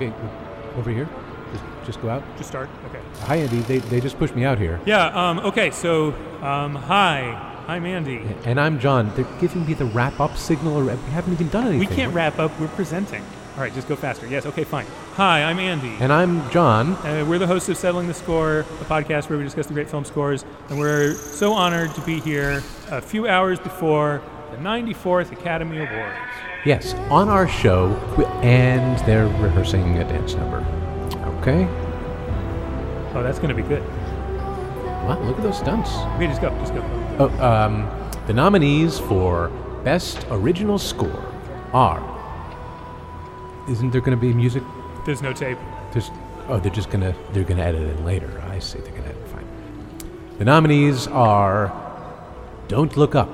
Okay, over here. Just, just go out. Just start. Okay. Hi, Andy. They, they just pushed me out here. Yeah. Um. Okay. So. Um. Hi. I'm Andy. And I'm John. They're giving me the wrap up signal. Or we haven't even done anything. We can't wrap up. We're presenting. All right. Just go faster. Yes. Okay. Fine. Hi. I'm Andy. And I'm John. Uh, we're the hosts of Settling the Score, a podcast where we discuss the great film scores, and we're so honored to be here a few hours before the 94th Academy Awards. Yes, on our show, and they're rehearsing a dance number. Okay. Oh, that's going to be good. Wow, look at those stunts. Okay, just go. Just go. Oh, um, the nominees for Best Original Score are. Isn't there going to be music? There's no tape. There's, oh, they're just gonna they're gonna edit it later. I see. They're gonna edit. it. Fine. The nominees are "Don't Look Up,"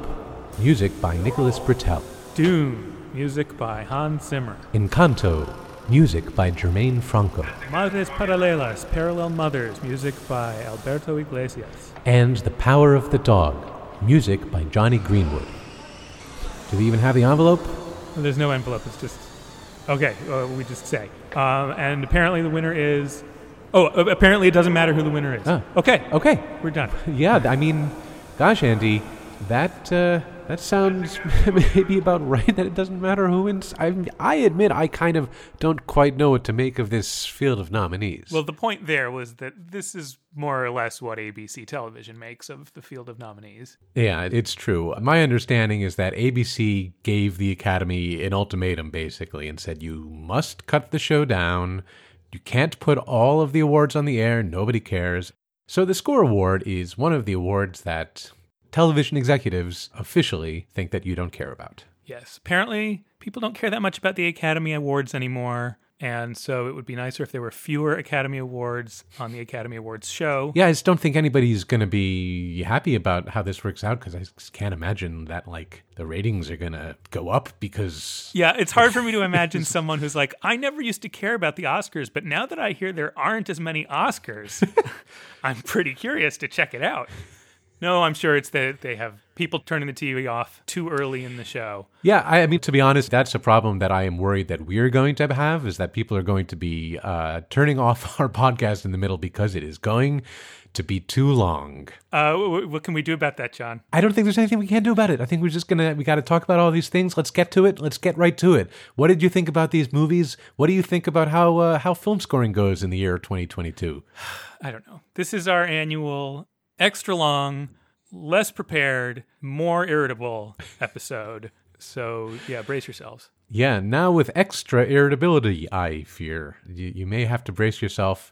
music by Nicholas Britell. Dune, music by Hans Zimmer. Encanto, music by Germaine Franco. Madres Paralelas, Parallel Mothers, music by Alberto Iglesias. And The Power of the Dog, music by Jonny Greenwood. Do they even have the envelope? There's no envelope. It's just okay. Uh, we just say. Um, and apparently the winner is. Oh, apparently it doesn't matter who the winner is. Ah. Okay, Okay. we're done. Yeah, I mean, gosh, Andy, that uh, that sounds maybe about right. That it doesn't matter who wins. I I admit I kind of don't quite know what to make of this field of nominees. Well, the point there was that this is more or less what ABC television makes of the field of nominees. yeah, it's true. My understanding is that ABC gave the Academy an ultimatum, basically, and said you must cut the show down. You can't put all of the awards on the air. Nobody cares. So the Score Award is one of the awards that television executives officially think that you don't care about. Yes, apparently people don't care that much about the Academy Awards anymore. And so it would be nicer if there were fewer Academy Awards on the Academy Awards show. Yeah, I just don't think anybody's going to be happy about how this works out because I just can't imagine that like the ratings are going to go up because Yeah, it's hard for me to imagine someone who's like, I never used to care about the Oscars, but now that I hear there aren't as many Oscars, I'm pretty curious to check it out. No, I'm sure it's that they have people turning the TV off too early in the show. yeah, I, I mean to be honest, that's a problem that I am worried that we're going to have is that people are going to be uh, turning off our podcast in the middle because it is going to be too long. Uh, wh- what can we do about that, John? I don't think there's anything we can do about it. I think we're just gonna we got to talk about all these things. Let's get to it. Let's get right to it. What did you think about these movies? What do you think about how uh, how film scoring goes in the year 2022? I don't know. This is our annual extra long, less prepared, more irritable episode. So, yeah, brace yourselves. Yeah, now with extra irritability, I fear you, you may have to brace yourself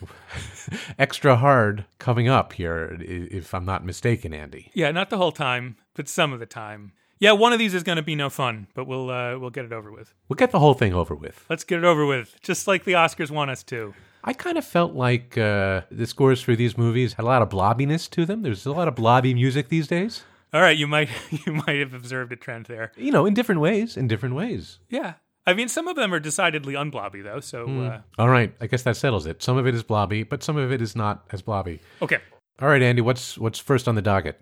extra hard coming up here, if I'm not mistaken, Andy. Yeah, not the whole time, but some of the time. Yeah, one of these is going to be no fun, but we'll uh, we'll get it over with. We'll get the whole thing over with. Let's get it over with, just like the Oscars want us to. I kind of felt like uh, the scores for these movies had a lot of blobbiness to them. There's a lot of blobby music these days. All right, you might you might have observed a trend there. You know, in different ways. In different ways. Yeah, I mean, some of them are decidedly unblobby though. So uh, All right, I guess that settles it. Some of it is blobby, but some of it is not as blobby. okay. All right, Andy, what's what's first on the docket?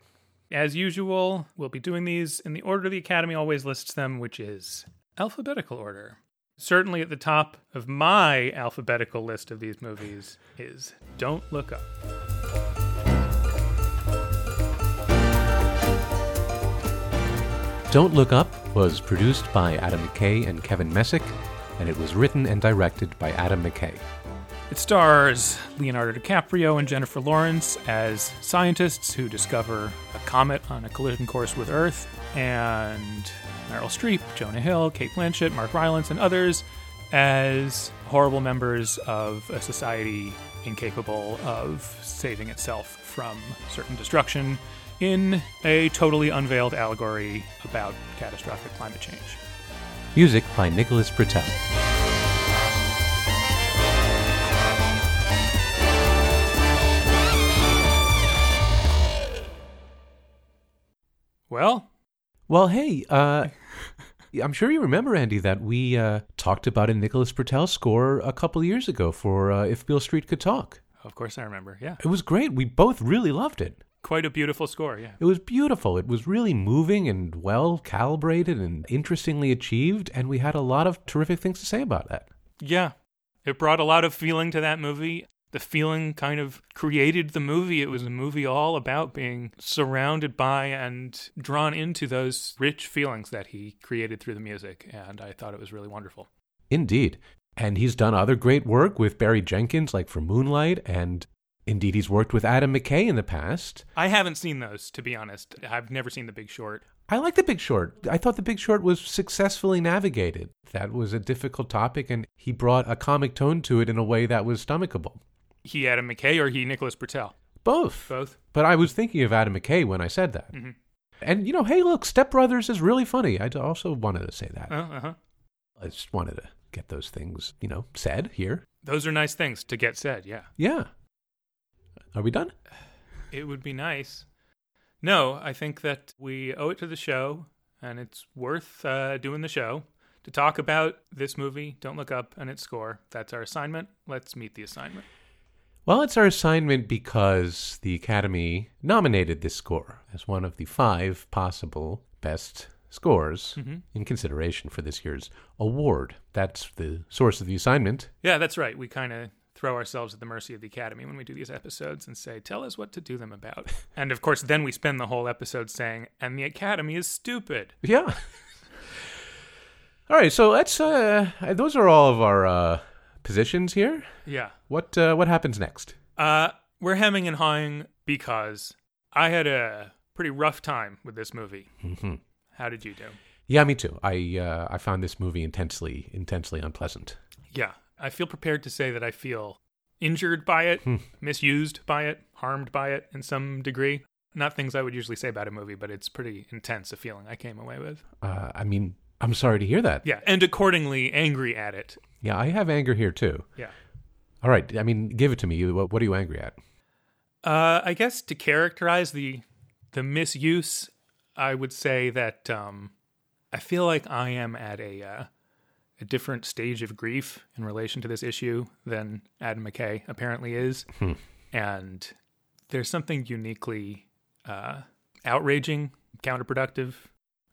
As usual, we'll be doing these in the order the Academy always lists them, which is alphabetical order. Certainly at the top of my alphabetical list of these movies is Don't Look Up. Don't Look Up was produced by Adam McKay and Kevin Messick, and it was written and directed by Adam McKay. It stars Leonardo DiCaprio and Jennifer Lawrence as scientists who discover a comet on a collision course with Earth, and Meryl Streep, Jonah Hill, Cate Blanchett, Mark Rylance, and others as horrible members of a society incapable of saving itself from certain destruction in a totally unveiled allegory about catastrophic climate change. Music by Nicholas Britell. Well, Well, hey, uh, I'm sure you remember, Andy, that we uh, talked about a Nicholas Britell score a couple years ago for uh, If Beale Street Could Talk. of course I remember. Yeah. It was great. We both really loved it. Quite a beautiful score, yeah. It was beautiful. It was really moving and well calibrated and interestingly achieved, and we had a lot of terrific things to say about that. Yeah. It brought a lot of feeling to that movie. The feeling kind of created the movie. It was a movie all about being surrounded by and drawn into those rich feelings that he created through the music. And I thought it was really wonderful. Indeed. And he's done other great work with Barry Jenkins, like for Moonlight, and indeed he's worked with Adam McKay in the past. I haven't seen those, to be honest. I've never seen The Big Short. I like The Big Short. I thought The Big Short was successfully navigated. That was a difficult topic, and he brought a comic tone to it in a way that was stomachable. He Adam McKay or he Nicholas Britell? Both. Both. But I was thinking of Adam McKay when I said that. Mm-hmm. And, you know, hey, look, Step Brothers is really funny. I also wanted to say that. Uh huh. I just wanted to get those things, you know, said here. Those are nice things to get said, yeah. Yeah. Are we done? It would be nice. No, I think that we owe it to the show, and it's worth uh, doing the show to talk about this movie, Don't Look Up, and its score. That's our assignment. Let's meet the assignment. Well, it's our assignment because the Academy nominated this score as one of the five possible best scores Mhm. in consideration for this year's award. That's the source of the assignment. Yeah, that's right. We kind of throw ourselves at the mercy of the Academy when we do these episodes and say, tell us what to do them about. and of course, then we spend the whole episode saying, and the Academy is stupid. Yeah. all right, so let's. Uh, those are all of our uh, positions here. Yeah. What uh, what happens next? Uh, we're hemming and hawing because I had a pretty rough time with this movie. Mhm. How did you do? Yeah, me too. I uh, I found this movie intensely intensely unpleasant. Yeah, I feel prepared to say that I feel injured by it, Hmm. misused by it, harmed by it in some degree. Not things I would usually say about a movie, but it's pretty intense a feeling I came away with. Uh, I mean, I'm sorry to hear that. Yeah, and accordingly angry at it. Yeah, I have anger here too. Yeah. All right, I mean, give it to me. What, what are you angry at? Uh, I guess to characterize the the misuse, I would say that um, I feel like I am at a uh, a different stage of grief in relation to this issue than Adam McKay apparently is, Hmm. and there's something uniquely uh, outraging, counterproductive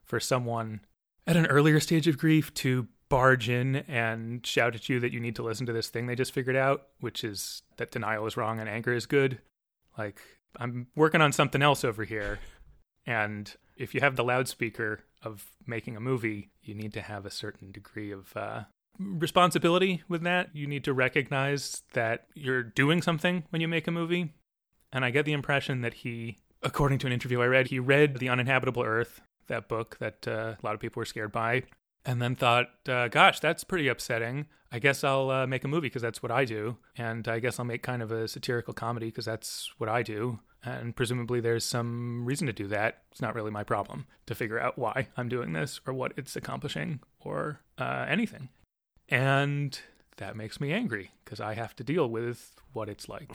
for someone at an earlier stage of grief to barge in and shout at you that you need to listen to this thing they just figured out, which is that denial is wrong and anger is good. Like, I'm working on something else over here. And if you have the loudspeaker of making a movie, you need to have a certain degree of uh, responsibility with that. You need to recognize that you're doing something when you make a movie. And I get the impression that he, according to an interview I read, he read The Uninhabitable Earth, that book that uh, a lot of people were scared by, and then thought, uh, gosh, that's pretty upsetting. I guess I'll uh, make a movie because that's what I do. And I guess I'll make kind of a satirical comedy because that's what I do. And presumably there's some reason to do that. It's not really my problem to figure out why I'm doing this or what it's accomplishing or uh, anything. And that makes me angry because I have to deal with what it's like.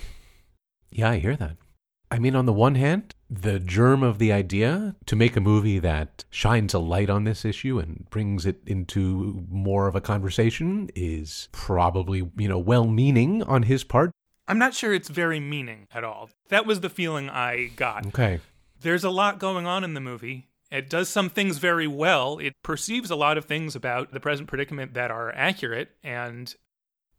Yeah, I hear that. I mean, on the one hand, the germ of the idea to make a movie that shines a light on this issue and brings it into more of a conversation is probably, you know, well meaning on his part. I'm not sure it's very meaning at all. That was the feeling I got. Okay. There's a lot going on in the movie. It does some things very well. It perceives a lot of things about the present predicament that are accurate. And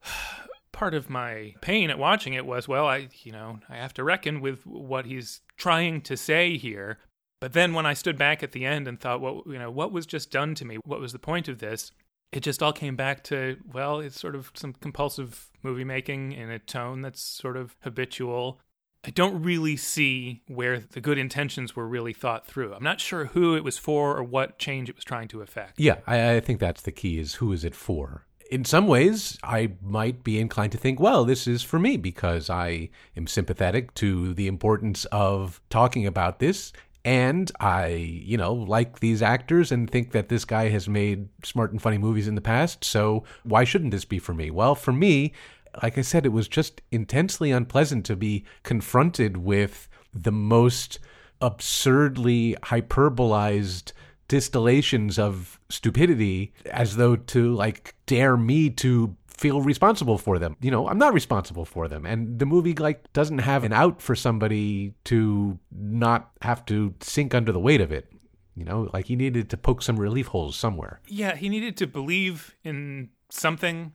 part of my pain at watching it was, well, I, you know, I have to reckon with what he's trying to say here. But then when I stood back at the end and thought, what, you know, what was just done to me? What was the point of this? It just all came back to, well, it's sort of some compulsive movie making in a tone that's sort of habitual. I don't really see where the good intentions were really thought through. I'm not sure who it was for or what change it was trying to effect. Yeah, I, I think that's the key is who is it for? In some ways, I might be inclined to think, well, this is for me because I am sympathetic to the importance of talking about this. And I, you know, like these actors and think that this guy has made smart and funny movies in the past. So why shouldn't this be for me? Well, for me, like I said, it was just intensely unpleasant to be confronted with the most absurdly hyperbolized distillations of stupidity as though to like dare me to feel responsible for them. You know, I'm not responsible for them. And the movie like doesn't have an out for somebody to not have to sink under the weight of it. You know, like he needed to poke some relief holes somewhere. Yeah, he needed to believe in something.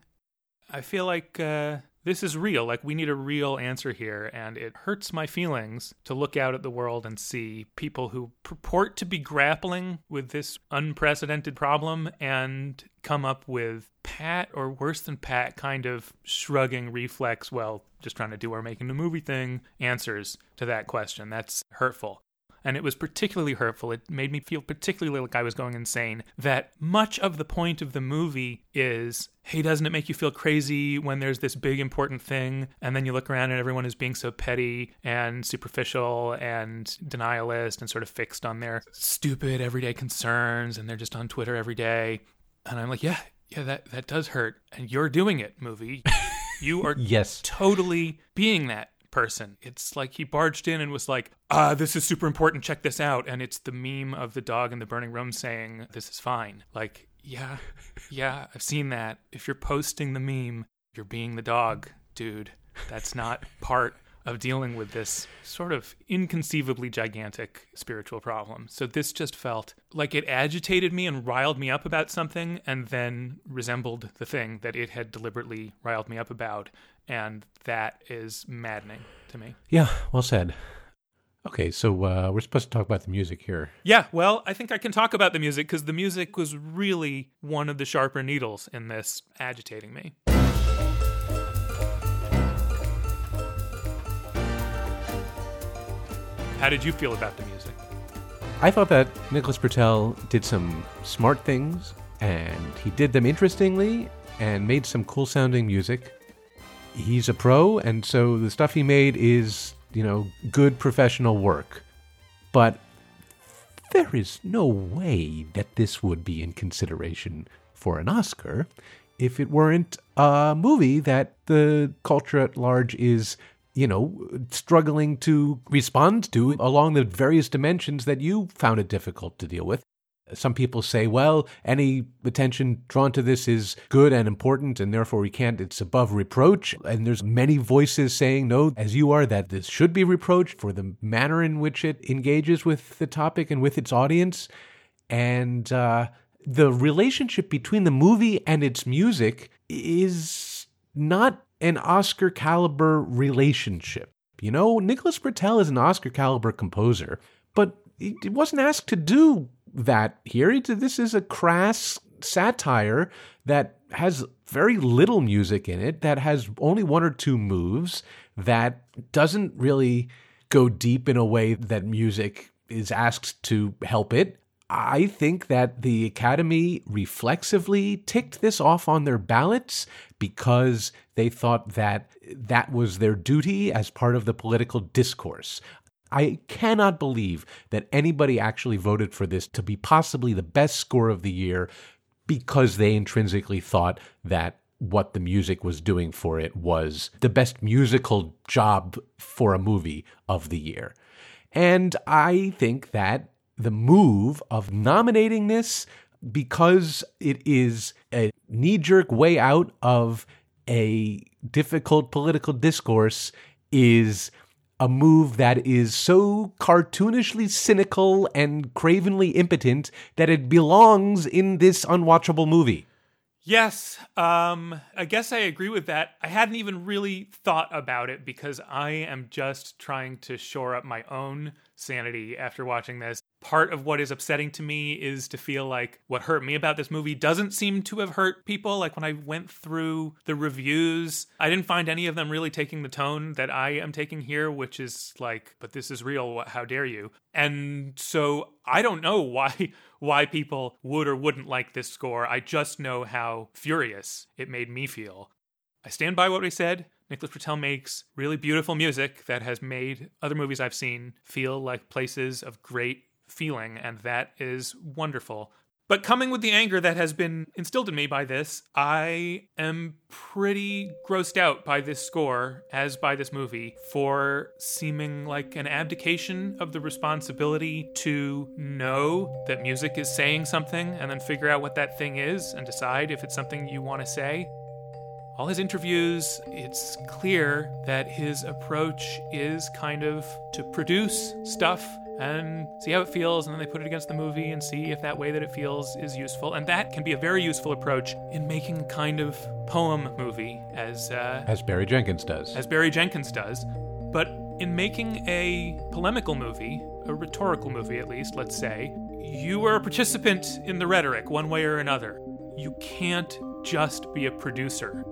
I feel like uh, this is real. Like, we need a real answer here. And it hurts my feelings to look out at the world and see people who purport to be grappling with this unprecedented problem and come up with pat or worse than pat kind of shrugging reflex, well, just trying to do our making the movie thing answers to that question. That's hurtful and it was particularly hurtful. It made me feel particularly like I was going insane. That much of the point of the movie is hey, doesn't it make you feel crazy when there's this big important thing and then you look around and everyone is being so petty and superficial and denialist and sort of fixed on their stupid everyday concerns and they're just on Twitter every day. And I'm like, yeah, yeah, that, that does hurt. And you're doing it, movie. You are yes. totally being that person. It's like he barged in and was like, ah, this is super important. Check this out. And it's the meme of the dog in the burning room saying, this is fine. Like, yeah, yeah, I've seen that. If you're posting the meme, you're being the dog, dude. That's not part of dealing with this sort of inconceivably gigantic spiritual problem. So this just felt like it agitated me and riled me up about something and then resembled the thing that it had deliberately riled me up about. And that is maddening to me. Yeah, well said. Okay, so uh, we're supposed to talk about the music here. Yeah, well, I think I can talk about the music because the music was really one of the sharper needles in this agitating me. How did you feel about the music? I thought that Nicholas Britell did some smart things, and he did them interestingly, and made some cool sounding music. He's a pro, and so the stuff he made is, you know, good professional work. But there is no way that this would be in consideration for an Oscar if it weren't a movie that the culture at large is you know, struggling to respond to along the various dimensions that you found it difficult to deal with. Some people say, well, any attention drawn to this is good and important, and therefore we can't, it's above reproach. And there's many voices saying, no, as you are, that this should be reproached for the manner in which it engages with the topic and with its audience. And uh, the relationship between the movie and its music is not an Oscar caliber relationship. You know, Nicholas Britell is an Oscar caliber composer, but he wasn't asked to do that here. This is a crass satire that has very little music in it, that has only one or two moves, that doesn't really go deep in a way that music is asked to help it. I think that the Academy reflexively ticked this off on their ballots because they thought that that was their duty as part of the political discourse. I cannot believe that anybody actually voted for this to be possibly the best score of the year because they intrinsically thought that what the music was doing for it was the best musical job for a movie of the year. And I think that the move of nominating this because it is a knee jerk way out of a difficult political discourse is a move that is so cartoonishly cynical and cravenly impotent that it belongs in this unwatchable movie. Yes, um, I guess I agree with that. I hadn't even really thought about it because I am just trying to shore up my own sanity after watching this. Part of what is upsetting to me is to feel like what hurt me about this movie doesn't seem to have hurt people. Like when I went through the reviews, I didn't find any of them really taking the tone that I am taking here, which is like, but this is real. How dare you? And so I don't know why why people would or wouldn't like this score. I just know how furious it made me feel. I stand by what I said. Nicholas Britell makes really beautiful music that has made other movies I've seen feel like places of great feeling, and that is wonderful. But coming with the anger that has been instilled in me by this, I am pretty grossed out by this score, as by this movie, for seeming like an abdication of the responsibility to know that music is saying something and then figure out what that thing is and decide if it's something you want to say all his interviews, it's clear that his approach is kind of to produce stuff and see how it feels, and then they put it against the movie and see if that way that it feels is useful. And that can be a very useful approach in making a kind of poem movie, as uh, As Barry Jenkins does. as Barry Jenkins does. But in making a polemical movie, a rhetorical movie at least, let's say, you are a participant in the rhetoric one way or another. You can't just be a producer.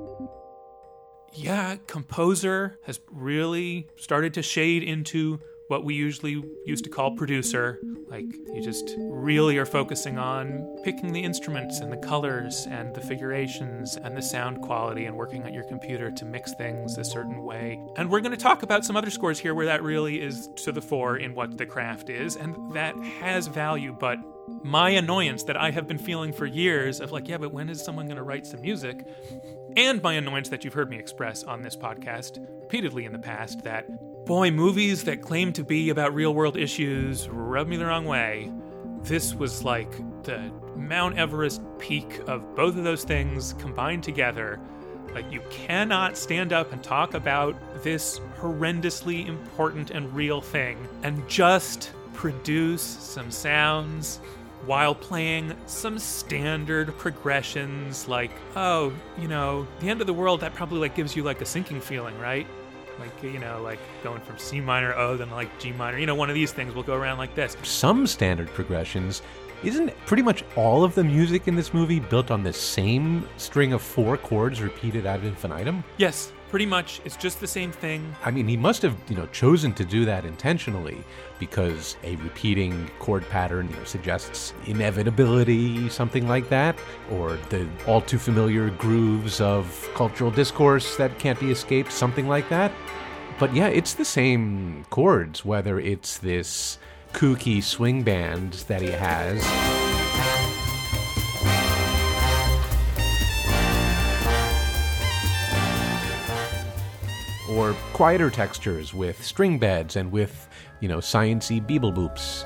Yeah, composer has really started to shade into what we usually used to call producer. Like, you just really are focusing on picking the instruments and the colors and the figurations and the sound quality and working on your computer to mix things a certain way. And we're going to talk about some other scores here where that really is to the fore in what the craft is, and that has value, but my annoyance that I have been feeling for years of like, yeah, but when is someone going to write some music? And my annoyance that you've heard me express on this podcast repeatedly in the past that, boy, movies that claim to be about real world issues rub me the wrong way. This was like the Mount Everest peak of both of those things combined together. Like, you cannot stand up and talk about this horrendously important and real thing and just produce some sounds while playing some standard progressions like oh you know the end of the world that probably like gives you like a sinking feeling right like you know like going from c minor oh then like g minor you know one of these things will go around like this Some standard progressions. Isn't pretty much all of the music in this movie built on the same string of four chords repeated ad infinitum? yes pretty much it's just the same thing I mean, he must have, you know, chosen to do that intentionally because a repeating chord pattern you know, suggests inevitability, something like that, or the all too familiar grooves of cultural discourse that can't be escaped, something like that. But yeah, it's the same chords, whether it's this kooky swing band that he has. Or quieter textures with string beds and with, you know, sciency beeble boops.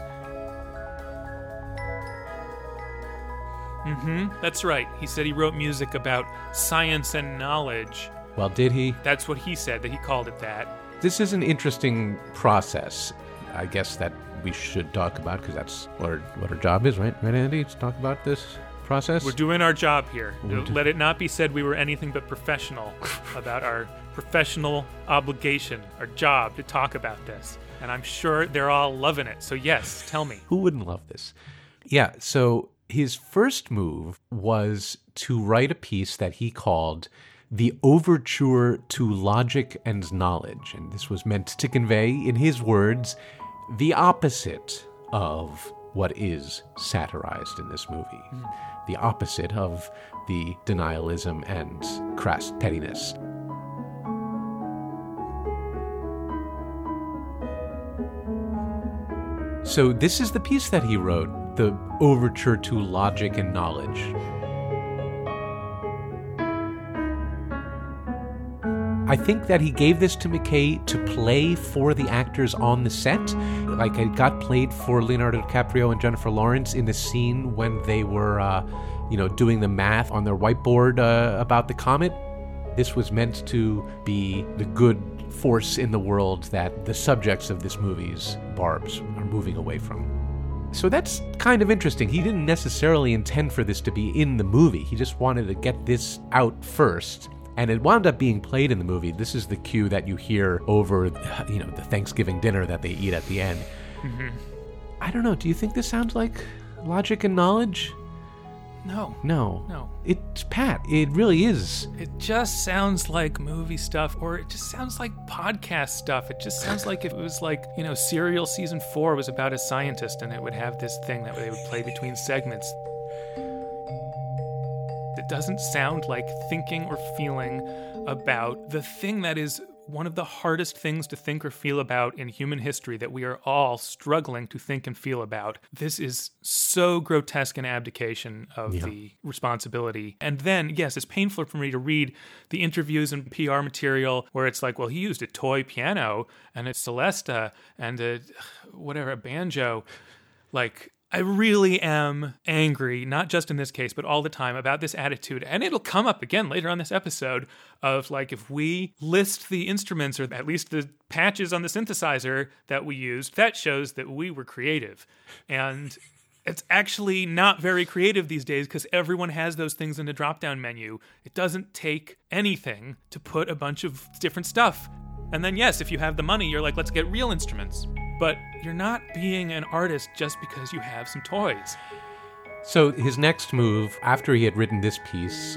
Mm-hmm. That's right he said he wrote music about science and knowledge Well, did he? that's what he said that he called it that This is an interesting process. I guess that we should talk about because that's what our, what our job is, right? Right, Andy? To talk about this process. We're doing our job here. We're do- Let it not be said we were anything but professional about our professional obligation, our job to talk about this. And I'm sure they're all loving it. So, yes, tell me. Who wouldn't love this? Yeah, so his first move was to write a piece that he called The Overture to Logic and Knowledge. And this was meant to convey, in his words, the opposite of what is satirized in this movie. Hmm. The opposite of the denialism and crass pettiness. So, this is the piece that he wrote the overture to logic and knowledge. I think that he gave this to McKay to play for the actors on the set. Like it got played for Leonardo DiCaprio and Jennifer Lawrence in the scene when they were, uh, you know, doing the math on their whiteboard uh, about the comet. This was meant to be the good force in the world that the subjects of this movie's barbs moving away from. So that's kind of interesting. He didn't necessarily intend for this to be in the movie. He just wanted to get this out first. And it wound up being played in the movie. This is the cue that you hear over, you know, the Thanksgiving dinner that they eat at the end. Mm-hmm. I don't know. Do you think this sounds like logic and knowledge? No, No. no. It's Pat. It really is. It just sounds like movie stuff, or it just sounds like podcast stuff. It just sounds like if it was like, you know, Serial season four was about a scientist and it would have this thing that they would play between segments. It doesn't sound like thinking or feeling about the thing that is one of the hardest things to think or feel about in human history that we are all struggling to think and feel about. This is so grotesque an abdication of the responsibility. And then, yes, it's painful for me to read the interviews and PR material where it's like, well, he used a toy piano and a Celesta and a whatever, a banjo. Like, I really am angry, not just in this case, but all the time about this attitude. And it'll come up again later on this episode of like if we list the instruments or at least the patches on the synthesizer that we used, that shows that we were creative. And it's actually not very creative these days because everyone has those things in the drop down menu. It doesn't take anything to put a bunch of different stuff. And then, yes, if you have the money, you're like, let's get real instruments. But you're not being an artist just because you have some toys. So his next move, after he had written this piece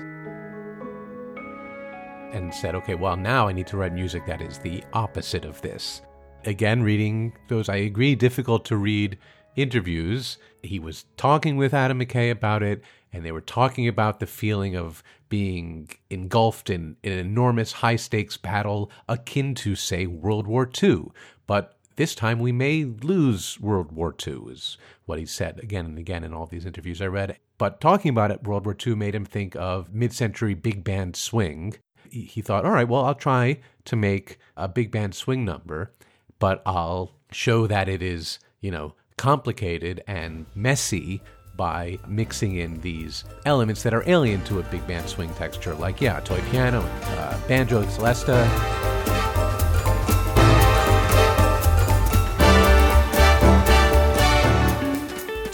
and said, okay, well, now I need to write music that is the opposite of this. Again, reading those, I agree, difficult to read interviews. He was talking with Adam McKay about it, and they were talking about the feeling of being engulfed in, in an enormous high stakes battle akin to, say, World War II. But this time we may lose World War II, is what he said again and again in all these interviews I read. But talking about it, World War II made him think of mid century big band swing. He thought, all right, well, I'll try to make a big band swing number, but I'll show that it is, you know, complicated and messy by mixing in these elements that are alien to a big band swing texture, like, yeah, toy piano, uh, banjo, celesta.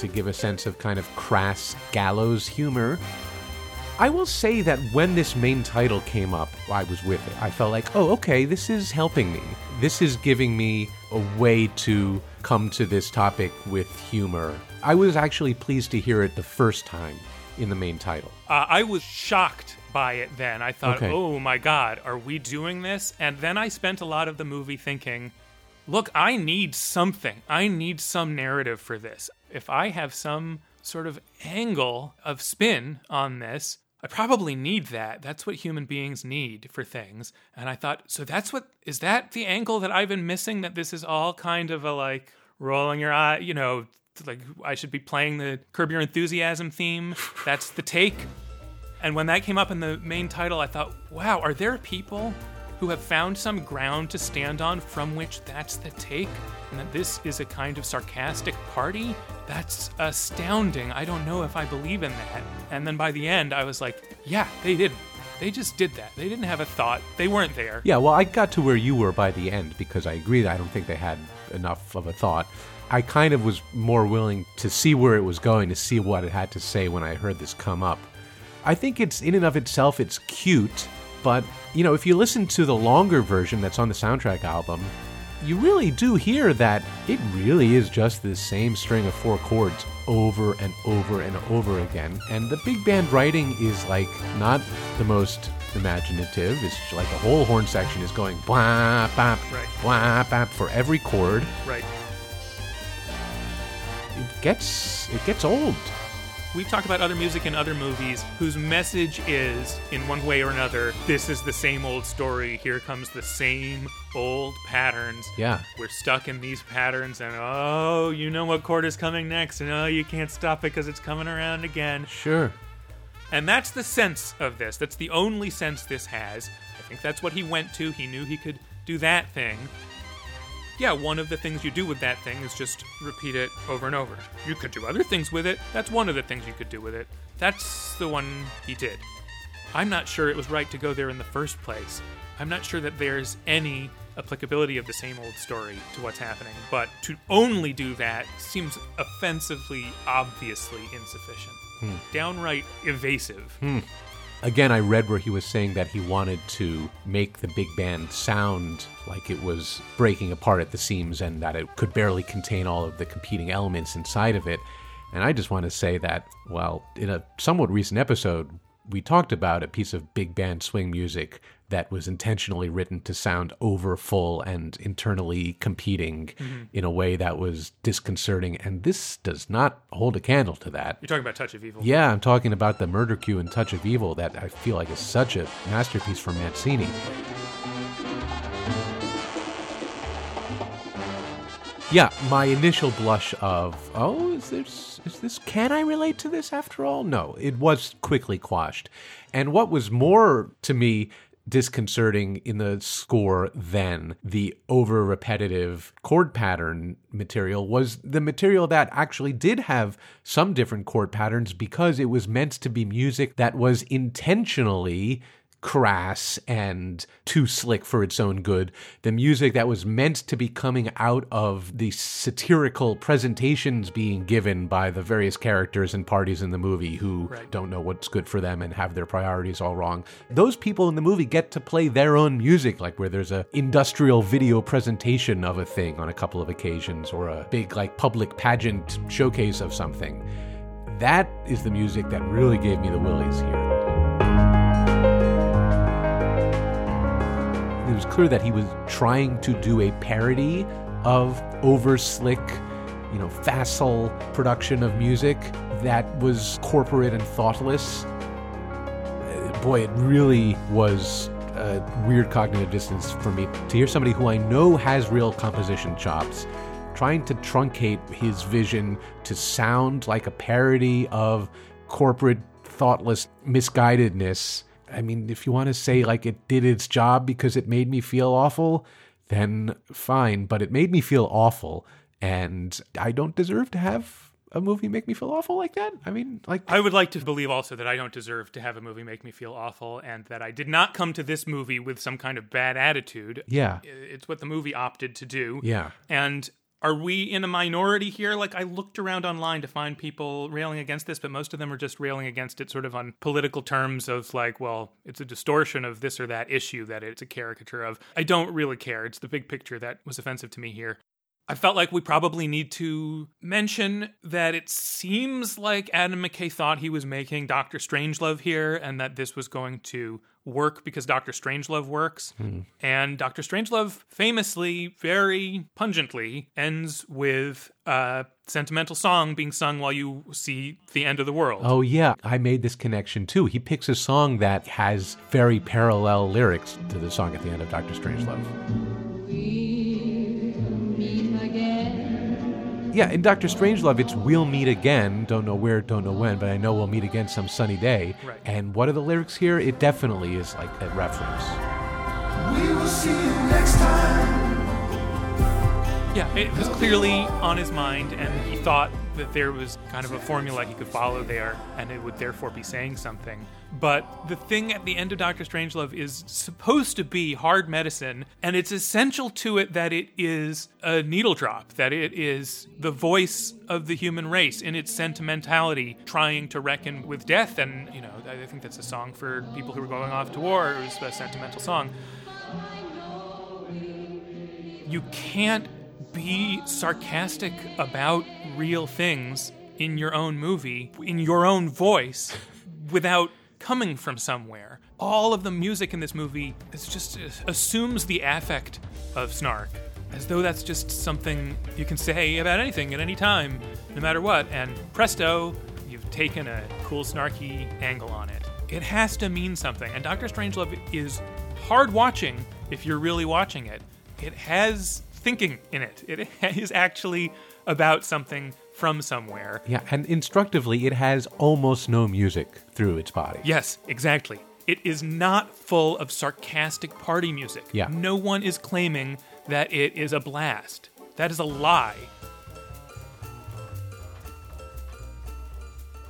To give a sense of kind of crass gallows humor. I will say that when this main title came up, I was with it. I felt like, oh, okay, this is helping me. This is giving me a way to come to this topic with humor. I was actually pleased to hear it the first time in the main title. Uh, I was shocked by it then. I thought, Okay. oh my God, are we doing this? And then I spent a lot of the movie thinking, look, I need something. I need some narrative for this. If I have some sort of angle of spin on this, I probably need that. That's what human beings need for things. And I thought, so that's what is that the angle that I've been missing? That this is all kind of a like rolling your eye, you know, like I should be playing the Curb Your Enthusiasm theme. That's the take. And when that came up in the main title, I thought, wow, are there people who have found some ground to stand on from which that's the take? And that this is a kind of sarcastic party? That's astounding. I don't know if I believe in that. And then by the end, I was like, yeah, they didn't. They just did that. They didn't have a thought. They weren't there. Yeah, well, I got to where you were by the end because I agree that I don't think they had enough of a thought. I kind of was more willing to see where it was going, to see what it had to say when I heard this come up. I think it's in and of itself, it's cute, but you know, if you listen to the longer version that's on the soundtrack album, you really do hear that it really is just the same string of four chords over and over and over again. And the big band writing is like not the most imaginative. It's like the whole horn section is going blah bap Right. blah bap for every chord. Right. It gets it gets old. We've talked about other music in other movies whose message is, in one way or another, this is the same old story. Here comes the same old patterns. Yeah. We're stuck in these patterns, and oh, you know what chord is coming next, and oh, you can't stop it because it's coming around again. Sure. And that's the sense of this. That's the only sense this has. I think that's what he went to. He knew he could do that thing. Yeah, one of the things you do with that thing is just repeat it over and over. You could do other things with it. That's one of the things you could do with it. That's the one he did. I'm not sure it was right to go there in the first place. I'm not sure that there's any applicability of the same old story to what's happening, but to only do that seems offensively, obviously insufficient. Hmm. Downright evasive. Hmm. Again, I read where he was saying that he wanted to make the big band sound like it was breaking apart at the seams and that it could barely contain all of the competing elements inside of it. And I just want to say that, well, in a somewhat recent episode, we talked about a piece of big band swing music that was intentionally written to sound over full and internally competing mm-hmm. in a way that was disconcerting. And this does not hold a candle to that. You're talking about Touch of Evil. Yeah, I'm talking about the Murder Cue and Touch of Evil that I feel like is such a masterpiece from Mancini. Yeah, my initial blush of, oh, is this, is this, can I relate to this after all? No, it was quickly quashed. And what was more to me disconcerting in the score than the over repetitive chord pattern material was the material that actually did have some different chord patterns because it was meant to be music that was intentionally crass and too slick for its own good. The music that was meant to be coming out of the satirical presentations being given by the various characters and parties in the movie who Right. don't know what's good for them and have their priorities all wrong. Those people in the movie get to play their own music, like where there's a industrial video presentation of a thing on a couple of occasions or a big like public pageant showcase of something. That is the music that really gave me the willies here. It was clear that he was trying to do a parody of over slick, you know, facile production of music that was corporate and thoughtless. Uh, Boy, it really was a weird cognitive distance for me to hear somebody who I know has real composition chops trying to truncate his vision to sound like a parody of corporate thoughtless misguidedness. I mean, if you want to say like it did its job because it made me feel awful, then fine, but it made me feel awful and I don't deserve to have a movie make me feel awful like that. I mean, like I would like to believe also that I don't deserve to have a movie make me feel awful and that I did not come to this movie with some kind of bad attitude. yeah. It's what the movie opted to do. Yeah. And are we in a minority here? Like, I looked around online to find people railing against this, but most of them are just railing against it sort of on political terms of like, well, it's a distortion of this or that issue that it's a caricature of. I don't really care. It's the big picture that was offensive to me here. I felt like we probably need to mention that it seems like Adam McKay thought he was making Doctor Strangelove here and that this was going to work because Doctor Strangelove works. Hmm. And Doctor Strangelove famously, very pungently, ends with a sentimental song being sung while you see the end of the world. Oh yeah, I made this connection too. He picks a song that has very parallel lyrics to the song at the end of Doctor Strangelove. Yeah, in Doctor Strangelove, it's "We'll meet again." Don't know where, don't know when, but I know we'll meet again some sunny day. Right. And what are the lyrics here? It definitely is like a reference. We will see you next time. Yeah, it was clearly on his mind, and he thought that there was kind of a formula he could follow there, and it would therefore be saying something. But the thing at the end of Doctor Strangelove is supposed to be hard medicine, and it's essential to it that it is a needle drop, that it is the voice of the human race in its sentimentality, trying to reckon with death. And, you know, I think that's a song for people who are going off to war. It was a sentimental song you can't be sarcastic about real things in your own movie, in your own voice, without coming from somewhere. All of the music in this movie is just uh, assumes the affect of snark, as though that's just something you can say about anything at any time, no matter what. And presto, you've taken a cool snarky angle on it. It has to mean something, and Doctor Strangelove is hard watching if you're really watching it. It has thinking in it. It is actually about something from somewhere. Yeah, and instructively, it has almost no music through its body. Yes, exactly. It is not full of sarcastic party music. Yeah. No one is claiming that it is a blast. That is a lie.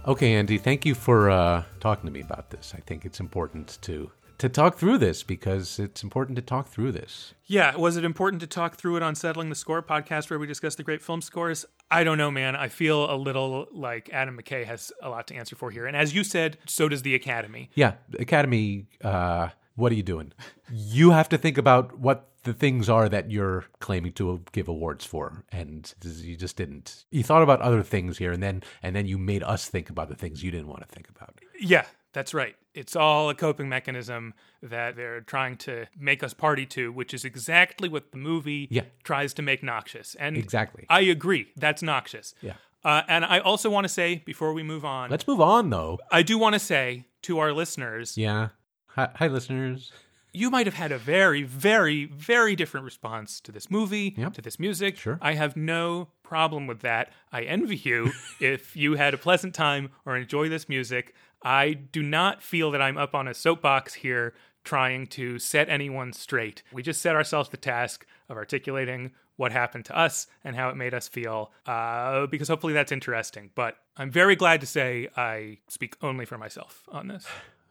Okay, Andy, thank you for uh, talking to me about this. I think it's important to to talk through this because it's important to talk through this. Yeah, was it important to talk through it on Settling the Score podcast where we discuss the great film scores? I don't know, man. I feel a little like Adam McKay has a lot to answer for here. And as you said, so does the Academy. Yeah, Academy, uh, what are you doing? You have to think about what the things are that you're claiming to give awards for, and you just didn't. You thought about other things here, and then and then you made us think about the things you didn't want to think about. Yeah, that's right. It's all a coping mechanism that they're trying to make us party to, which is exactly what the movie Yeah. tries to make noxious. And Exactly. I agree. That's noxious. Yeah. Uh, and I also want to say, before we move on, Let's move on, though. I do want to say to our listeners, Yeah. Hi, hi listeners. you might have had a very, very, very different response to this movie, Yep. to this music. Sure. I have no problem with that. I envy you if you had a pleasant time or enjoy this music. I do not feel that I'm up on a soapbox here trying to set anyone straight. We just set ourselves the task of articulating what happened to us and how it made us feel, uh, because hopefully that's interesting. But I'm very glad to say I speak only for myself on this.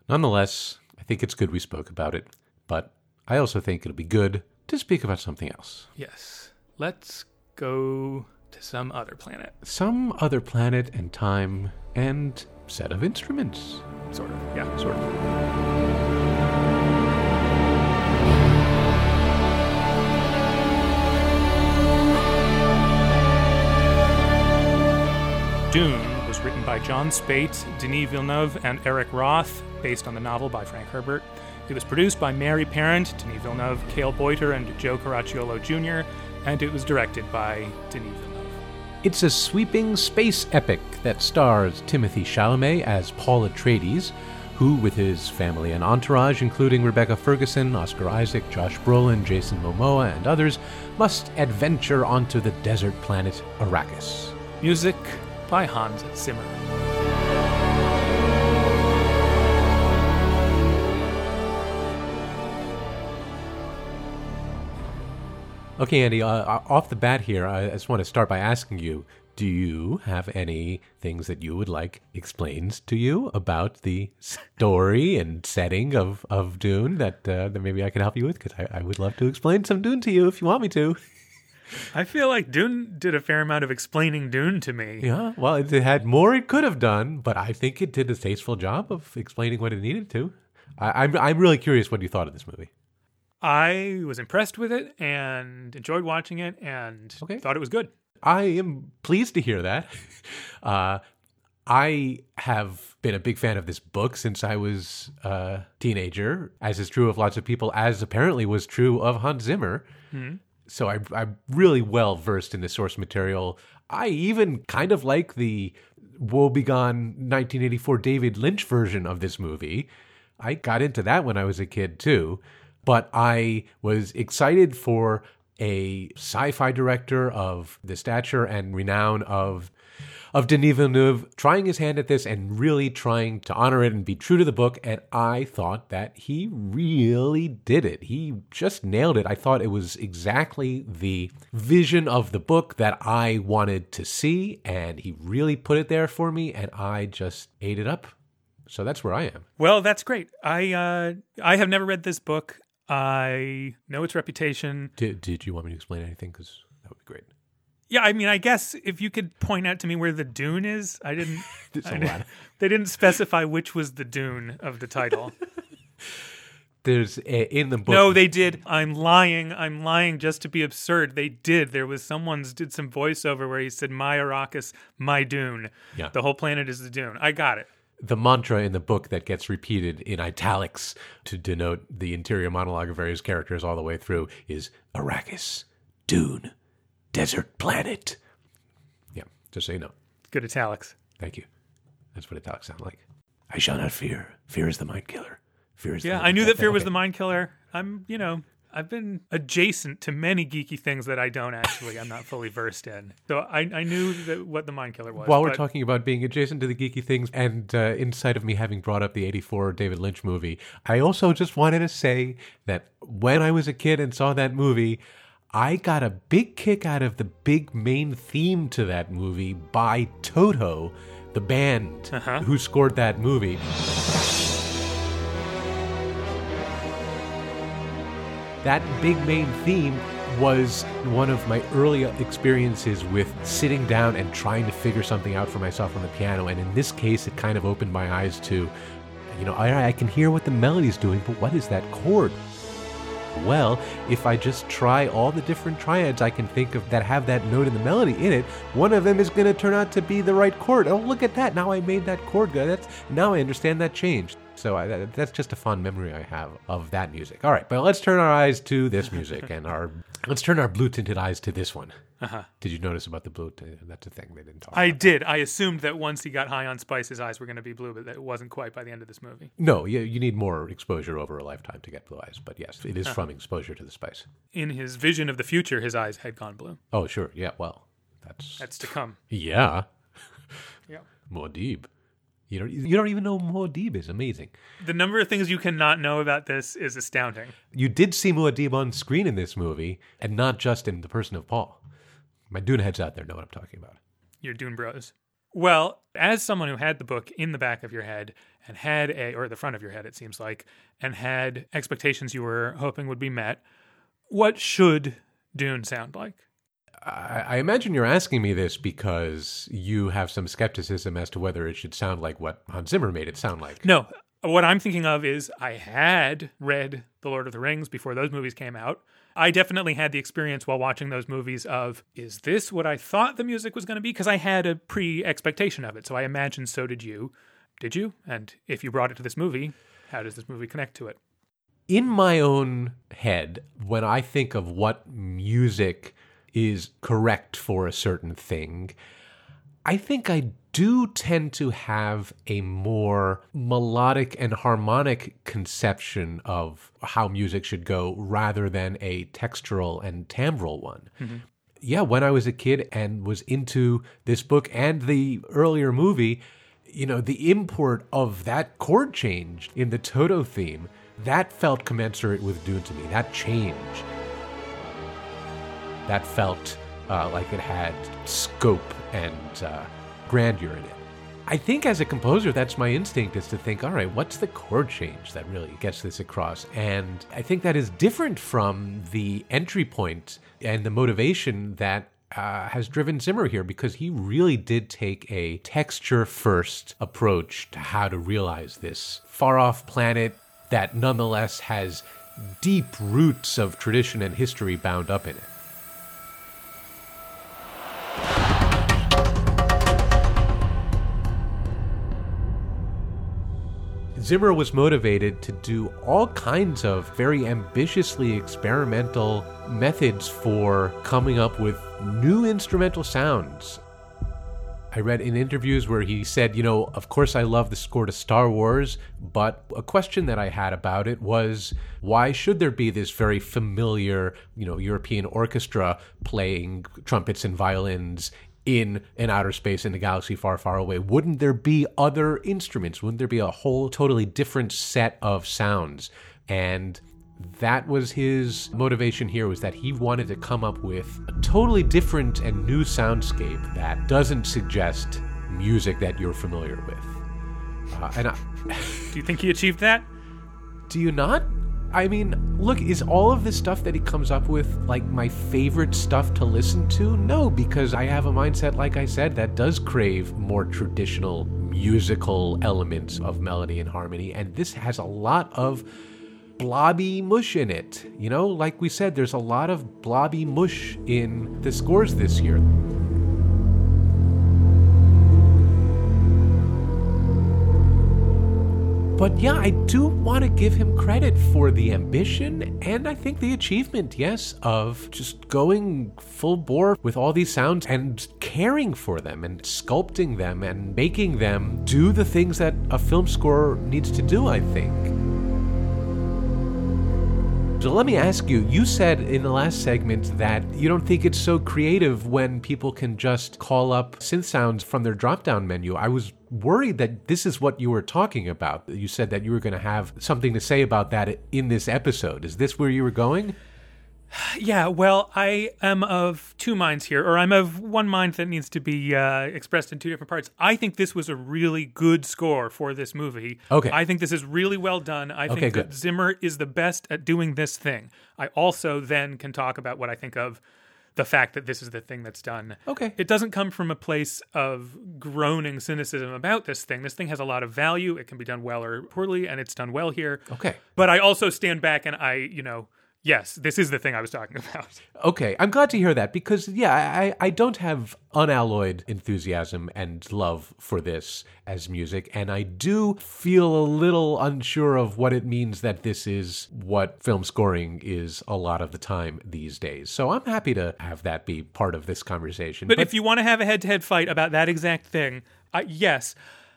Nonetheless, I think it's good we spoke about it, but I also think it'll be good to speak about something else. Yes. Let's go to some other planet. Some other planet and time and set of instruments. Sort of. Yeah, sort of. Dune was written by Jon Spaihts, Denis Villeneuve, and Eric Roth, based on the novel by Frank Herbert. It was produced by Mary Parent, Denis Villeneuve, Cale Boyter, and Joe Caracciolo Jr., and it was directed by Denis Villeneuve. It's a sweeping space epic that stars Timothée Chalamet as Paul Atreides, who, with his family and entourage, including Rebecca Ferguson, Oscar Isaac, Josh Brolin, Jason Momoa, and others, must adventure onto the desert planet Arrakis. Music by Hans Zimmer. Okay, Andy, uh, off the bat here, I just want to start by asking you do you have any things that you would like explained to you about the story and setting of, of Dune that, uh, that maybe I can help you with? Because I, I would love to explain some Dune to you if you want me to. I feel like Dune did a fair amount of explaining Dune to me. Yeah, well, it had more it could have done, but I think it did a tasteful job of explaining what it needed to. I, I'm, I'm really curious what you thought of this movie. I was impressed with it and enjoyed watching it and Okay. thought it was good. I am pleased to hear that. Uh, I have been a big fan of this book since I was a teenager, as is true of lots of people, as apparently was true of Hans Zimmer. So I, I'm really well versed in the source material. I even kind of like the woebegone 1984 David Lynch version of this movie. I got into that when I was a kid too, but I was excited for a sci-fi director of the stature and renown of of Denis Villeneuve trying his hand at this and really trying to honor it and be true to the book. And I thought that he really did it. He just nailed it. I thought it was exactly the vision of the book that I wanted to see. And he really put it there for me. And I just ate it up. So that's where I am. Well, that's great. I uh, I have never read this book. I know its reputation. Did, did you want me to explain anything? Because that would be great. Yeah, I mean, I guess if you could point out to me where the Dune is, I didn't. A I didn't- lot. They didn't specify which was the Dune of the title. There's a, in the book. no, they did. I'm lying. I'm lying just to be absurd. They did. There was someone's did some voiceover where he said, "My Arrakis, my Dune." Yeah. The whole planet is the Dune. I got it. The mantra in the book that gets repeated in italics to denote the interior monologue of various characters all the way through is Arrakis, Dune, Desert Planet. Yeah, just so you know. Good italics. Thank you. That's what italics sound like. I shall not fear. Fear is the mind killer. Fear is Yeah, I knew that fear was the mind killer. I'm, you know, I've been adjacent to many geeky things that I don't actually, I'm not fully versed in. So I, I knew that what the mind killer was. While we're talking about being adjacent to the geeky things, and uh, inside of me having brought up the 84 David Lynch movie, I also just wanted to say that when I was a kid and saw that movie, I got a big kick out of the big main theme to that movie by Toto, the band Uh-huh. who scored that movie. That big main theme was one of my early experiences with sitting down and trying to figure something out for myself on the piano. And in this case, it kind of opened my eyes to, you know, I, I can hear what the melody's doing, but what is that chord? Well, if I just try all the different triads I can think of that have that note in the melody in it, one of them is going to turn out to be the right chord. Oh, look at that! Now I made that chord. That's now I understand that change. So I, that, that's just a fond memory I have of that music. All right, but let's turn our eyes to this music and our let's turn our blue tinted eyes to this one. Uh-huh. Did you notice about the blue? tinted That's a thing they didn't talk. I about. did. I assumed that once he got high on spice, his eyes were going to be blue, but that wasn't quite by the end of this movie. No, you, you need more exposure over a lifetime to get blue eyes. But yes, it is from exposure to the spice. In his vision of the future, his eyes had gone blue. Oh, sure. Yeah. Well, that's That's to come. yeah. Yeah. Muad'Dib. You don't you don't even know Muad'Dib is amazing. The number of things you cannot know about this is astounding. You did see Muad'Dib on screen in this movie, and not just in The Person of Paul. My Dune heads out there know what I'm talking about. Your Dune Bros. Well, as someone who had the book in the back of your head and had a, or the front of your head, it seems like, and had expectations you were hoping would be met, what should Dune sound like? I, I imagine you're asking me this because you have some skepticism as to whether it should sound like what Hans Zimmer made it sound like. No, what I'm thinking of is I had read The Lord of the Rings before those movies came out. I definitely had the experience while watching those movies of, is this what I thought the music was going to be? Because I had a pre expectation of it. So I imagine so did you. Did you? And if you brought it to this movie, how does this movie connect to it? in my own head, when I think of what music is correct for a certain thing, I think I do tend to have a more melodic and harmonic conception of how music should go rather than a textural and timbral one. Mm-hmm. Yeah, when I was a kid and was into this book and the earlier movie, you know, the import of that chord change in the Toto theme, that felt commensurate with Dune to me. That change. That felt uh, like it had scope and uh, grandeur in it. I think as a composer, that's my instinct is to think, all right, what's the chord change that really gets this across? And I think that is different from the entry point and the motivation that uh, has driven Zimmer here because he really did take a texture first approach to how to realize this far off planet that nonetheless has deep roots of tradition and history bound up in it. Zimmer was motivated to do all kinds of very ambitiously experimental methods for coming up with new instrumental sounds. I read in interviews where he said, you know, of course I love the score to Star Wars, but a question that I had about it was why should there be this very familiar, you know, European orchestra playing trumpets and violins in an outer space in a galaxy far, far away? Wouldn't there be other instruments? Wouldn't there be a whole totally different set of sounds? And that was his motivation here was that he wanted to come up with a totally different and new soundscape that doesn't suggest music that you're familiar with. Uh, and I, Do you think he achieved that? do you not? I mean, look, is all of this stuff that he comes up with like my favorite stuff to listen to? No, because I have a mindset, like I said, that does crave more traditional musical elements of melody and harmony. And this has a lot of blobby mush in it. You know, like we said, there's a lot of blobby mush in the scores this year. But yeah, I do want to give him credit for the ambition and I think the achievement, yes, of just going full bore with all these sounds and caring for them and sculpting them and making them do the things that a film score needs to do, I think. So let me ask you, you said in the last segment that you don't think it's so creative when people can just call up synth sounds from their drop down menu. I was worried that this is what you were talking about. You said that you were going to have something to say about that in this episode. Is this where you were going? Yeah, well, I am of two minds here, or I'm of one mind that needs to be uh, expressed in two different parts. I think this was a really good score for this movie. Okay. I think this is really well done. I think Okay, that good. Zimmer is the best at doing this thing. I also then can talk about what I think of the fact that this is the thing that's done. Okay. It doesn't come from a place of groaning cynicism about this thing. This thing has a lot of value. It can be done well or poorly, and it's done well here. Okay. But I also stand back and I, you know, yes, this is the thing I was talking about. Okay, I'm glad to hear that because, yeah, I, I don't have unalloyed enthusiasm and love for this as music, and I do feel a little unsure of what it means that this is what film scoring is a lot of the time these days. So I'm happy to have that be part of this conversation. But, if you want to have a head to head fight about that exact thing, uh, yes.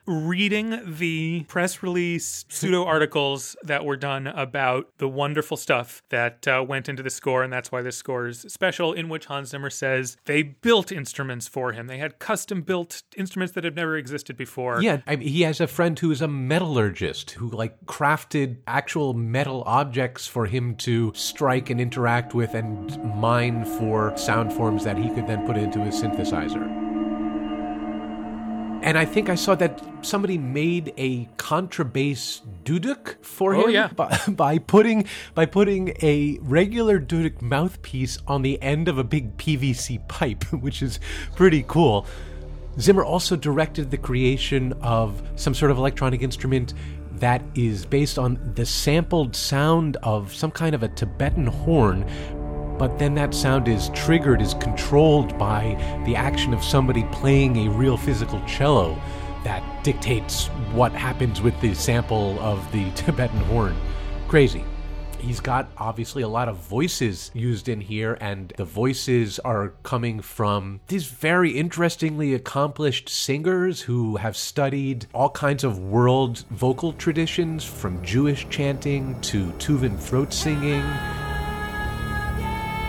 Reading the press release pseudo articles that were done about the wonderful stuff that uh, went into the score, and that's why this score is special, in which Hans Zimmer says they built instruments for him. They had custom built instruments that have never existed before. Yeah, I mean, he has a friend who is a metallurgist who like crafted actual metal objects for him to strike and interact with and mine for sound forms that he could then put into his synthesizer. And I think I saw that somebody made a contrabass duduk for Oh, him yeah. by, by putting by putting a regular duduk mouthpiece on the end of a big PVC pipe, which is pretty cool. Zimmer also directed the creation of some sort of electronic instrument that is based on the sampled sound of some kind of a Tibetan horn, but then that sound is triggered, is controlled by the action of somebody playing a real physical cello that dictates what happens with the sample of the Tibetan horn. Crazy. He's got obviously a lot of voices used in here, and the voices are coming from these very interestingly accomplished singers who have studied all kinds of world vocal traditions, from Jewish chanting to Tuvan throat singing.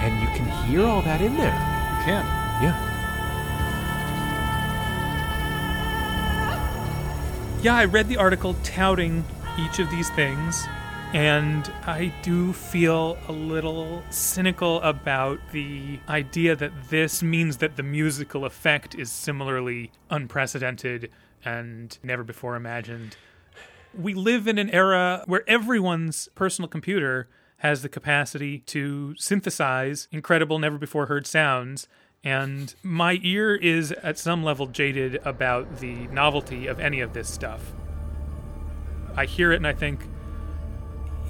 And you can hear all that in there. You can. Yeah. Yeah, I read the article touting each of these things, and I do feel a little cynical about the idea that this means that the musical effect is similarly unprecedented and never before imagined. We live in an era where everyone's personal computer has the capacity to synthesize incredible, never before heard sounds. And my ear is at some level jaded about the novelty of any of this stuff. I hear it and I think,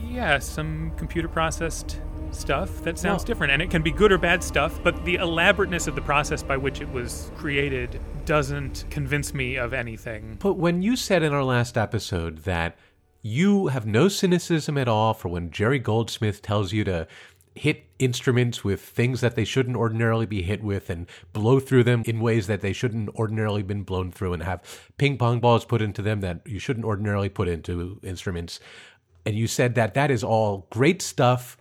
yeah, some computer processed stuff that sounds different. And it can be good or bad stuff, but the elaborateness of the process by which it was created doesn't convince me of anything. But when you said in our last episode that you have no cynicism at all for when Jerry Goldsmith tells you to hit instruments with things that they shouldn't ordinarily be hit with and blow through them in ways that they shouldn't ordinarily been blown through and have ping pong balls put into them that you shouldn't ordinarily put into instruments. And you said that that is all great stuff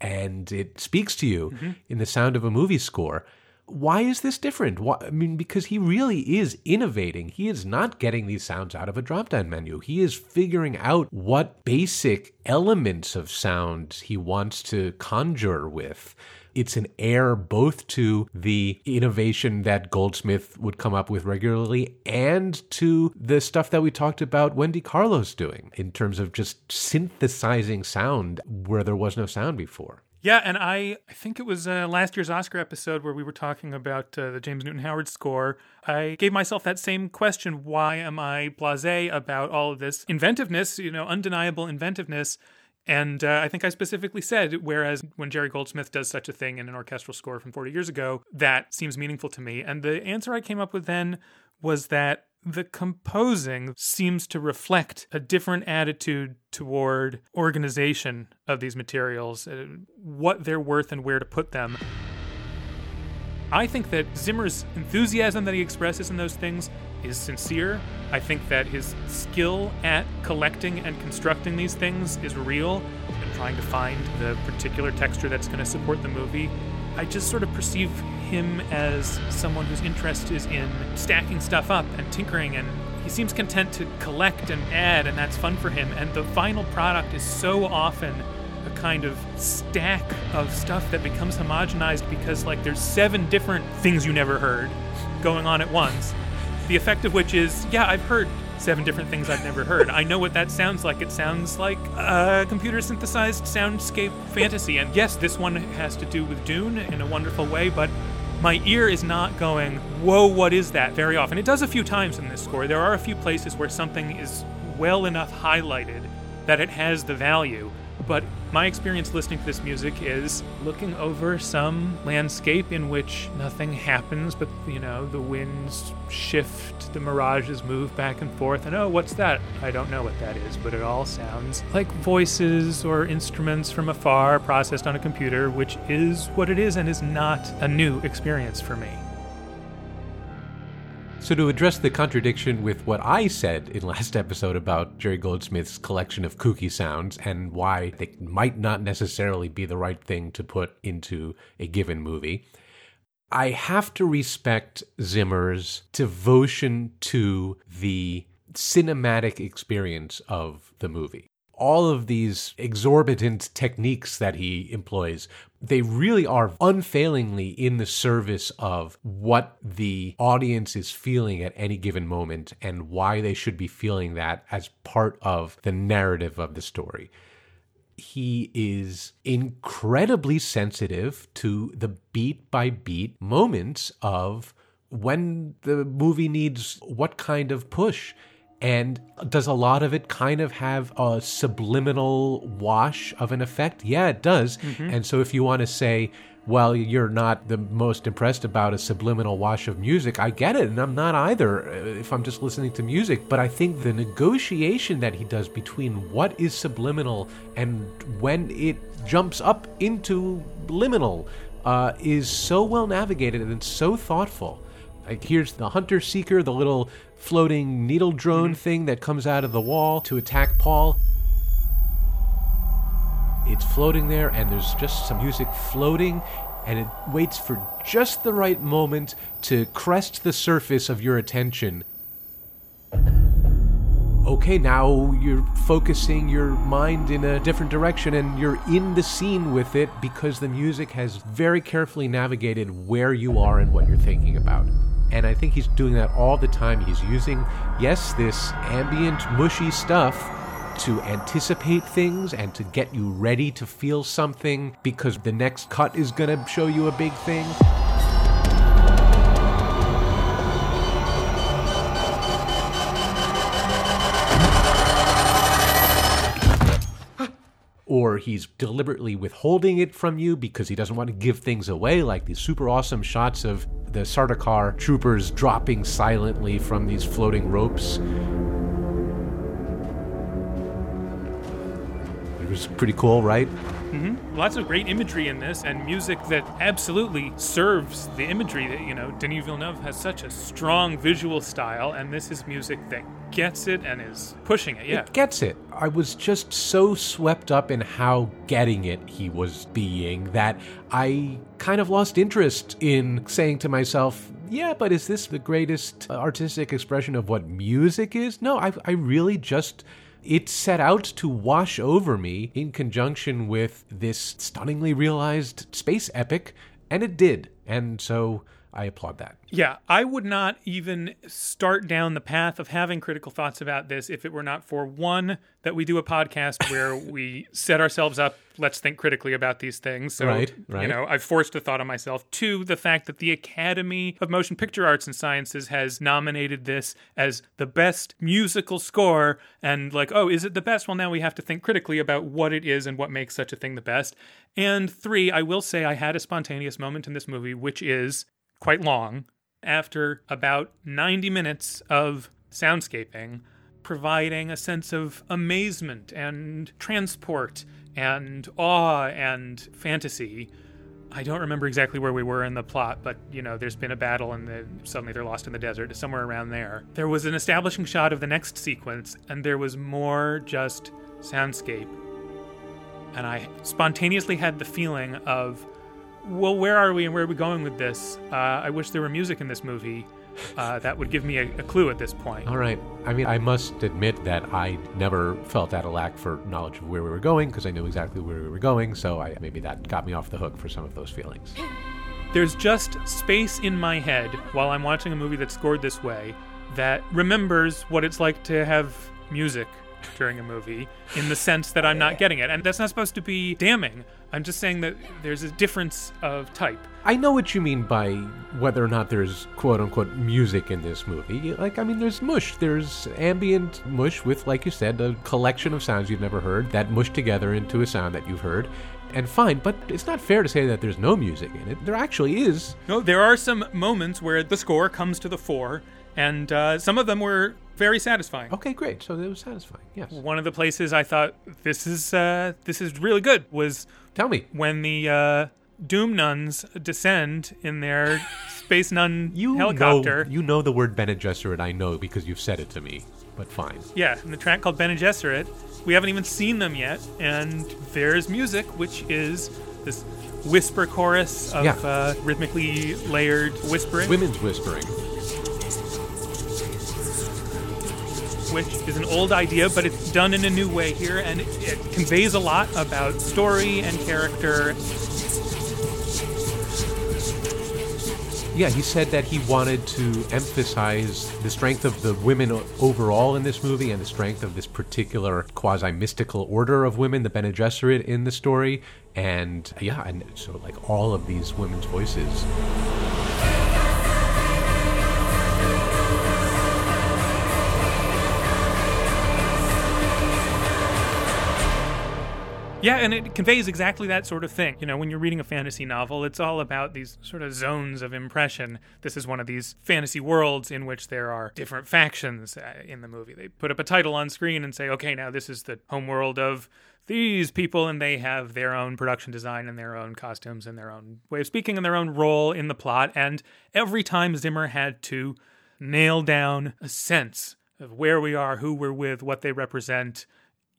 and it speaks to you mm-hmm. in the sound of a movie score. Why is this different? Why, I mean, because he really is innovating. He is not getting these sounds out of a drop down menu. He is figuring out what basic elements of sound he wants to conjure with. It's an heir both to the innovation that Goldsmith would come up with regularly and to the stuff that we talked about Wendy Carlos doing in terms of just synthesizing sound where there was no sound before. Yeah, and I, I think it was uh, last year's Oscar episode where we were talking about uh, the James Newton Howard score. I gave myself that same question: Why am I blasé about all of this inventiveness? You know, undeniable inventiveness. And uh, I think I specifically said, whereas when Jerry Goldsmith does such a thing in an orchestral score from 40 years ago, that seems meaningful to me. And the answer I came up with then was that the composing seems to reflect a different attitude toward organization of these materials, uh, what they're worth and where to put them. I think that Zimmer's enthusiasm that he expresses in those things is sincere. I think that his skill at collecting and constructing these things is real and trying to find the particular texture that's going to support the movie. I just sort of perceive him as someone whose interest is in stacking stuff up and tinkering and he seems content to collect and add and that's fun for him. And the final product is so often a kind of stack of stuff that becomes homogenized because like there's seven different things you never heard going on at once. The effect of which is yeah i've heard seven different things i've never heard. I know what that sounds like. It sounds like a computer synthesized soundscape fantasy. And yes this one has to do with dune in a wonderful way but my ear is not going, whoa, what is that very often. It does a few times in this score. There are a few places where something is well enough highlighted that it has the value. But my experience listening to this music is looking over some landscape in which nothing happens, but you know, the winds shift, the mirages move back and forth, and oh, what's that? I don't know what that is, but it all sounds like voices or instruments from afar processed on a computer, which is what it is and is not a new experience for me. So, to address the contradiction with what I said in last episode about Jerry Goldsmith's collection of kooky sounds and why they might not necessarily be the right thing to put into a given movie, I have to respect Zimmer's devotion to the cinematic experience of the movie. All of these exorbitant techniques that he employs, they really are unfailingly in the service of what the audience is feeling at any given moment and why they should be feeling that as part of the narrative of the story he is incredibly sensitive to the beat by beat moments of when the movie needs what kind of push. And does a lot of it kind of have a subliminal wash of an effect? Yeah, it does. And so if you want to say, well, you're not the most impressed about a subliminal wash of music. I get it, and I'm not either uh, if I'm just listening to music. But I think the negotiation that he does between what is subliminal and when it jumps up into liminal uh, is so well navigated and so thoughtful. Like here's the hunter seeker, the little floating needle drone mm-hmm. thing that comes out of the wall to attack Paul it's floating there and there's just some music floating and it waits for just the right moment to crest the surface of your attention. Okay, now you're focusing your mind in a different direction and you're in the scene with it because the music has very carefully navigated where you are and what you're thinking about. And I think he's doing that all the time. He's using, yes, this ambient, mushy stuff to anticipate things and to get you ready to feel something because the next cut is going to show you a big thing. Or he's deliberately withholding it from you because he doesn't want to give things away, like these super awesome shots of the Sardaukar troopers dropping silently from these floating ropes. It was pretty cool, right? Mm-hmm. Lots of great imagery in this, and music that absolutely serves the imagery. That you know, Denis Villeneuve has such a strong visual style, and this is music that gets it and is pushing it. Yeah, It gets it. I was just so swept up in how getting it he was being that I kind of lost interest in saying to myself, yeah, but is this the greatest artistic expression of what music is? No, I, I really just. It set out to wash over me in conjunction with this stunningly realized space epic, and it did. And so I applaud that. Yeah, I would not even start down the path of having critical thoughts about this if it were not for one that we do a podcast where we set ourselves up. Let's think critically about these things. So, Right, you know, I've forced a thought on myself. Two, the fact that the Academy of Motion Picture Arts and Sciences has nominated this as the best musical score, and like, oh, is it the best? Well, now we have to think critically about what it is and what makes such a thing the best. And three, I will say I had a spontaneous moment in this movie, which is quite long after about 90 minutes of soundscaping, providing a sense of amazement and transport and awe and fantasy. I don't remember exactly where we were in the plot, but you know, there's been a battle and then suddenly they're lost in the desert, somewhere around there. There was an establishing shot of the next sequence, and there was more just soundscape. And I spontaneously had the feeling of, well, where are we and where are we going with this? Uh, I wish there were music in this movie. Uh, that would give me a, a clue at this point. All right. I mean, I must admit that I never felt that a lack for knowledge of where we were going because I knew exactly where we were going. So I, maybe that got me off the hook for some of those feelings. There's just space in my head while I'm watching a movie that's scored this way that remembers what it's like to have music during a movie in the sense that I'm not getting it. And that's not supposed to be damning. I'm just saying that there's a difference of type. I know what you mean by whether or not there's quote unquote music in this movie. Like, I mean, there's mush. There's ambient mush with, like you said, a collection of sounds you've never heard that mush together into a sound that you've heard. And fine, but it's not fair to say that there's no music in it. There actually is. No, there are some moments where the score comes to the fore, and uh, some of them were very satisfying. Okay, great. So it was satisfying. Yes. One of the places I thought this is uh, this is really good was Tell me. when the uh, Doom nuns descend in their space nun You helicopter. know, you know the word Bene Gesserit. I know because you've said it to me. But fine. Yeah, in the track called Bene Gesserit. We haven't even seen them yet, and there's music, which is this whisper chorus of Yeah. uh, rhythmically layered whispering, Women's whispering. Which is an old idea, but it's done in a new way here, and it, it conveys a lot about story and character. Yeah, he said that he wanted to emphasize the strength of the women overall in this movie and the strength of this particular quasi mystical order of women, the Bene Gesserit, in the story. And yeah, and so like all of these women's voices. Yeah, and it conveys exactly that sort of thing. You know, when you're reading a fantasy novel, it's all about these sort of zones of impression. This is one of these fantasy worlds in which there are different factions uh, in the movie. They put up a title on screen and say, okay, now this is the homeworld of these people, and they have their own production design and their own costumes and their own way of speaking and their own role in the plot. And every time Zimmer had to nail down a sense of where we are, who we're with, what they represent.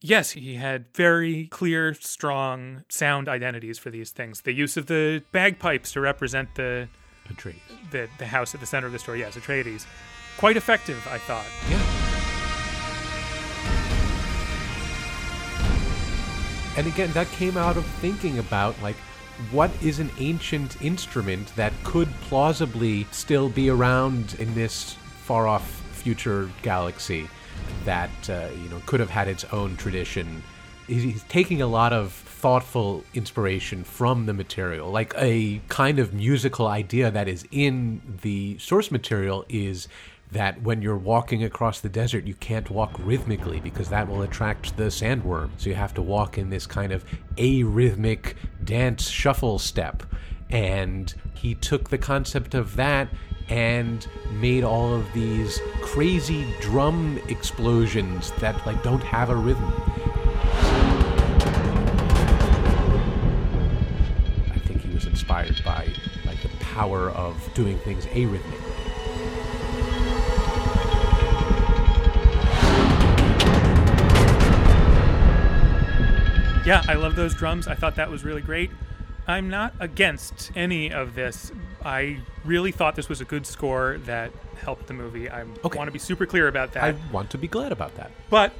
Yes, he had very clear, strong sound identities for these things. The use of the bagpipes to represent the Atreides. the, the house at the center of the story, yes, Atreides. Quite effective, I thought. Yeah. And again, that came out of thinking about like what is an ancient instrument that could plausibly still be around in this far off future galaxy that uh, you know could have had its own tradition. He's, taking a lot of thoughtful inspiration from the material, like a kind of musical idea that is in the source material is that when you're walking across the desert, you can't walk rhythmically because that will attract the sandworm. So you have to walk in this kind of arrhythmic dance shuffle step. And he took the concept of that and made all of these crazy drum explosions that like don't have a rhythm. I think he was inspired by like the power of doing things arrhythmically. Yeah, I love those drums. I thought that was really great. I'm not against any of this. I really thought this was a good score that helped the movie. I Okay. want to be super clear about that. I want to be glad about that. But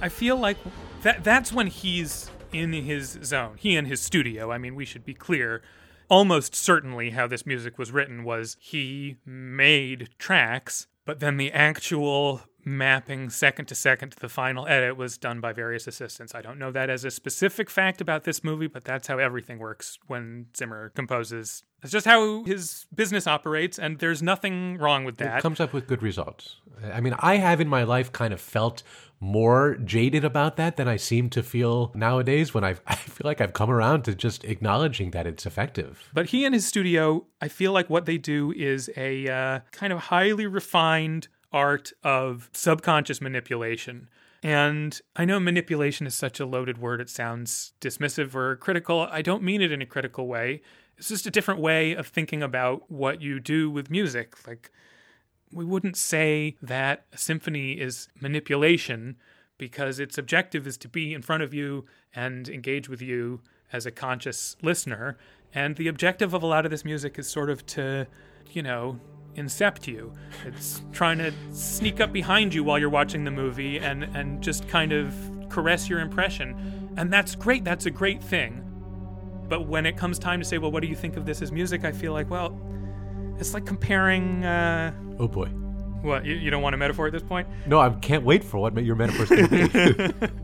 I feel like that that's when he's in his zone. He and his studio. I mean, we should be clear. Almost certainly how this music was written was he made tracks, but then the actual mapping second to second to the final edit was done by various assistants. I don't know that as a specific fact about this movie, but that's how everything works when Zimmer composes. It's just how his business operates, and there's nothing wrong with that. It comes up with good results. I mean, I have in my life kind of felt more jaded about that than I seem to feel nowadays when I've, I feel like I've come around to just acknowledging that it's effective. But he and his studio, I feel like what they do is a uh, kind of highly refined art of subconscious manipulation. And I know manipulation is such a loaded word, it sounds dismissive or critical. I don't mean it in a critical way. It's just a different way of thinking about what you do with music. Like, we wouldn't say that a symphony is manipulation because its objective is to be in front of you and engage with you as a conscious listener. And the objective of a lot of this music is sort of to, you know, incept you. It's trying to sneak up behind you while you're watching the movie and, and just kind of caress your impression. And that's great. That's a great thing. But when it comes time to say, well, what do you think of this as music? I feel like, well, it's like comparing. Uh, Oh boy. what you, you don't want a metaphor at this point? No, I can't wait for what your metaphor's going to be.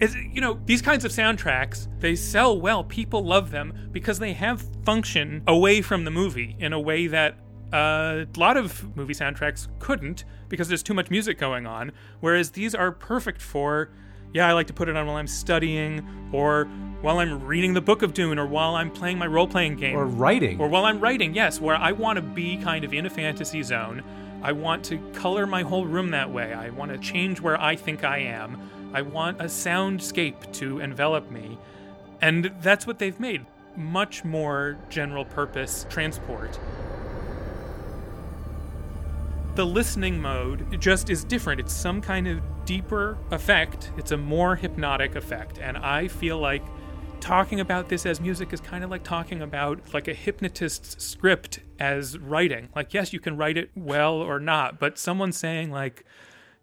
Is you know these kinds of soundtracks they sell well. People love them because they have function away from the movie in a way that Uh, a lot of movie soundtracks couldn't because there's too much music going on. Whereas these are perfect for. Yeah, I like to put it on while I'm studying, or while I'm reading the Book of Dune, or while I'm playing my role playing game. or writing. Or while I'm writing, yes, where I want to be kind of in a fantasy zone. I want to color my whole room that way. I want to change where I think I am. I want a soundscape to envelop me. And that's what they've made. Much more general purpose transport. The listening mode just is different. It's some kind of deeper effect. It's a more hypnotic effect. And I feel like talking about this as music is kind of like talking about like a hypnotist's script as writing. Like, yes, you can write it well or not, but someone saying, like,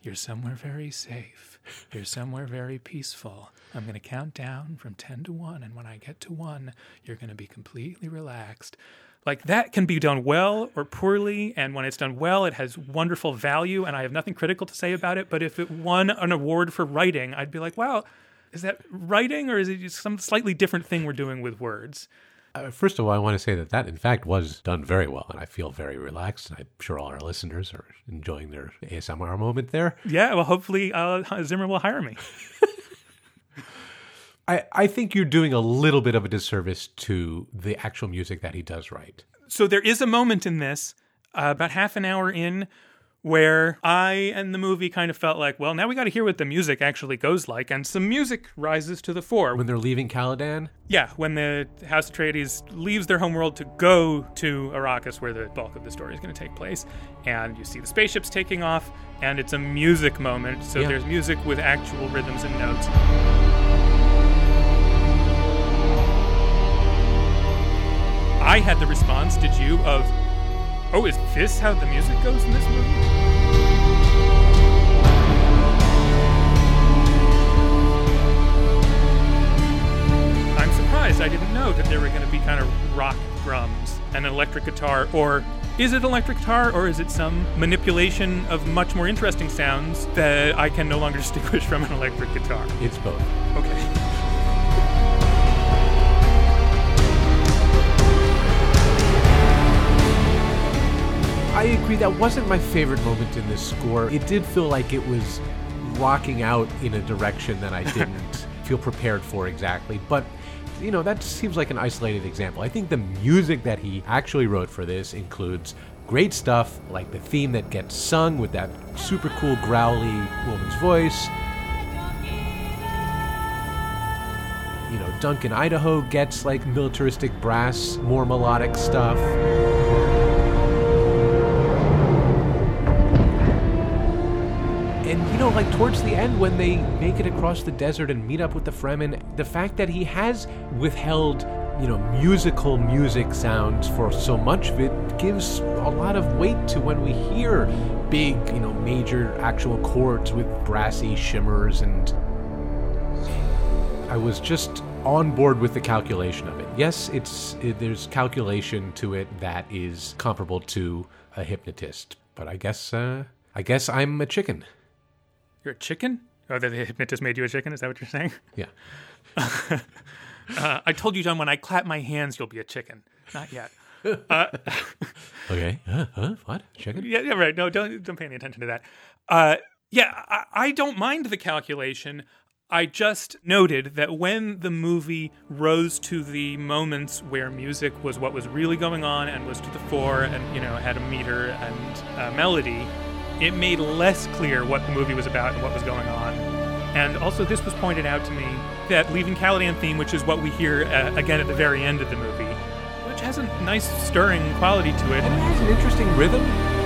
you're somewhere very safe, you're somewhere very peaceful. I'm going to count down from 10 to 1, and when I get to 1, you're going to be completely relaxed. Like that can be done well or poorly, and when it's done well, it has wonderful value, and I have nothing critical to say about it. But if it won an award for writing, I'd be like, wow, is that writing or is it just some slightly different thing we're doing with words? Uh, first of all, I want to say that that, in fact, was done very well, and I feel very relaxed. And I'm sure all our listeners are enjoying their ASMR moment there. Yeah, well, hopefully uh, Zimmer will hire me. I, I think you're doing a little bit of a disservice to the actual music that he does write. So there is a moment in this, uh, about half an hour in, where I and the movie kind of felt like, well, now we got to hear what the music actually goes like, and some music rises to the fore. When they're leaving Caladan, Yeah, when the House Atreides leaves their homeworld to go to Arrakis, where the bulk of the story is going to take place, and you see the spaceships taking off, and it's a music moment. So Yeah. there's music with actual rhythms and notes. I had the response, did you, of, oh, is this how the music goes in this movie? I'm surprised I didn't know that there were going to be kind of rock drums and an electric guitar, or is it electric guitar, or is it some manipulation of much more interesting sounds that I can no longer distinguish from an electric guitar? it's both. Okay. I agree. That wasn't my favorite moment in this score. It did feel like it was rocking out in a direction that I didn't feel prepared for exactly. But, you know, that seems like an isolated example. I think the music that he actually wrote for this includes great stuff like the theme that gets sung with that super cool, growly woman's voice. You know, Duncan Idaho gets like militaristic brass, more melodic stuff. Know, like towards the end, when they make it across the desert and meet up with the Fremen, the fact that he has withheld, you know, musical music sounds for so much of it gives a lot of weight to when we hear big, you know, major actual chords with brassy shimmers and. I was just on board with the calculation of it. Yes, it's it, there's calculation to it that is comparable to a hypnotist, but I guess uh, I guess I'm a chicken. You're a chicken? Oh, the hypnotist made you a chicken? Is that what you're saying? Yeah. Uh, I told you, John, when I clap my hands, you'll be a chicken. Not yet. Okay. Uh, huh? What? Chicken? Yeah, yeah, right. No, don't don't pay any attention to that. Uh, yeah, I, I don't mind the calculation. I just noted that when the movie rose to the moments where music was what was really going on and was to the fore and you know had a meter and a melody, it made less clear what the movie was about and what was going on. And also, this was pointed out to me that Leaving Caladan theme, which is what we hear uh, again at the very end of the movie, which has a nice stirring quality to it. And it has an interesting rhythm.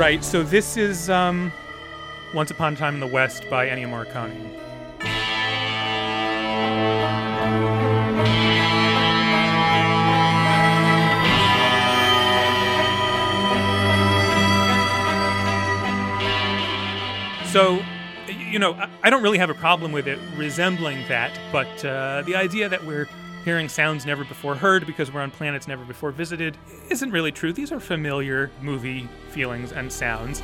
Right. So this is um, Once Upon a Time in the West by Ennio Morricone. So, you know, I- don't really have a problem with it resembling that, but uh, the idea that we're hearing sounds never before heard because we're on planets never before visited isn't really true. These are familiar movie feelings and sounds.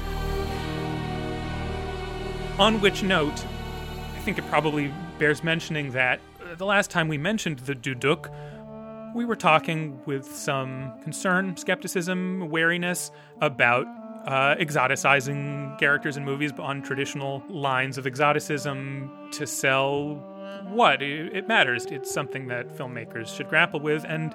On which note, I think it probably bears mentioning that uh, the last time we mentioned the Duduk, we were talking with some concern, skepticism, wariness about uh, exoticizing characters in movies on traditional lines of exoticism to sell what? It, matters. It's something that filmmakers should grapple with. And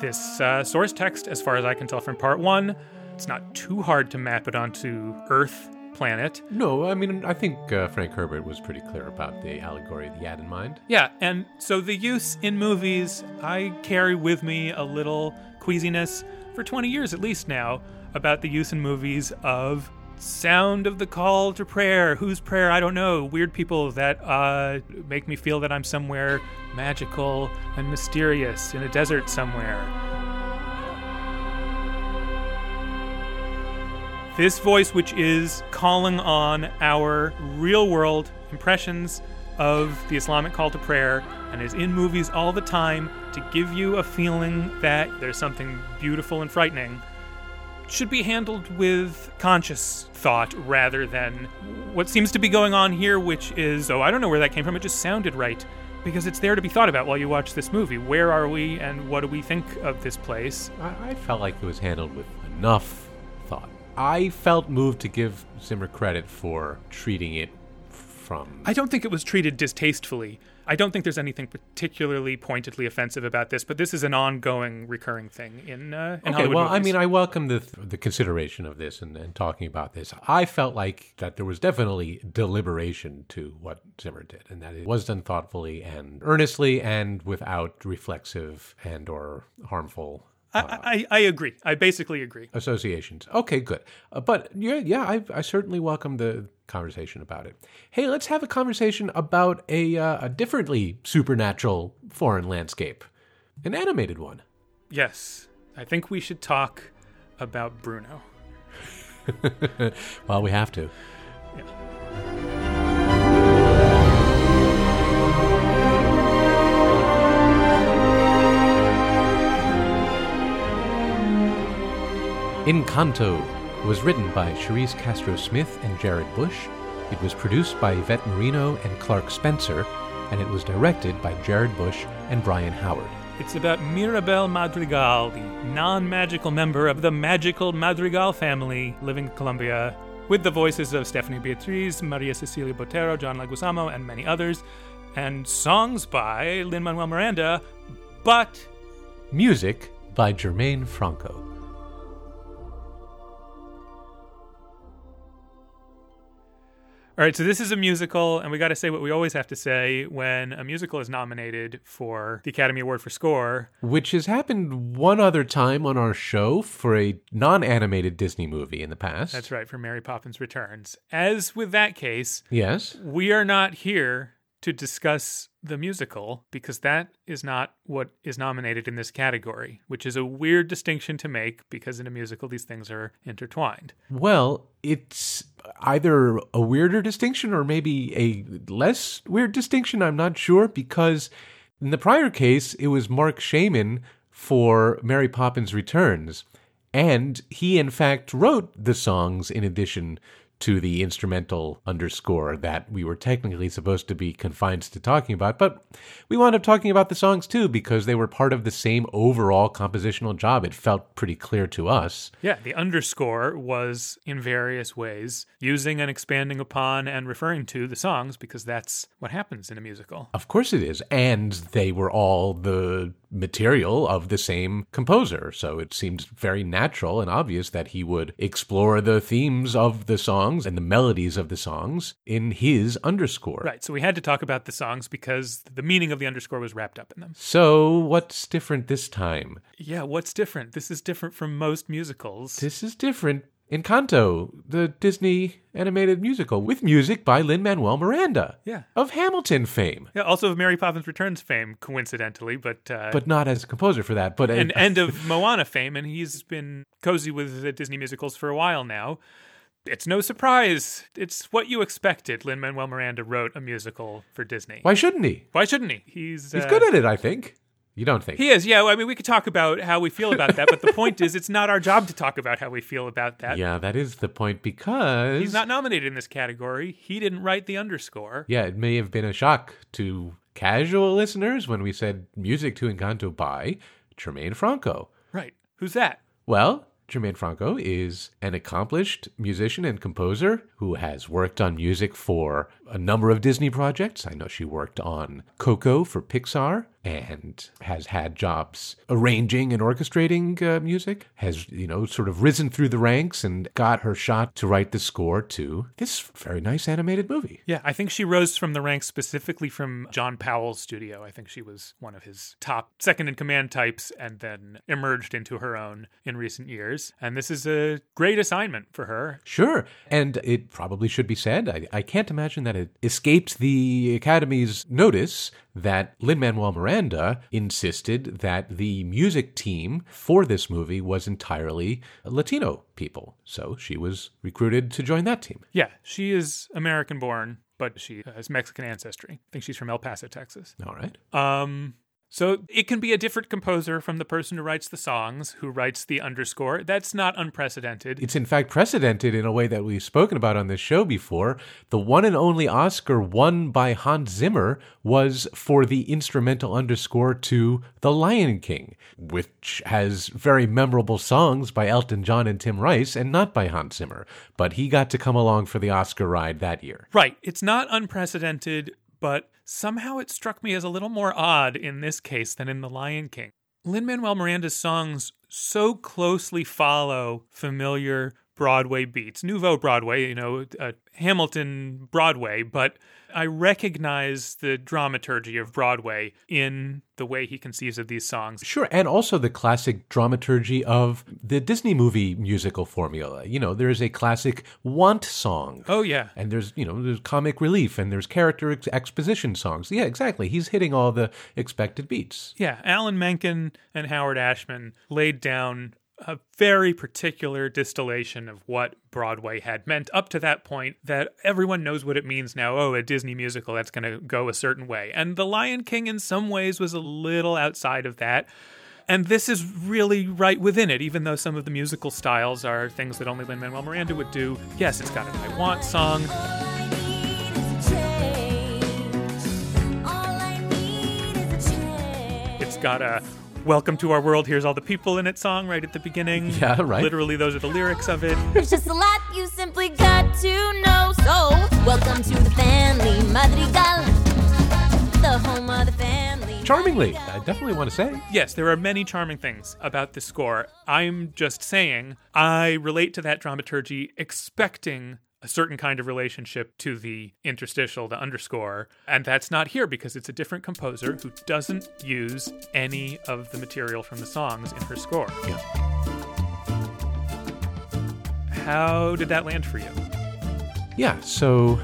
this uh, source text, as far as I can tell from part one, It's not too hard to map it onto Earth planet. No, I mean, I think uh, Frank Herbert was pretty clear about the allegory that he had in mind. Yeah, and so the use in movies, I carry with me a little queasiness for 20 years at least now about the use in movies of sound of the call to prayer. Whose prayer? I don't know. Weird people that uh, make me feel that I'm somewhere magical and mysterious in a desert somewhere. This voice, which is calling on our real world impressions of the Islamic call to prayer and is in movies all the time to give you a feeling that there's something beautiful and frightening, should be handled with conscious thought rather than what seems to be going on here, which is, oh, I don't know where that came from, it just sounded right. Because it's there to be thought about while you watch this movie. Where are we and what do we think of this place? I, I felt like it was handled with enough thought. I felt moved to give Zimmer credit for treating it from. I don't think it was treated distastefully. I don't think there's anything particularly pointedly offensive about this, but this is an ongoing, recurring thing in, uh, in okay, Hollywood well, I mean, I welcome the the consideration of this and, and talking about this. I felt like that there was definitely deliberation to what Zimmer did, and that it was done thoughtfully and earnestly, and without reflexive and or harmful I, I, I agree. I basically agree. associations. Okay, good. Uh, but yeah, yeah, I, I certainly welcome the conversation about it. Hey, let's have a conversation about a uh, a differently supernatural foreign landscape, an animated one. Yes, I think we should talk about Bruno. well, we have to. Encanto was written by Charise Castro Smith and Jared Bush. It was produced by Yvett Merino and Clark Spencer, and it was directed by Jared Bush and Byron Howard. It's about Mirabel Madrigal, the non magical member of the magical Madrigal family living in Colombia, with the voices of Stephanie Beatriz, Maria Cecilia Botero, John Leguizamo, and many others, and songs by Lin Manuel Miranda, but Music by Germaine Franco. All right, so this is a musical, and we got to say what we always have to say when a musical is nominated for the Academy Award for Score. which has happened one other time on our show for a non-animated Disney movie in the past. That's right, for Mary Poppins Returns. As with that case, Yes. we are not here to discuss the musical because that is not what is nominated in this category, which is a weird distinction to make because in a musical these things are intertwined. Well, it's either a weirder distinction or maybe a less weird distinction. I'm not sure because in the prior case, it was Marc Shaiman for Mary Poppins Returns. And he, in fact, wrote the songs in addition to the instrumental underscore that we were technically supposed to be confined to talking about. But we wound up talking about the songs too because they were part of the same overall compositional job. It felt pretty clear to us. Yeah, the underscore was in various ways using and expanding upon and referring to the songs because that's what happens in a musical. Of course it is. And they were all the material of the same composer. So it seemed very natural and obvious that he would explore the themes of the songs and the melodies of the songs in his underscore. Right, so we had to talk about the songs because the meaning of the underscore was wrapped up in them. So what's different this time? Yeah, what's different? This is different from most musicals. This is different. Encanto, the Disney animated musical with music by Lin Manuel Miranda. Yeah. Of Hamilton fame. Yeah, also of Mary Poppins Returns fame, coincidentally, but uh, But not as a composer for that. But and end of Moana fame, and he's been cozy with the Disney musicals for a while now. It's no surprise. It's what you expected. Lin Manuel Miranda wrote a musical for Disney. why shouldn't he? Why shouldn't he? He's He's uh, good at it, I think. You don't think? He is, yeah. I mean, we could talk about how we feel about that, but the point is, it's not our job to talk about how we feel about that. yeah, that is the point because He's not nominated in this category. He didn't write the underscore. Yeah, it may have been a shock to casual listeners when we said music to Encanto by Germaine Franco. Right. Who's that? Well, Germaine Franco is an accomplished musician and composer who has worked on music for a number of Disney projects. I know she worked on Coco for Pixar and has had jobs arranging and orchestrating uh, music, has, you know, sort of risen through the ranks and got her shot to write the score to this very nice animated movie. Yeah, I think she rose from the ranks specifically from John Powell's studio. I think she was one of his top second in command types and then emerged into her own in recent years. And this is a great assignment for her. Sure. And it probably should be said, I, I can't imagine that it escaped the Academy's notice that Lin Manuel Miranda insisted that the music team for this movie was entirely Latino people. So she was recruited to join that team. Yeah, she is American born, but she has Mexican ancestry. I think she's from El Paso, Texas. All right. Um, so it can be a different composer from the person who writes the songs, who writes the underscore. That's not unprecedented. It's in fact precedented in a way that we've spoken about on this show before. The one and only Oscar won by Hans Zimmer was for the instrumental underscore to The Lion King, which has very memorable songs by Elton John and Tim Rice and not by Hans Zimmer. But he got to come along for the Oscar ride that year. Right. It's not unprecedented, but somehow it struck me as a little more odd in this case than in The Lion King. Lin Manuel Miranda's songs so closely follow familiar Broadway beats, Nouveau Broadway, you know, uh, Hamilton Broadway, but I recognize the dramaturgy of Broadway in the way he conceives of these songs. Sure, and also the classic dramaturgy of the Disney movie musical formula. You know, there's a classic want song. Oh yeah. And there's, you know, there's comic relief and there's character ex- exposition songs. Yeah, exactly. He's hitting all the expected beats. Yeah, Alan Menken and Howard Ashman laid down a very particular distillation of what Broadway had meant up to that point that everyone knows what it means now. Oh, a Disney musical that's going to go a certain way. And The Lion King, in some ways, was a little outside of that. And this is really right within it, even though some of the musical styles are things that only Lin Manuel Miranda would do. Yes, it's got an I Want song. It's got a Welcome to Our World, Here's All the People in It song right at the beginning. Yeah, right. Literally, those are the lyrics of it. There's just a lot you simply got to know. So, welcome to the family Madrigal, the home of the family. Charmingly, I definitely want to say. Yes, there are many charming things about this score. I'm just saying, I relate to that dramaturgy expecting a certain kind of relationship to the interstitial, the underscore. And that's not here because it's a different composer who doesn't use any of the material from the songs in her score. Yeah. How did that land for you? Yeah, so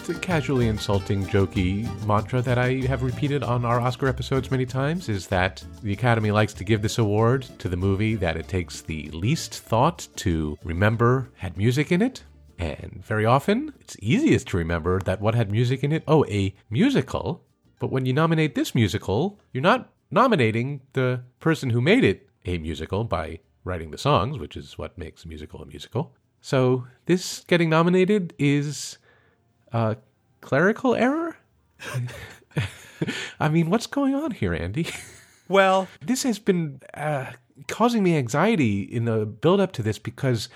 it's a casually insulting, jokey mantra that I have repeated on our Oscar episodes many times is that the Academy likes to give this award to the movie that it takes the least thought to remember had music in it. And very often, it's easiest to remember that what had music in it, oh, a musical. But when you nominate this musical, you're not nominating the person who made it a musical by writing the songs, which is what makes a musical a musical. So this getting nominated is a clerical error? I mean, what's going on here, Andy? Well, this has been uh, causing me anxiety in the build up to this because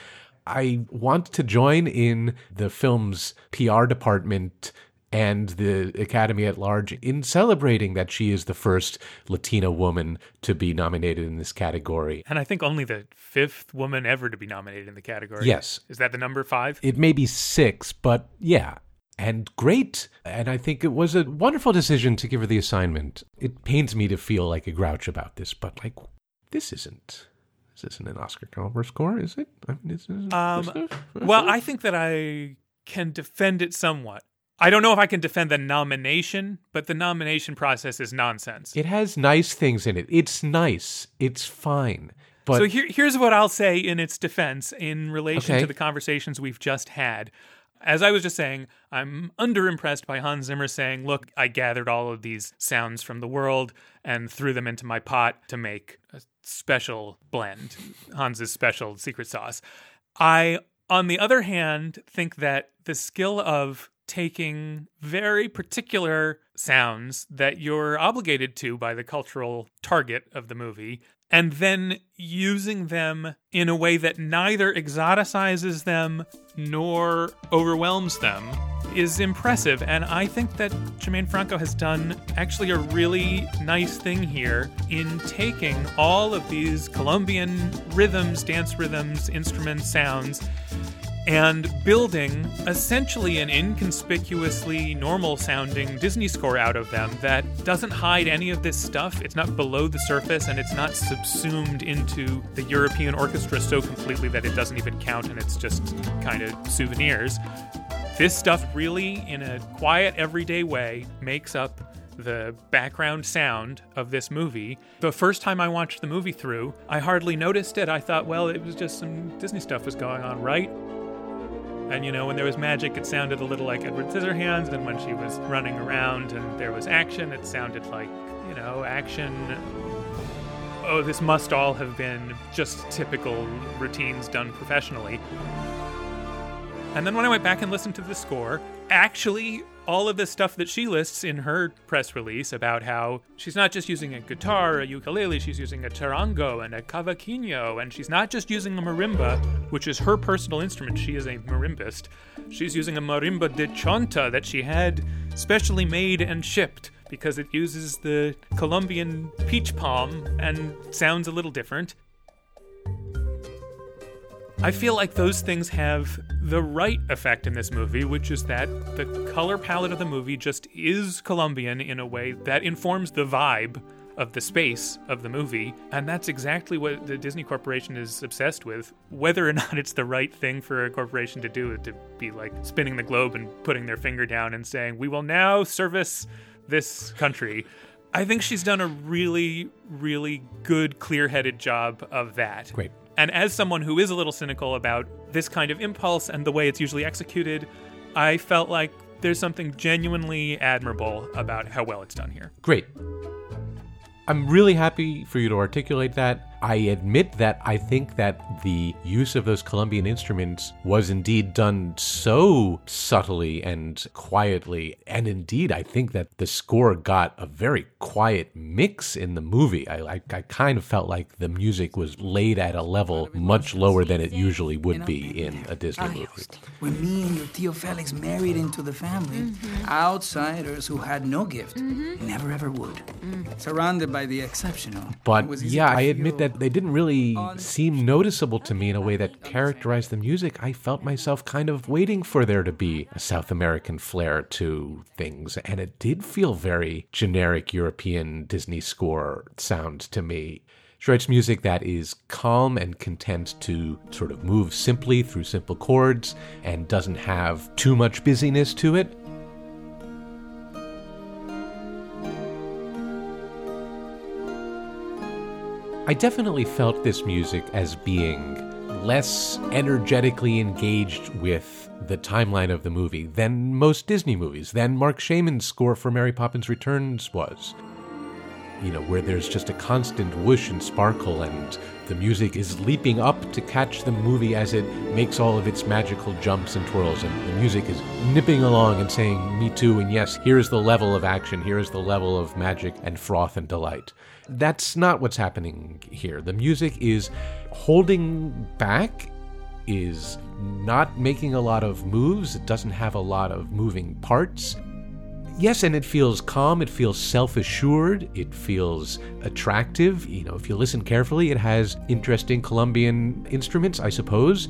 I want to join in the film's PR department and the Academy at large in celebrating that she is the first Latina woman to be nominated in this category. and I think only the fifth woman ever to be nominated in the category. Yes. Is that the number five? It may be six, but yeah. And great. And I think it was a wonderful decision to give her the assignment. It pains me to feel like a grouch about this, but like, this isn't. This isn't an Oscar caliber score, is it? I mean, is, is, Um. Well, I think that I can defend it somewhat. I don't know if I can defend the nomination, but the nomination process is nonsense. It has nice things in it. It's nice. It's fine. But so here, here's what I'll say in its defense in relation Okay. to the conversations we've just had. As I was just saying, I'm underimpressed by Hans Zimmer saying, Look, I gathered all of these sounds from the world and threw them into my pot to make a special blend, Hans's special secret sauce. I, on the other hand, think that the skill of taking very particular sounds that you're obligated to by the cultural target of the movie and then using them in a way that neither exoticizes them nor overwhelms them is impressive. And I think that Germaine Franco has done actually a really nice thing here in taking all of these Colombian rhythms, dance rhythms, instruments, sounds, and building essentially an inconspicuously normal sounding Disney score out of them that doesn't hide any of this stuff. It's not below the surface and it's not subsumed into the European orchestra so completely that it doesn't even count and it's just kind of souvenirs. This stuff really, in a quiet, everyday way, makes up the background sound of this movie. The first time I watched the movie through, I hardly noticed it. I thought, well, it was just some Disney stuff was going on, right? And you know, when there was magic, it sounded a little like Edward Scissorhands. And when she was running around and there was action, it sounded like, you know, action. Oh, this must all have been just typical routines done professionally. And then when I went back and listened to the score, actually, all of the stuff that she lists in her press release about how she's not just using a guitar, a ukulele, she's using a charango and a cavaquinho, and she's not just using a marimba, which is her personal instrument. She is a marimbist. She's using a marimba de chonta that she had specially made and shipped because it uses the Colombian peach palm and sounds a little different. I feel like those things have the right effect in this movie, which is that the color palette of the movie just is Colombian in a way that informs the vibe of the space of the movie. And that's exactly what the Disney Corporation is obsessed with. Whether or not it's the right thing for a corporation to do, to be like spinning the globe and putting their finger down and saying, we will now service this country. I think she's done a really, really good, clear headed job of that. Great. And as someone who is a little cynical about this kind of impulse and the way it's usually executed, I felt like there's something genuinely admirable about how well it's done here. Great. I'm really happy for you to articulate that. I admit that I think that the use of those Colombian instruments was indeed done so subtly and quietly. And indeed, I think that the score got a very quiet mix in the movie. I, I, I kind of felt like the music was laid at a level much lower than it usually would be in a Disney movie. When me and your Tio Felix married into the family, mm-hmm. outsiders who had no gift mm-hmm. never ever would. Mm-hmm. Surrounded by the exceptional. But was yeah, I admit feel- that they didn't really seem noticeable to me in a way that characterized the music. I felt myself kind of waiting for there to be a South American flair to things, and it did feel very generic European Disney score sound to me. She writes music that is calm and content to sort of move simply through simple chords and doesn't have too much busyness to it. I definitely felt this music as being less energetically engaged with the timeline of the movie than most Disney movies, than Marc Shaiman's score for Mary Poppins Returns was. You know, where there's just a constant whoosh and sparkle, and the music is leaping up to catch the movie as it makes all of its magical jumps and twirls, and the music is nipping along and saying, Me too, and yes, here's the level of action, here is the level of magic and froth and delight. That's not what's happening here. The music is holding back, is not making a lot of moves, it doesn't have a lot of moving parts. Yes, and it feels calm, it feels self assured, it feels attractive. You know, if you listen carefully, it has interesting Colombian instruments, I suppose.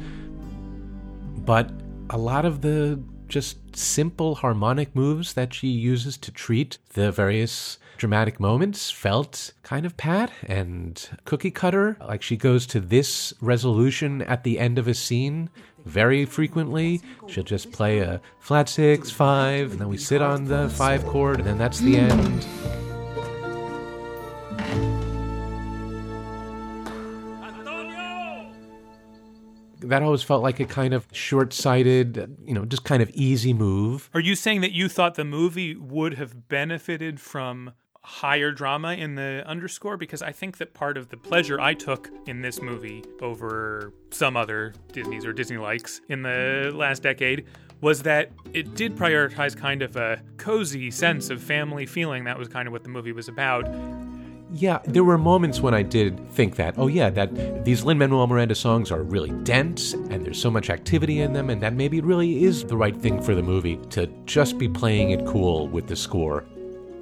But a lot of the just simple harmonic moves that she uses to treat the various dramatic moments felt kind of pat and cookie cutter. Like she goes to this resolution at the end of a scene very frequently. She'll just play a flat six, five, and then we sit on the five chord, and then that's the end. That always felt like a kind of short sighted, you know, just kind of easy move. Are you saying that you thought the movie would have benefited from higher drama in the underscore? Because I think that part of the pleasure I took in this movie over some other Disney's or Disney likes in the last decade was that it did prioritize kind of a cozy sense of family feeling. That was kind of what the movie was about. Yeah, there were moments when I did think that, oh yeah, that these Lin Manuel Miranda songs are really dense and there's so much activity in them, and that maybe it really is the right thing for the movie to just be playing it cool with the score.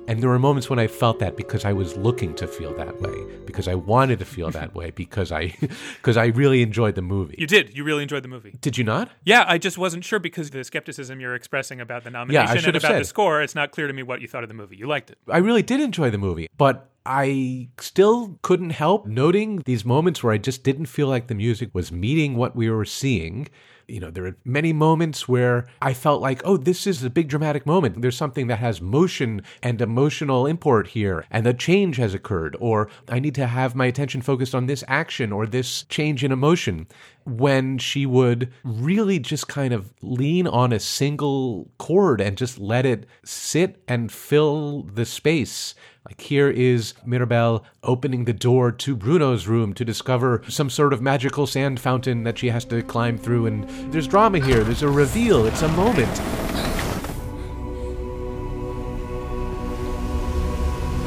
And there were moments when I felt that because I was looking to feel that way, because I wanted to feel that way, because I because I really enjoyed the movie. You did. You really enjoyed the movie. Did you not? Yeah, I just wasn't sure because of the skepticism you're expressing about the nomination should and about said. the score, it's not clear to me what you thought of the movie. You liked it. I really did enjoy the movie, but I still couldn't help noting these moments where I just didn't feel like the music was meeting what we were seeing. You know, there are many moments where I felt like, oh, this is a big dramatic moment. There's something that has motion and emotional import here, and a change has occurred, or I need to have my attention focused on this action or this change in emotion. When she would really just kind of lean on a single chord and just let it sit and fill the space. Like here is Mirabel opening the door to Bruno's room to discover some sort of magical sand fountain that she has to climb through, and there's drama here. There's a reveal. It's a moment.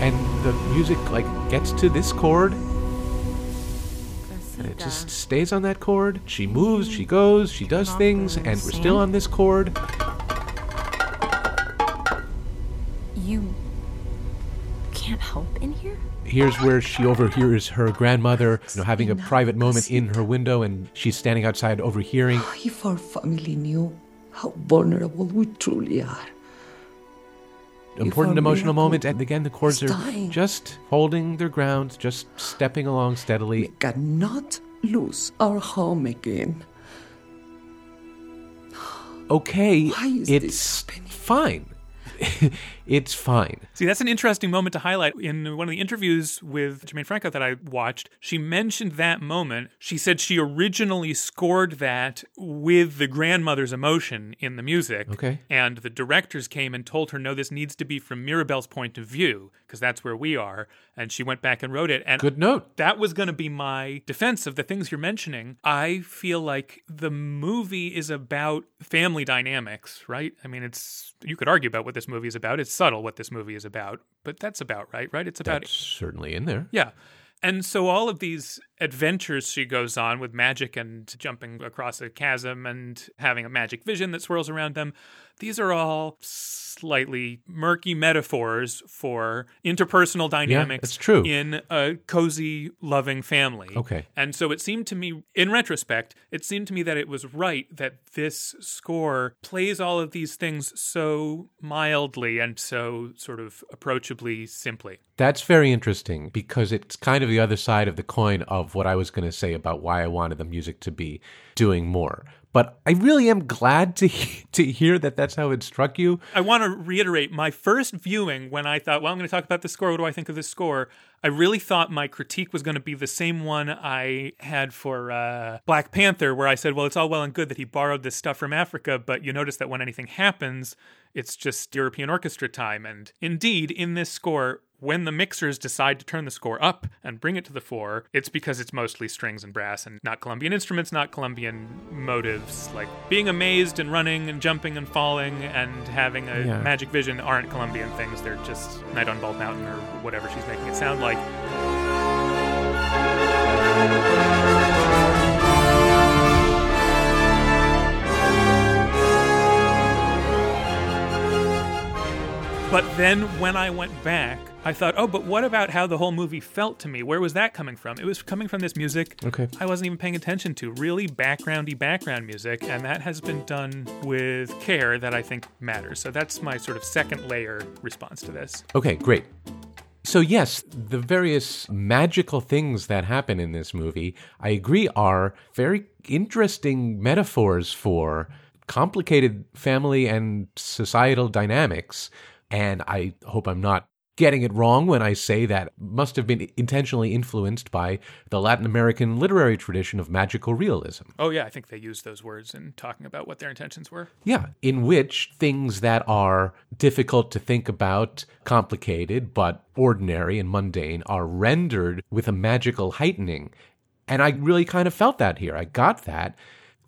And the music like gets to this chord, and it just stays on that chord. She moves, she goes, she does things, and we're still on this chord. You can't help in here? Here's where she overhears her grandmother, you know, having a private moment in her window, and she's standing outside overhearing. If our family knew how vulnerable we truly are. important emotional moment. And again, the chords are just holding their ground, just stepping along steadily. We cannot lose our home again. Okay, Why is it's fine. it's fine. See, that's an interesting moment to highlight. In one of the interviews with Germaine Franco that I watched, she mentioned that moment. She said she originally scored that with the grandmother's emotion in the music. Okay. And the directors came and told her, no, this needs to be from Mirabel's point of view, because that's where we are. And she went back and wrote it. And Good note. that was going to be my defense of the things you're mentioning. I feel like the movie is about family dynamics, right? I mean, it's you could argue about what this movie is about. It's subtle what this movie is about, but that's about right, right? It's about That's certainly in there. yeah. And so all of these adventures she goes on with magic and jumping across a chasm and having a magic vision that swirls around them, these are all slightly murky metaphors for interpersonal dynamics Yeah, it's true. in a cozy, loving family. Okay. And so it seemed to me, in retrospect, it seemed to me that it was right that this score plays all of these things so mildly and so sort of approachably simply. That's very interesting because it's kind of the other side of the coin of what I was going to say about why I wanted the music to be doing more. But I really am glad to to hear that that's how it struck you. I want to reiterate my first viewing when I thought, well, I'm going to talk about the score. What do I think of the score? I really thought my critique was going to be the same one I had for uh, Black Panther, where I said, well, it's all well and good that he borrowed this stuff from Africa, but you notice that when anything happens, it's just European orchestra time. And indeed, in this score, when the mixers decide to turn the score up and bring it to the fore, it's because it's mostly strings and brass and not Colombian instruments, not Colombian motives. Like being amazed and running and jumping and falling and having a Yeah. magic vision aren't Colombian things. They're just Night on Bald Mountain or whatever she's making it sound like. But then when I went back, I thought, oh, but what about how the whole movie felt to me? Where was that coming from? It was coming from this music Okay. I wasn't even paying attention to. Really backgroundy background music, and that has been done with care that I think matters. So that's my sort of second layer response to this. Okay, great. So, yes, the various magical things that happen in this movie, I agree, are very interesting metaphors for complicated family and societal dynamics. And I hope I'm not getting it wrong when I say that must have been intentionally influenced by the Latin American literary tradition of magical realism. Oh, yeah, I think they used those words in talking about what their intentions were. Yeah, in which things that are difficult to think about, complicated, but ordinary and mundane are rendered with a magical heightening. And I really kind of felt that here. I got that.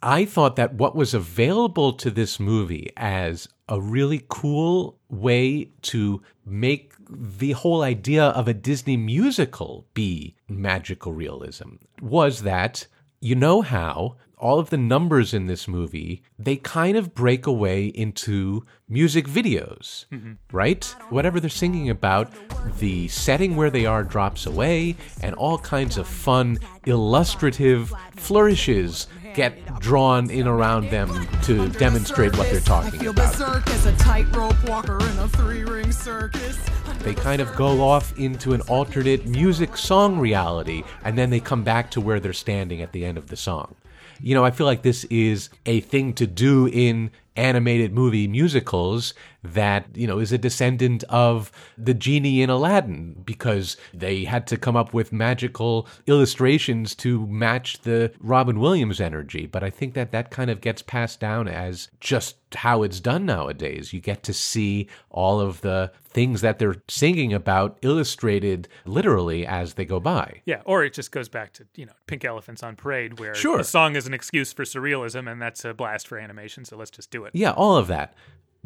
I thought that what was available to this movie as a really cool way to make the whole idea of a Disney musical be magical realism was that you know how all of the numbers in this movie they kind of break away into music videos mm-hmm. right whatever they're singing about the setting where they are drops away and all kinds of fun illustrative flourishes get drawn in around them to demonstrate what they're talking about circus, a tightrope walker in a three-ring circus. they kind of go off into an alternate music song reality and then they come back to where they're standing at the end of the song. You know, I feel like this is a thing to do in animated movie musicals that, you know, is a descendant of the genie in Aladdin because they had to come up with magical illustrations to match the Robin Williams energy. But I think that that kind of gets passed down as just how it's done nowadays. You get to see all of the things that they're singing about illustrated literally as they go by. Yeah, or it just goes back to, you know, Pink Elephants on Parade, where Sure. the song is an excuse for surrealism, and that's a blast for animation, so let's just do it. Yeah, all of that.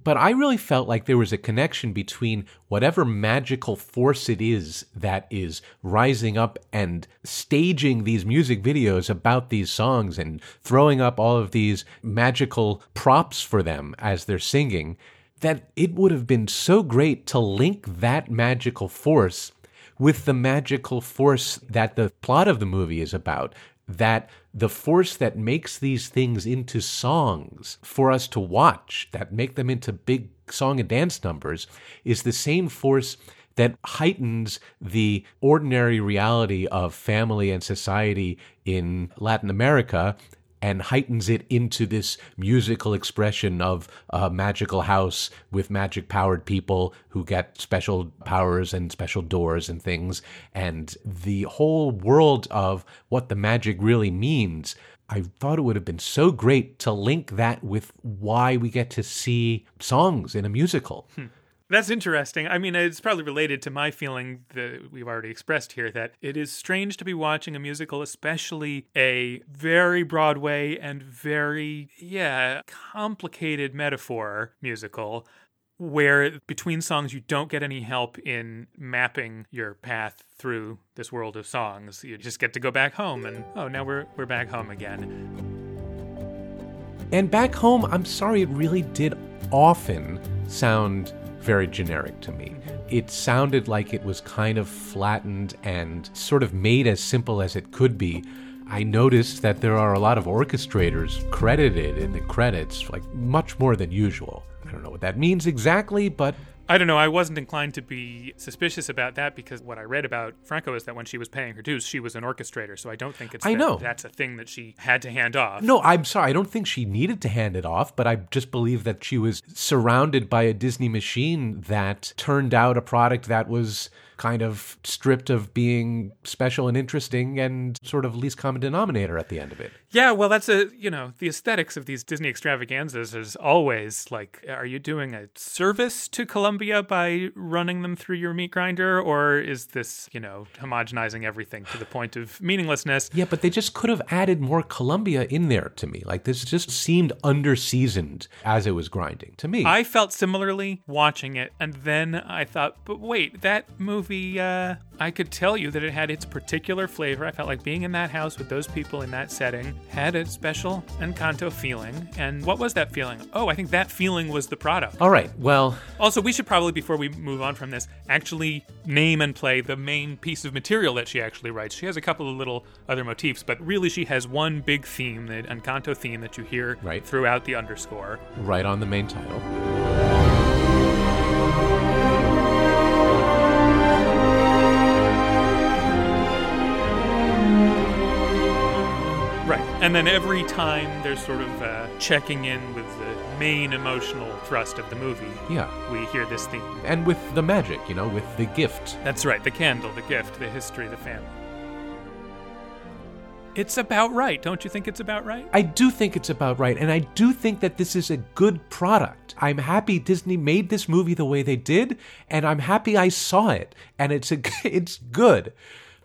But I really felt like there was a connection between whatever magical force it is that is rising up and staging these music videos about these songs and throwing up all of these magical props for them as they're singing, that it would have been so great to link that magical force with the magical force that the plot of the movie is about. That the force that makes these things into songs for us to watch, that make them into big song and dance numbers, is the same force that heightens the ordinary reality of family and society in Latin America and heightens it into this musical expression of a magical house with magic powered people who get special powers and special doors and things. And the whole world of what the magic really means. I thought it would have been so great to link that with why we get to see songs in a musical. Hmm. That's interesting. I mean, it's probably related to my feeling that we've already expressed here that it is strange to be watching a musical, especially a very Broadway and very, yeah, complicated metaphor musical, where between songs you don't get any help in mapping your path through this world of songs. You just get to go back home and, oh, now we're, we're back home again. And back home, I'm sorry, it really did often sound very generic to me. It sounded like it was kind of flattened and sort of made as simple as it could be. I noticed that there are a lot of orchestrators credited in the credits, like much more than usual. I don't know what that means exactly, but I don't know. I wasn't inclined to be suspicious about that because what I read about Franco is that when she was paying her dues, she was an orchestrator. So I don't think it's I that know. that's a thing that she had to hand off. No, I'm sorry. I don't think she needed to hand it off, but I just believe that she was surrounded by a Disney machine that turned out a product that was kind of stripped of being special and interesting and sort of least common denominator at the end of it. Yeah, well, that's a you know the aesthetics of these Disney extravaganzas is always like, are you doing a service to Colombia by running them through your meat grinder, or is this you know homogenizing everything to the point of meaninglessness? Yeah, but they just could have added more Colombia in there to me. Like this just seemed underseasoned as it was grinding to me. I felt similarly watching it, and then I thought, but wait, that movie, uh, I could tell you that it had its particular flavor. I felt like being in that house with those people in that setting had a special Encanto feeling. And what was that feeling? Oh, I think that feeling was the product. All right. Well, Also, we should probably, before we move on from this, actually name and play the main piece of material that she actually writes. She has a couple of little other motifs, but really she has one big theme, the Encanto theme that you hear Right. throughout the underscore. right on the main title. And then every time there's sort of uh, checking in with the main emotional thrust of the movie, Yeah. we hear this theme. And with the magic, you know, with the gift. That's right, the candle, the gift, the history, the family. It's about right. Don't you think it's about right? I do think it's about right, and I do think that this is a good product. I'm happy Disney made this movie the way they did, and I'm happy I saw it, and it's a it's good.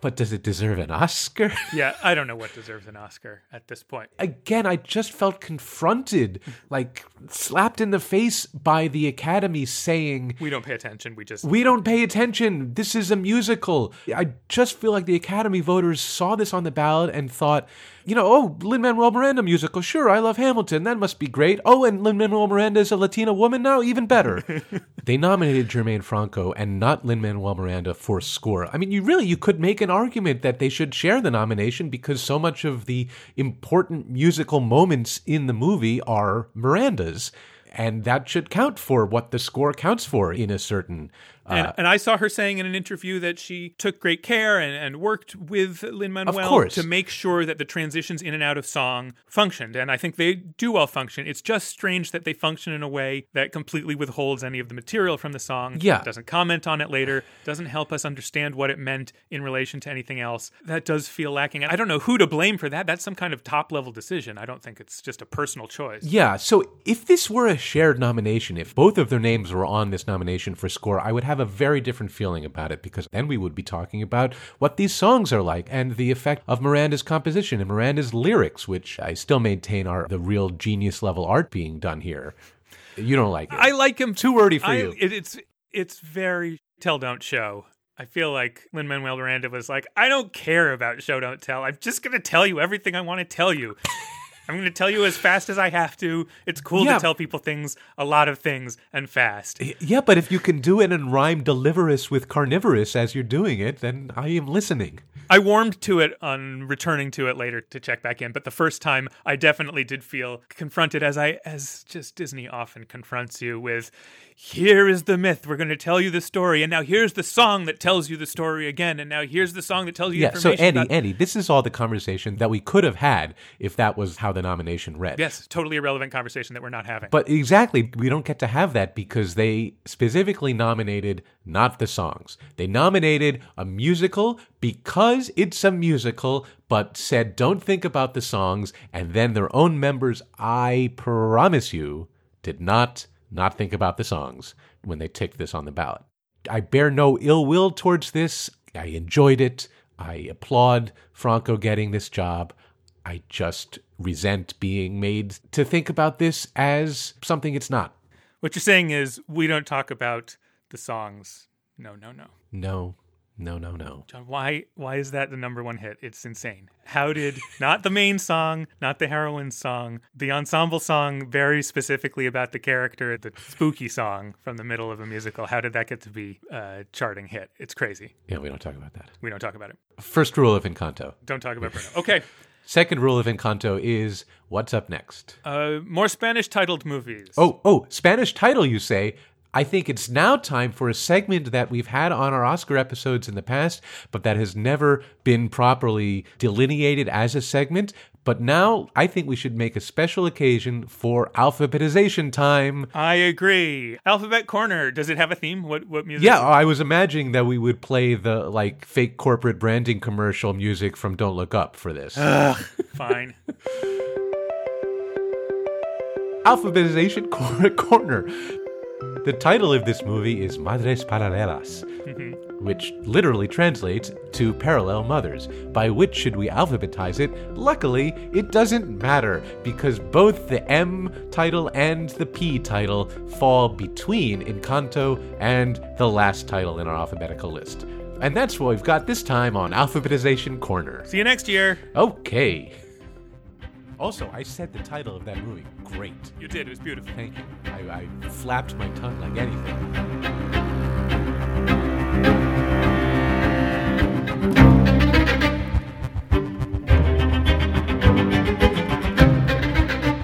But does it deserve an Oscar? Yeah, I don't know what deserves an Oscar at this point. Again, I just felt confronted, like slapped in the face by the Academy saying, We don't pay attention. We just We don't pay attention. This is a musical. I just feel like the Academy voters saw this on the ballot and thought, you know, oh, Lin Manuel Miranda musical. Sure, I love Hamilton. That must be great. Oh, and Lin Manuel Miranda is a Latina woman now? Even better. they nominated Germaine Franco and not Lin Manuel Miranda for score. I mean, you really you could make an argument that they should share the nomination because so much of the important musical moments in the movie are Miranda's. And that should count for what the score counts for in a certain and, uh, and I saw her saying in an interview that she took great care and, and worked with Lin Manuel to make sure that the transitions in and out of song functioned. And I think they do well function. It's just strange that they function in a way that completely withholds any of the material from the song. Yeah. Doesn't comment on it later, doesn't help us understand what it meant in relation to anything else. That does feel lacking. I don't know who to blame for that. That's some kind of top level decision. I don't think it's just a personal choice. Yeah, so if this were a shared nomination, if both of their names were on this nomination for score, I would have a very different feeling about it because then we would be talking about what these songs are like and the effect of Miranda's composition and Miranda's lyrics, which I still maintain are the real genius level art being done here. You don't like it. I like him Too wordy for I- you. It, it's it's very tell don't show. I feel like Lin Manuel Miranda was like, I don't care about show don't tell. I'm just gonna tell you everything I want to tell you. I'm gonna tell you as fast as I have to. It's cool Yeah. to tell people things, a lot of things, and fast. yeah, but if you can do it and rhyme deliverous with carnivorous as you're doing it, then I am listening. I warmed to it on returning to it later to check back in, but the first time I definitely did feel confronted as I as just Disney often confronts you with here is the myth. We're going to tell you the story, and now here's the song that tells you the story again, and now here's the song that tells you Yeah, so. Eddie, about- Eddie, this is all the conversation that we could have had if that was how the nomination read. yes, totally irrelevant conversation that we're not having. But exactly, we don't get to have that because they specifically nominated not the songs. They nominated a musical because it's a musical, but said don't think about the songs. And then their own members, I promise you, did not not think about the songs when they ticked this on the ballot. I bear no ill will towards this. I enjoyed it. I applaud Franco getting this job. I just resent being made to think about this as something it's not. what you're saying is we don't talk about the songs. No, no, no. No, no, no, no. John, why why is that the number one hit? It's insane. How did not the main song, not the heroine song, the ensemble song very specifically about the character, the spooky song from the middle of a musical, how did that get to be a charting hit? It's crazy. Yeah, we don't talk about that. We don't talk about it. First rule of Encanto. Don't talk about Bruno. Okay. Second rule of Encanto is what's up next? Uh, more Spanish titled movies. Oh, oh, Spanish title, you say? I think it's now time for a segment that we've had on our Oscar episodes in the past, but that has never been properly delineated as a segment. But now I think we should make a special occasion for alphabetization time. I agree. Alphabet Corner. Does it have a theme? What what music? Yeah, I was imagining that we would play the like fake corporate branding commercial music from Don't Look Up for this. Fine. Alphabetization Cor- Corner. The title of this movie is Madres Paralelas, which literally translates to parallel mothers. By which should we alphabetize it? Luckily, it doesn't matter because both the M title and the P title fall between Encanto and the last title in our alphabetical list. And that's what we've got this time on Alphabetization Corner. See you next year. Okay. Also, I said the title of that movie. Great. You did. It was beautiful. Thank you. I, I flapped my tongue like anything.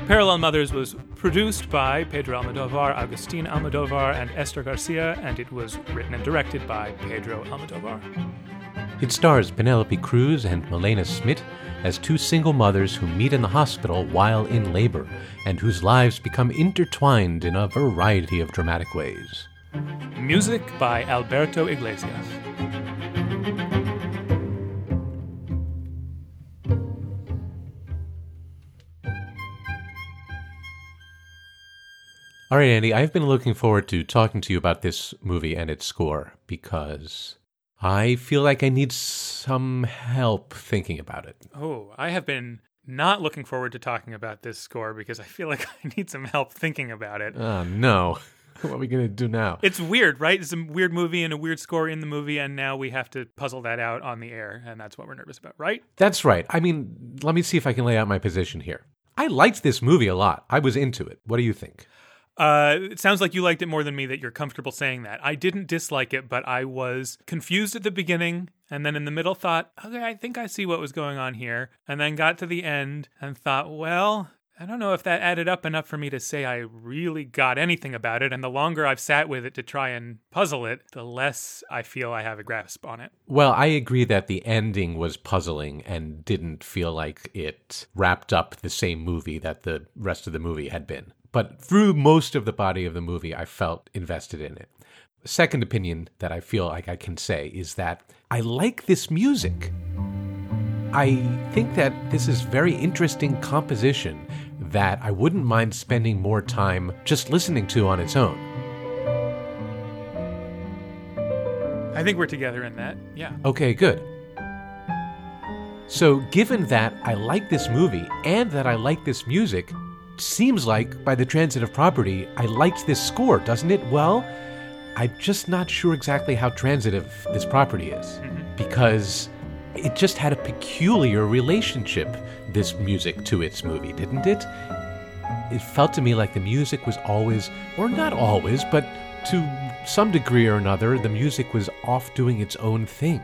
Parallel Mothers was produced by Pedro Almodovar, Agustin Almodovar, and Esther Garcia, and it was written and directed by Pedro Almodovar. It stars Penelope Cruz and Milena Smit as two single mothers who meet in the hospital while in labor and whose lives become intertwined in a variety of dramatic ways. Music by Alberto Iglesias. All right, Andy, I've been looking forward to talking to you about this movie and its score because I feel like I need some help thinking about it. Oh, I have been not looking forward to talking about this score because I feel like I need some help thinking about it. Oh, no. what are we going to do now? It's weird, right? It's a weird movie and a weird score in the movie, and now we have to puzzle that out on the air, and that's what we're nervous about, right? That's right. I mean, let me see if I can lay out my position here. I liked this movie a lot. I was into it. What do you think? Uh, it sounds like you liked it more than me that you're comfortable saying that. I didn't dislike it, but I was confused at the beginning and then in the middle thought, okay, I think I see what was going on here. And then got to the end and thought, well, I don't know if that added up enough for me to say I really got anything about it. And the longer I've sat with it to try and puzzle it, the less I feel I have a grasp on it. Well, I agree that the ending was puzzling and didn't feel like it wrapped up the same movie that the rest of the movie had been. But through most of the body of the movie, I felt invested in it. Second opinion that I feel like I can say is that I like this music. I think that this is very interesting composition that I wouldn't mind spending more time just listening to on its own. I think we're together in that. Yeah. Okay, good. So, given that I like this movie and that I like this music, seems like by the transitive property, I liked this score, doesn't it? Well, I'm just not sure exactly how transitive this property is mm-hmm. because it just had a peculiar relationship, this music, to its movie, didn't it? It felt to me like the music was always, or not always, but to some degree or another, the music was off doing its own thing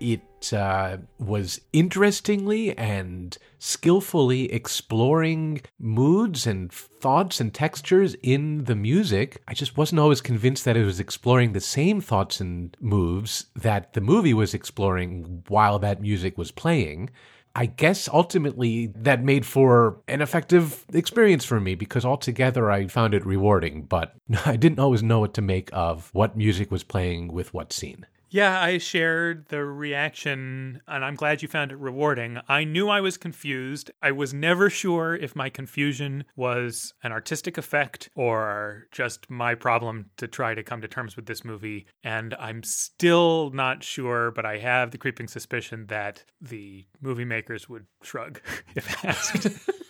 it uh, was interestingly and skillfully exploring moods and thoughts and textures in the music. I just wasn't always convinced that it was exploring the same thoughts and moves that the movie was exploring while that music was playing. I guess ultimately that made for an effective experience for me because altogether I found it rewarding, but I didn't always know what to make of what music was playing with what scene. Yeah, I shared the reaction, and I'm glad you found it rewarding. I knew I was confused. I was never sure if my confusion was an artistic effect or just my problem to try to come to terms with this movie. And I'm still not sure, but I have the creeping suspicion that the movie makers would shrug if asked.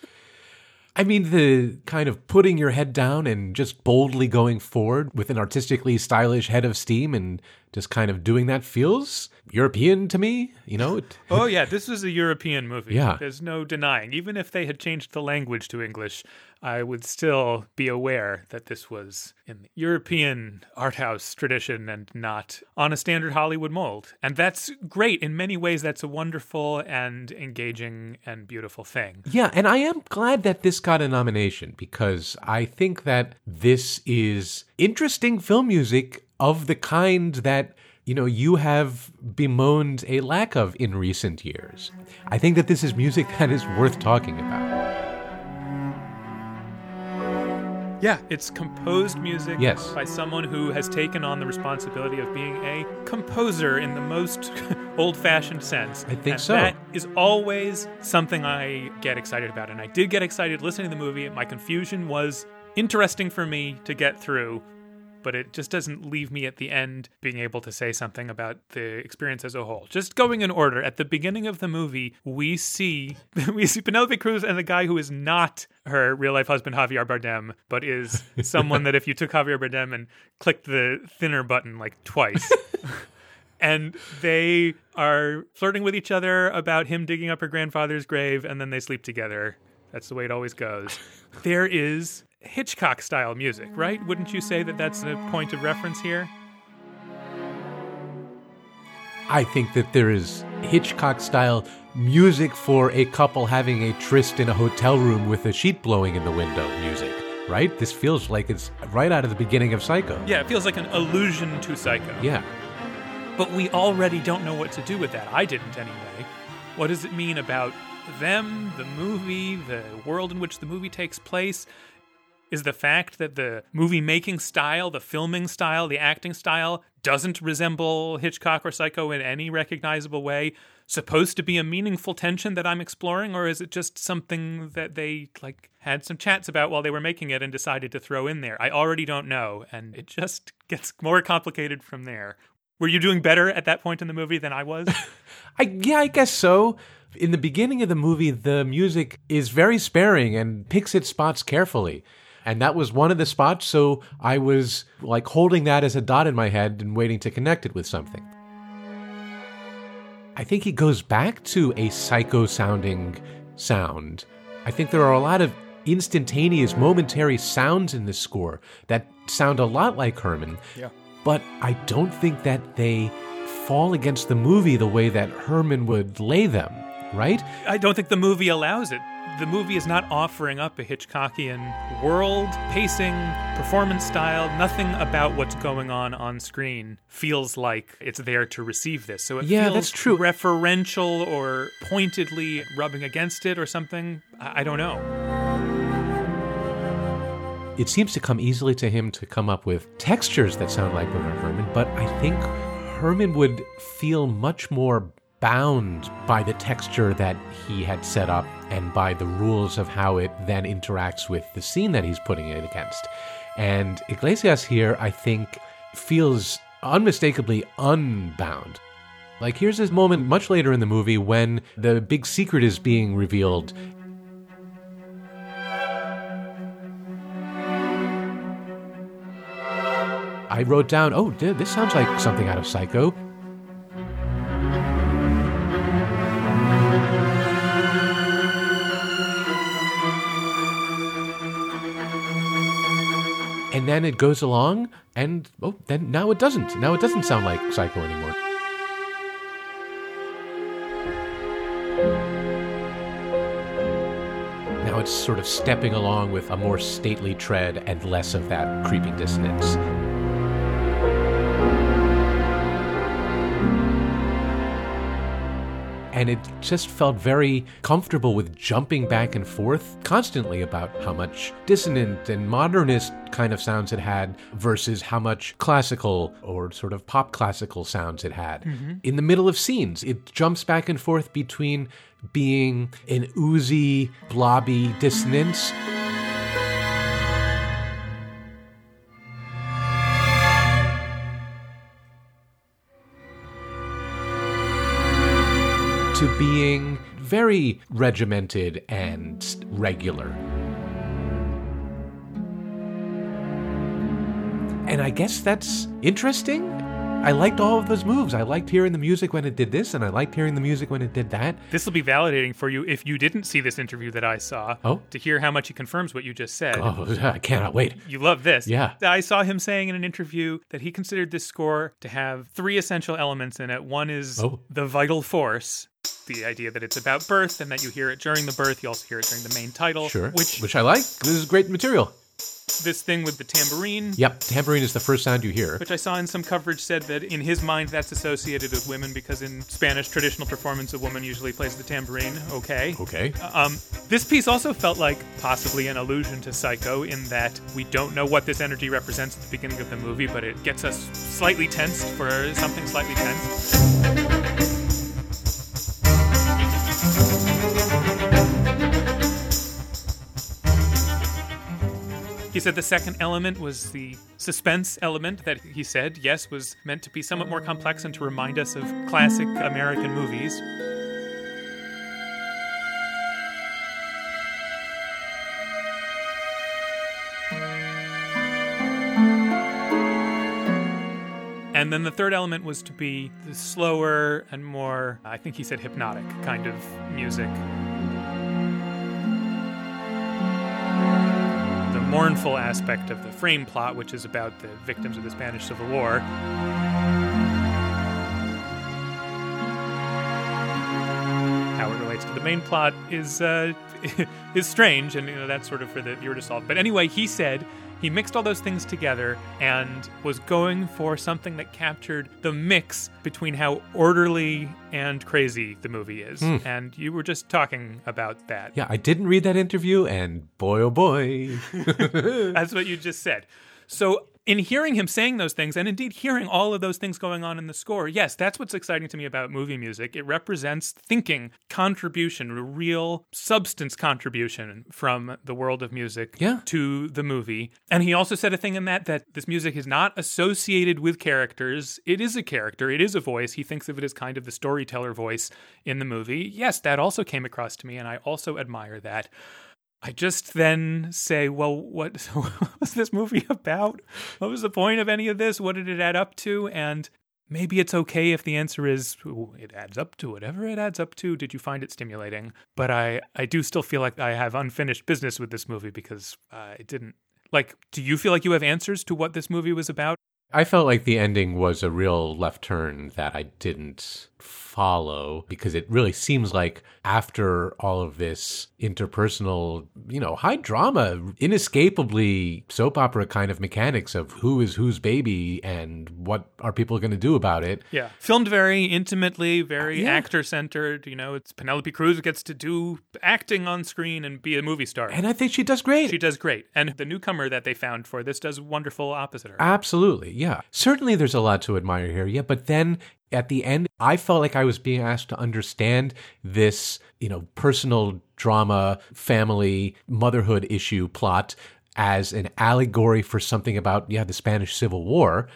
I mean, the kind of putting your head down and just boldly going forward with an artistically stylish head of steam and just kind of doing that feels European to me, you know? It- oh, yeah, this is a European movie. Yeah. There's no denying. Even if they had changed the language to English, I would still be aware that this was in the European art house tradition and not on a standard Hollywood mold. And that's great. In many ways, that's a wonderful and engaging and beautiful thing. Yeah, and I am glad that this got a nomination because I think that this is interesting film music of the kind that you know you have bemoaned a lack of in recent years. I think that this is music that is worth talking about. Yeah, it's composed music Yes. by someone who has taken on the responsibility of being a composer in the most old fashioned sense. I think And so. That is always something I get excited about. And I did get excited listening to the movie. My confusion was interesting for me to get through. But it just doesn't leave me at the end being able to say something about the experience as a whole. Just going in order. At the beginning of the movie, we see we see Penelope Cruz and the guy who is not her real life husband Javier Bardem, but is someone that if you took Javier Bardem and clicked the thinner button like twice, and they are flirting with each other about him digging up her grandfather's grave, and then they sleep together. That's the way it always goes. There is Hitchcock style music, right? Wouldn't you say that that's a point of reference here? I think that there is Hitchcock style music for a couple having a tryst in a hotel room with a sheet blowing in the window music, right? This feels like it's right out of the beginning of Psycho. Yeah, it feels like an allusion to Psycho. Yeah. But we already don't know what to do with that. I didn't anyway. What does it mean about them, the movie, the world in which the movie takes place? Is the fact that the movie making style, the filming style, the acting style doesn't resemble Hitchcock or Psycho in any recognizable way supposed to be a meaningful tension that I'm exploring or is it just something that they like had some chats about while they were making it and decided to throw in there? I already don't know and it just gets more complicated from there. Were you doing better at that point in the movie than I was? I yeah, I guess so. In the beginning of the movie, the music is very sparing and picks its spots carefully. And that was one of the spots, so I was like holding that as a dot in my head and waiting to connect it with something. I think he goes back to a psycho sounding sound. I think there are a lot of instantaneous, momentary sounds in this score that sound a lot like Herrmann. Yeah. But I don't think that they fall against the movie the way that Herrmann would lay them, right? I don't think the movie allows it. The movie is not offering up a Hitchcockian world, pacing, performance style. Nothing about what's going on on screen feels like it's there to receive this. So it Yeah, feels that's true. referential or pointedly rubbing against it or something. I, I don't know. It seems to come easily to him to come up with textures that sound like Bernard Herrmann, but I think Herrmann would feel much more bound by the texture that he had set up and by the rules of how it then interacts with the scene that he's putting it against. And Iglesias here, I think, feels unmistakably unbound. Like, here's this moment much later in the movie when the big secret is being revealed I wrote down, oh, th- this sounds like something out of Psycho. And then it goes along, and oh, then now it doesn't. Now it doesn't sound like Psycho anymore. Now it's sort of stepping along with a more stately tread and less of that creeping dissonance. And it just felt very comfortable with jumping back and forth constantly about how much dissonant and modernist kind of sounds it had versus how much classical or sort of pop classical sounds it had. Mm-hmm. In the middle of scenes, it jumps back and forth between being an oozy, blobby dissonance to being very regimented and regular. And I guess that's interesting. I liked all of those moves. I liked hearing the music when it did this, and I liked hearing the music when it did that. This will be validating for you if you didn't see this interview that I saw. Oh. To hear how much he confirms what you just said. Oh, I cannot wait. You love this. Yeah. I saw him saying in an interview that he considered this score to have three essential elements in it. One is Oh. the vital force, the idea that it's about birth and that you hear it during the birth. You also hear it during the main title. Sure. Which, which I like. This is great material. This thing with the tambourine. Yep, tambourine is the first sound you hear. Which I saw in some coverage said that in his mind that's associated with women because in Spanish traditional performance a woman usually plays the tambourine. Okay. Okay. Um, this piece also felt like possibly an allusion to Psycho in that we don't know what this energy represents at the beginning of the movie, but it gets us slightly tensed for something slightly tense. He said the second element was the suspense element that he said, yes, was meant to be somewhat more complex and to remind us of classic American movies. And then the third element was to be the slower and more, I think he said hypnotic kind of music. Mournful aspect of the frame plot, which is about the victims of the Spanish Civil War. How it relates to the main plot is uh, is strange, and you know that's sort of for the viewer to solve. But anyway, he said he mixed all those things together and was going for something that captured the mix between how orderly and crazy the movie is. Hmm. And you were just talking about that. Yeah, I didn't read that interview, and boy, oh boy. That's what you just said. So in hearing him saying those things, and indeed hearing all of those things going on in the score, yes, that's what's exciting to me about movie music. It represents thinking, contribution, real substance contribution from the world of music Yeah. to the movie. And he also said a thing in that that this music is not associated with characters. It is a character, it is a voice. He thinks of it as kind of the storyteller voice in the movie. Yes, that also came across to me, and I also admire that. I just then say, well, what, what was this movie about? What was the point of any of this? What did it add up to? And maybe it's okay if the answer is "Ooh, it adds up to whatever it adds up to. Did you find it stimulating? But I, I do still feel like I have unfinished business with this movie because uh, it didn't. Like, do you feel like you have answers to what this movie was about? I felt like the ending was a real left turn that I didn't follow because it really seems like after all of this interpersonal, you know, high drama, inescapably soap opera kind of mechanics of who is whose baby and what are people going to do about it. Yeah. Filmed very intimately, very Yeah. actor centered. You know, it's Penelope Cruz gets to do acting on screen and be a movie star. And I think she does great. she does great. And the newcomer that they found for this does wonderful opposite her. Absolutely, yeah. Certainly there's a lot to admire here, yeah, but then at the end I felt like I was being asked to understand this, you know, personal drama, family, motherhood issue plot as an allegory for something about yeah, the Spanish Civil War,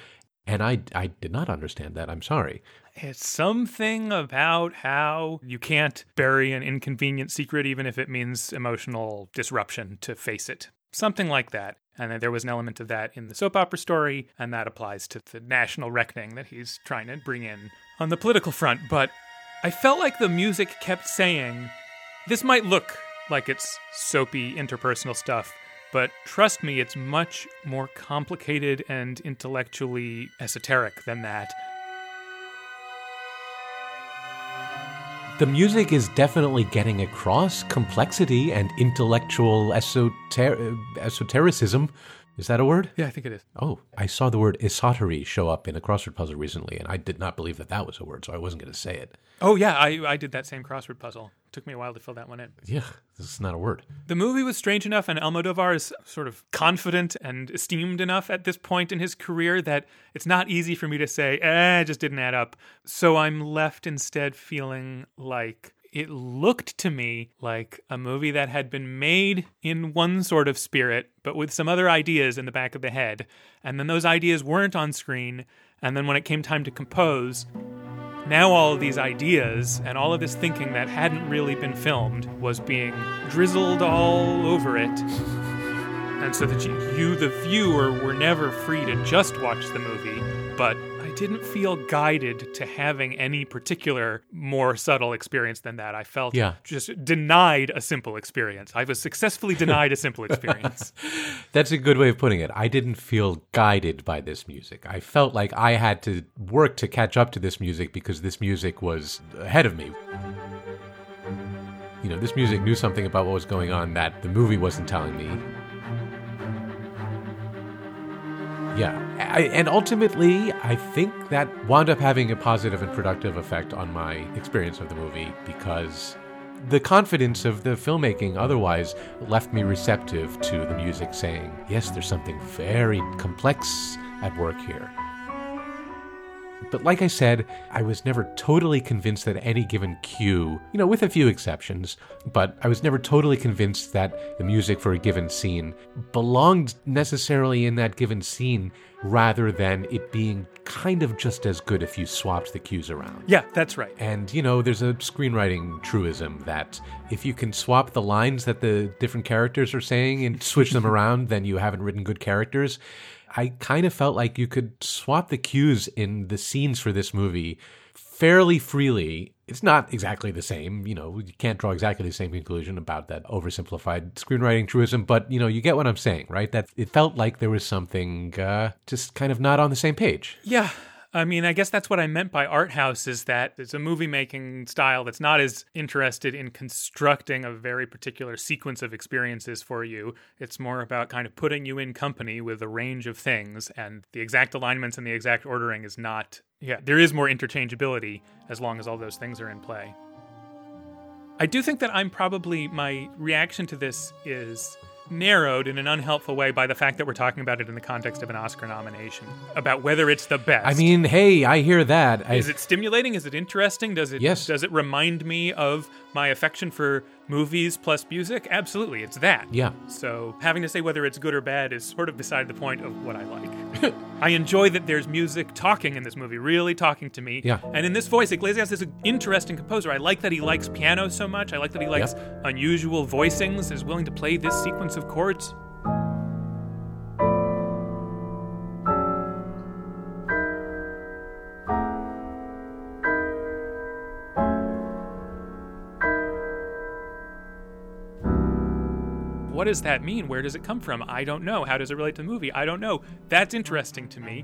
and I I did not understand that. I'm sorry. It's something about how you can't bury an inconvenient secret, even if it means emotional disruption to face it. Something like that. And there was an element of that in the soap opera story, and that applies to the national reckoning that he's trying to bring in on the political front. But I felt like the music kept saying, this might look like it's soapy interpersonal stuff, but trust me, it's much more complicated and intellectually esoteric than that. The music is definitely getting across complexity and intellectual esoter- esotericism. Is that a word? Yeah, I think it is. Oh, I saw the word esotery show up in a crossword puzzle recently, and I did not believe that that was a word, so I wasn't going to say it. Oh yeah, I, I did that same crossword puzzle. Took me a while to fill that one in. Yeah, this is not a word. The movie was strange enough, and Almodovar is sort of confident and esteemed enough at this point in his career that it's not easy for me to say, eh, it just didn't add up. So I'm left instead feeling like it looked to me like a movie that had been made in one sort of spirit, but with some other ideas in the back of the head. And then those ideas weren't on screen. And then when it came time to compose, now all of these ideas and all of this thinking that hadn't really been filmed was being drizzled all over it. And so that you, you, the viewer, were never free to just watch the movie, but didn't feel guided to having any particular more subtle experience than that. I felt Yeah. just denied a simple experience. I was successfully denied a simple experience. That's a good way of putting it. I didn't feel guided by this music. I felt like I had to work to catch up to this music because this music was ahead of me. You know, this music knew something about what was going on that the movie wasn't telling me. Yeah. I, and ultimately, I think that wound up having a positive and productive effect on my experience of the movie because the confidence of the filmmaking otherwise left me receptive to the music saying, yes, there's something very complex at work here. But like I said, I was never totally convinced that any given cue, you know, with a few exceptions, but I was never totally convinced that the music for a given scene belonged necessarily in that given scene rather than it being kind of just as good if you swapped the cues around. yeah, that's right. And, you know, there's a screenwriting truism that if you can swap the lines that the different characters are saying and switch them around, then you haven't written good characters. I kind of felt like you could swap the cues in the scenes for this movie fairly freely. It's not exactly the same, you know, you can't draw exactly the same conclusion about that oversimplified screenwriting truism, but, you know, you get what I'm saying, right? That it felt like there was something uh, just kind of not on the same page. Yeah. I mean, I guess that's what I meant by art house is that it's a movie making style that's not as interested in constructing a very particular sequence of experiences for you. It's more about kind of putting you in company with a range of things, and the exact alignments and the exact ordering is not. Yeah, there is more interchangeability as long as all those things are in play. I do think that I'm probably, my reaction to this is narrowed in an unhelpful way by the fact that we're talking about it in the context of an Oscar nomination, about whether it's the best. I mean, hey, I hear that. I, is it stimulating? Is it interesting? Does it Yes. does it remind me of my affection for movies plus music? Absolutely, it's that. Yeah. So having to say whether it's good or bad is sort of beside the point of what I like. I enjoy that there's music talking in this movie, really talking to me. Yeah. And in this voice, Iglesias is an interesting composer. I like that he likes piano so much. I like that he likes unusual voicings, is willing to play this sequence of chords. What does that mean? Where does it come from? I don't know. How does it relate to the movie? I don't know. That's interesting to me.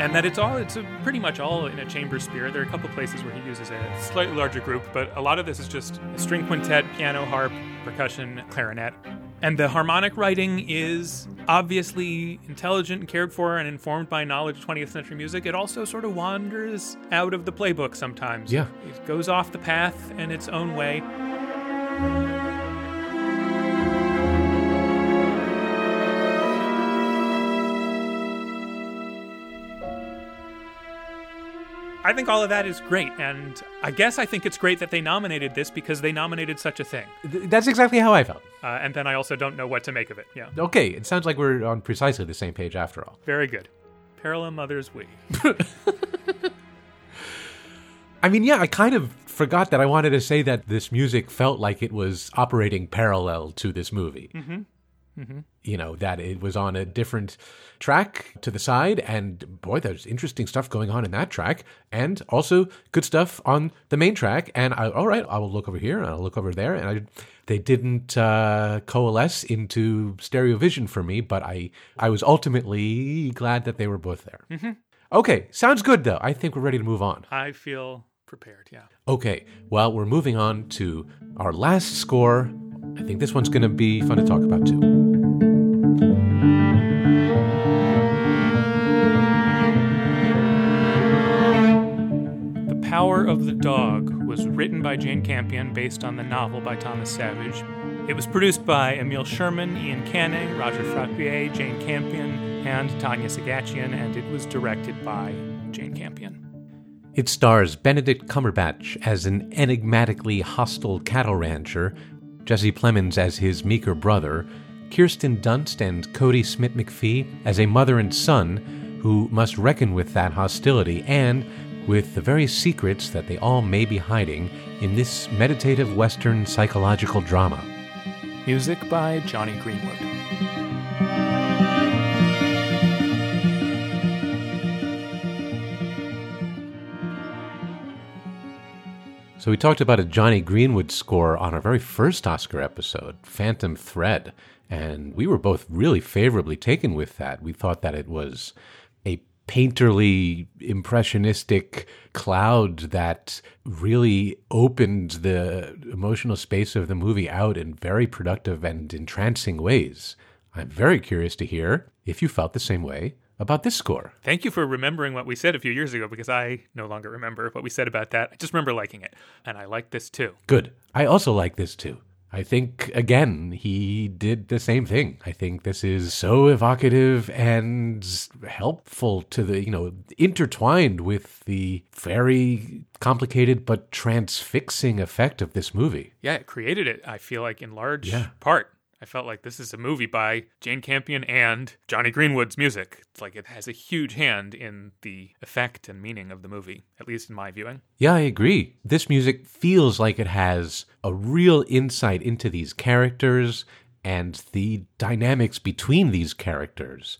and that it's all it's pretty much all in a chamber spirit. There are a couple places where he uses a slightly larger group, but a lot of this is just string quintet, piano, harp, percussion, clarinet. And the harmonic writing is obviously intelligent and cared for and informed by knowledge of 20th century music. It also sort of wanders out of the playbook sometimes. Yeah. It goes off the path in its own way. I think all of that is great, and I guess I think it's great that they nominated this because they nominated such a thing. th- that's exactly how I felt. Uh, and then I also don't know what to make of it. Yeah, Okay, it sounds like we're on precisely the same page after all. very good. Parallel Mothers We. I mean, yeah, I kind of forgot that I wanted to say that this music felt like it was operating parallel to this movie. Mm-hmm. Mm-hmm. You know, that it was on a different track to the side, and boy, there's interesting stuff going on in that track, and also good stuff on the main track. And I, all right, I will look over here and I'll look over there, and I, they didn't uh, coalesce into stereo vision for me, but I, I was ultimately glad that they were both there. Mm-hmm. Okay, sounds good though. I think we're ready to move on. I feel prepared. Yeah. Okay, well, we're moving on to our last score. I think this one's going to be fun to talk about too. Power of the Dog was written by Jane Campion based on the novel by Thomas Savage. It was produced by Emile Sherman, Ian Canning, Roger Frappier, Jane Campion, and Tanya Seghatchian, and it was directed by Jane Campion. It stars Benedict Cumberbatch as an enigmatically hostile cattle rancher, Jesse Plemons as his meeker brother, Kirsten Dunst and Kodi Smit-McPhee as a mother and son who must reckon with that hostility and with the very secrets that they all may be hiding in this meditative Western psychological drama. Music by Jonny Greenwood. So we talked about a Jonny Greenwood score on our very first Oscar episode, Phantom Thread, and we were both really favorably taken with that. We thought that it was painterly, impressionistic cloud that really opened the emotional space of the movie out in very productive and entrancing ways. I'm very curious to hear if you felt the same way about this score. Thank you for remembering what we said a few years ago because I no longer remember what we said about that. I just remember liking it. And I like this too. Good. I also like this too. I think, again, he did the same thing. I think this is so evocative and helpful to the, you know, intertwined with the very complicated but transfixing effect of this movie. Yeah, it created it, I feel like, in large Yeah. part. I felt like this is a movie by Jane Campion and Jonny Greenwood's music. It's like it has a huge hand in the effect and meaning of the movie, at least in my viewing. Yeah, I agree. This music feels like it has a real insight into these characters and the dynamics between these characters.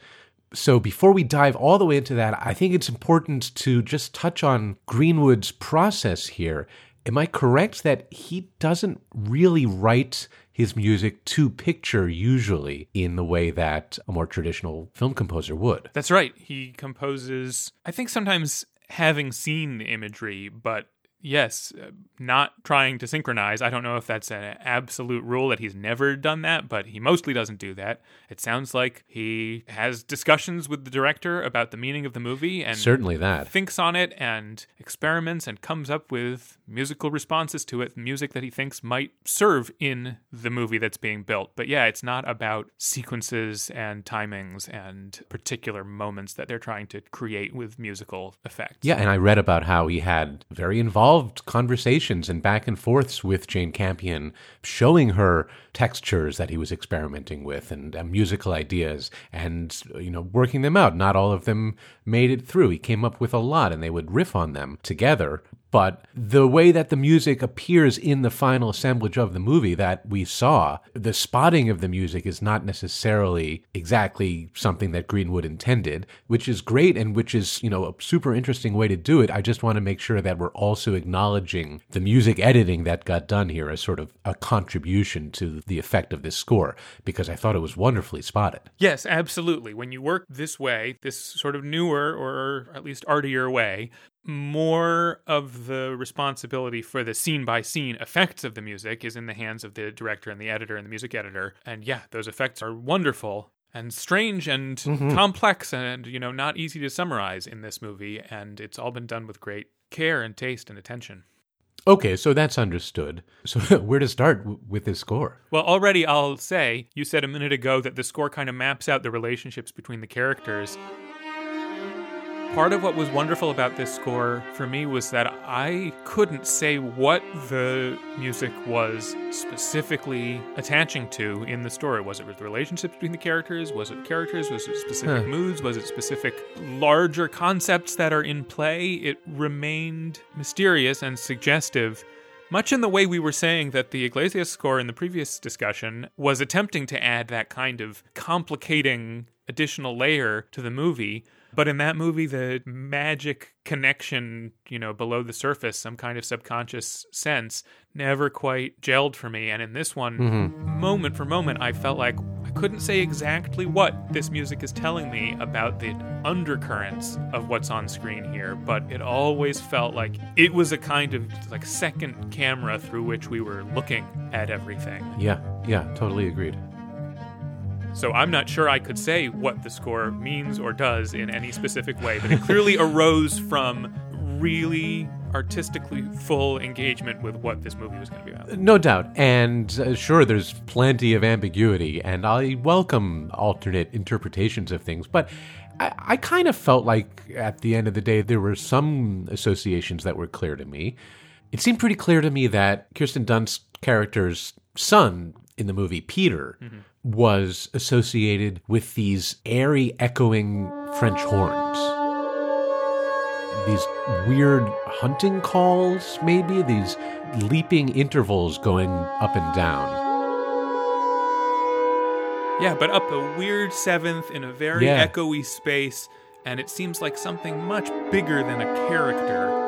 So before we dive all the way into that, I think it's important to just touch on Greenwood's process here. Am I correct that he doesn't really write his music to picture usually in the way that a more traditional film composer would? That's right. He composes, I think sometimes having seen the imagery, but yes, uh, not trying to synchronize. I don't know if that's an absolute rule that he's never done that, but he mostly doesn't do that. It sounds like he has discussions with the director about the meaning of the movie and Certainly that. thinks on it and experiments and comes up with musical responses to it, music that he thinks might serve in the movie that's being built. But yeah, it's not about sequences and timings and particular moments that they're trying to create with musical effects. Yeah, and I read about how he had very involved conversations and back and forths with Jane Campion, showing her textures that he was experimenting with and uh, musical ideas and, you know, working them out. Not all of them made it through. He came up with a lot and they would riff on them together. But the way that the music appears in the final assemblage of the movie that we saw, the spotting of the music is not necessarily exactly something that Greenwood intended, which is great and which is, you know, a super interesting way to do it. I just want to make sure that we're also acknowledging the music editing that got done here as sort of a contribution to the effect of this score, because I thought it was wonderfully spotted. Yes, absolutely. When you work this way, this sort of newer or at least artier way, more of the responsibility for the scene by scene effects of the music is in the hands of the director and the editor and the music editor. And yeah, those effects are wonderful and strange and mm-hmm. complex and, you know, not easy to summarize in this movie. And it's all been done with great care and taste and attention. Okay, so that's understood. So where to start w- with this score? Well, already I'll say, you said a minute ago that the score kind of maps out the relationships between the characters. Part of what was wonderful about this score for me was that I couldn't say what the music was specifically attaching to in the story. Was it the relationships between the characters? Was it characters? Was it specific Huh. moods? Was it specific larger concepts that are in play? It remained mysterious and suggestive. Much in the way we were saying that the Iglesias score in the previous discussion was attempting to add that kind of complicating additional layer to the movie. But in that movie, the magic connection, you know, below the surface, some kind of subconscious sense, never quite gelled for me. And in this one, mm-hmm. moment for moment, I felt like I couldn't say exactly what this music is telling me about the undercurrents of what's on screen here, but it always felt like it was a kind of like second camera through which we were looking at everything. Yeah, yeah, totally agreed. So I'm not sure I could say what the score means or does in any specific way, but it clearly arose from really artistically full engagement with what this movie was going to be about. No doubt. And uh, sure, there's plenty of ambiguity, and I welcome alternate interpretations of things. But I, I kind of felt like at the end of the day, there were some associations that were clear to me. It seemed pretty clear to me that Kirsten Dunst's character's son in the movie, Peter, was associated with these airy, echoing French horns these weird hunting calls, maybe these leaping intervals going up and down. Yeah, but up a weird seventh in a very Yeah. echoey space, and it seems like something much bigger than a character.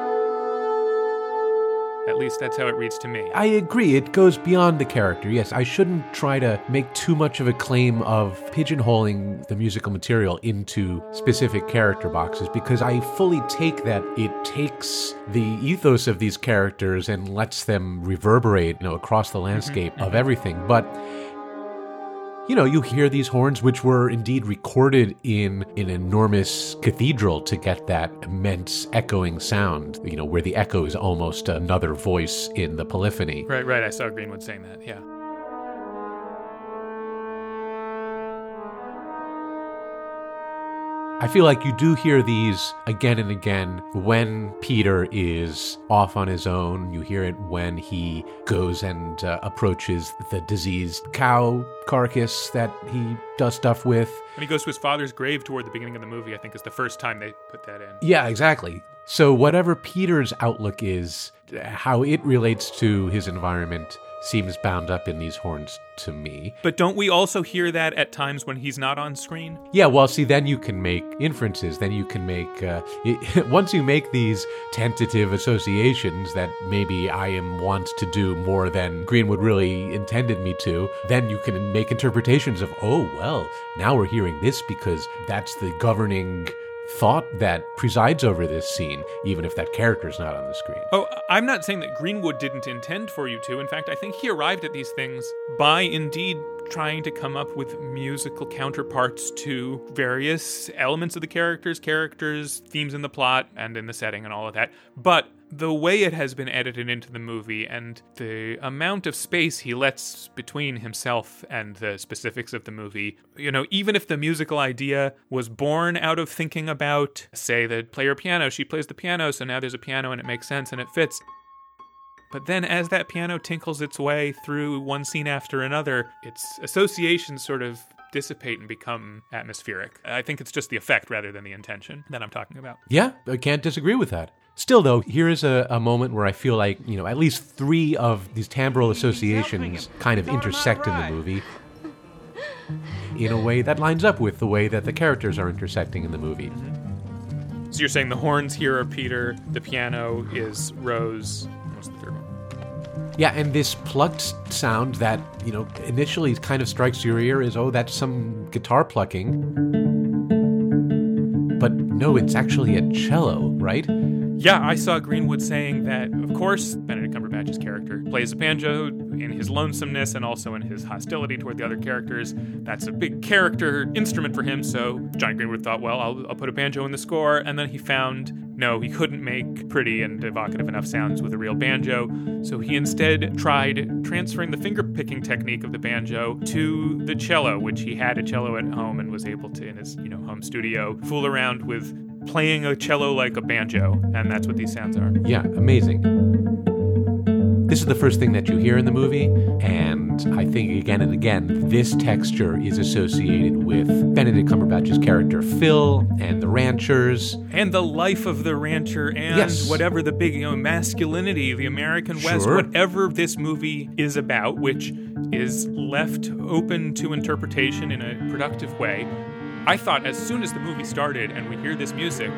At least that's how it reads to me. I agree, it goes beyond the character. Yes, I shouldn't try to make too much of a claim of pigeonholing the musical material into specific character boxes because I fully take that it takes the ethos of these characters and lets them reverberate, you know, across the mm-hmm, landscape of mm-hmm. everything. But you know, you hear these horns, which were indeed recorded in an enormous cathedral to get that immense echoing sound, you know, where the echo is almost another voice in the polyphony. Right, right. I saw Greenwood saying that. Yeah. I feel like you do hear these again and again when Peter is off on his own. You hear it when he goes and uh, approaches the diseased cow carcass that he does stuff with. When he goes to his father's grave toward the beginning of the movie, I think is the first time they put that in. Yeah, exactly. So, whatever Peter's outlook is, how it relates to his environment seems bound up in these horns to me. But don't we also hear that at times when he's not on screen? Yeah, well, see, then you can make inferences. Then you can make, uh, it, once you make these tentative associations that maybe I am wont to do more than Greenwood really intended me to, then you can make interpretations of, oh, well, now we're hearing this because that's the governing thought that presides over this scene, even if that character is not on the screen. Oh, I'm not saying that Greenwood didn't intend for you to. In fact, I think he arrived at these things by indeed trying to come up with musical counterparts to various elements of the characters, characters, themes in the plot, and in the setting, and all of that. But the way it has been edited into the movie and the amount of space he lets between himself and the specifics of the movie, you know, even if the musical idea was born out of thinking about, say, the player piano, she plays the piano, so now there's a piano and it makes sense and it fits. But then, as that piano tinkles its way through one scene after another, its associations sort of dissipate and become atmospheric. I think it's just the effect rather than the intention that I'm talking about. Yeah, I can't disagree with that. Still, though, here is a, a moment where I feel like, you know, at least three of these timbral associations kind of intersect in the movie in a way that lines up with the way that the characters are intersecting in the movie. So you're saying the horns here are Peter, the piano is Rose. What's the third one? Yeah, and this plucked sound that, you know, initially kind of strikes your ear is, oh, that's some guitar plucking. But no, it's actually a cello, right? Yeah, I saw Greenwood saying that, of course, Benedict Cumberbatch's character plays a banjo in his lonesomeness and also in his hostility toward the other characters. That's a big character instrument for him, so John Greenwood thought, well, I'll, I'll put a banjo in the score, and then he found no, he couldn't make pretty and evocative enough sounds with a real banjo, so he instead tried transferring the finger picking technique of the banjo to the cello, which he had a cello at home and was able to, in his you know home studio, fool around with playing a cello like a banjo, and that's what these sounds are. Yeah, amazing. This is the first thing that you hear in the movie, and I think again and again, this texture is associated with Benedict Cumberbatch's character Phil and the ranchers. And the life of the rancher and Yes. whatever the big, you know, masculinity, the American West, whatever this movie is about, which is left open to interpretation in a productive way. I thought as soon as the movie started and we hear this music,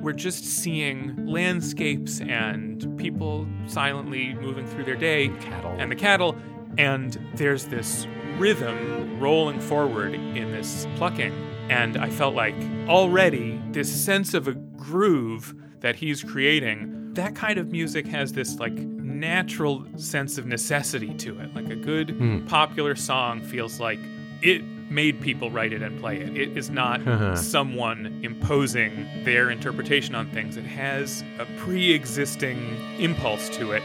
we're just seeing landscapes and people silently moving through their day Cattle. and the cattle and there's this rhythm rolling forward in this plucking. And i felt like already this sense of a groove that he's creating that kind of music has this like natural sense of necessity to it. Like a good hmm. popular song feels like it made people write it and play it. It is not uh-huh. someone imposing their interpretation on things. It has a pre-existing impulse to it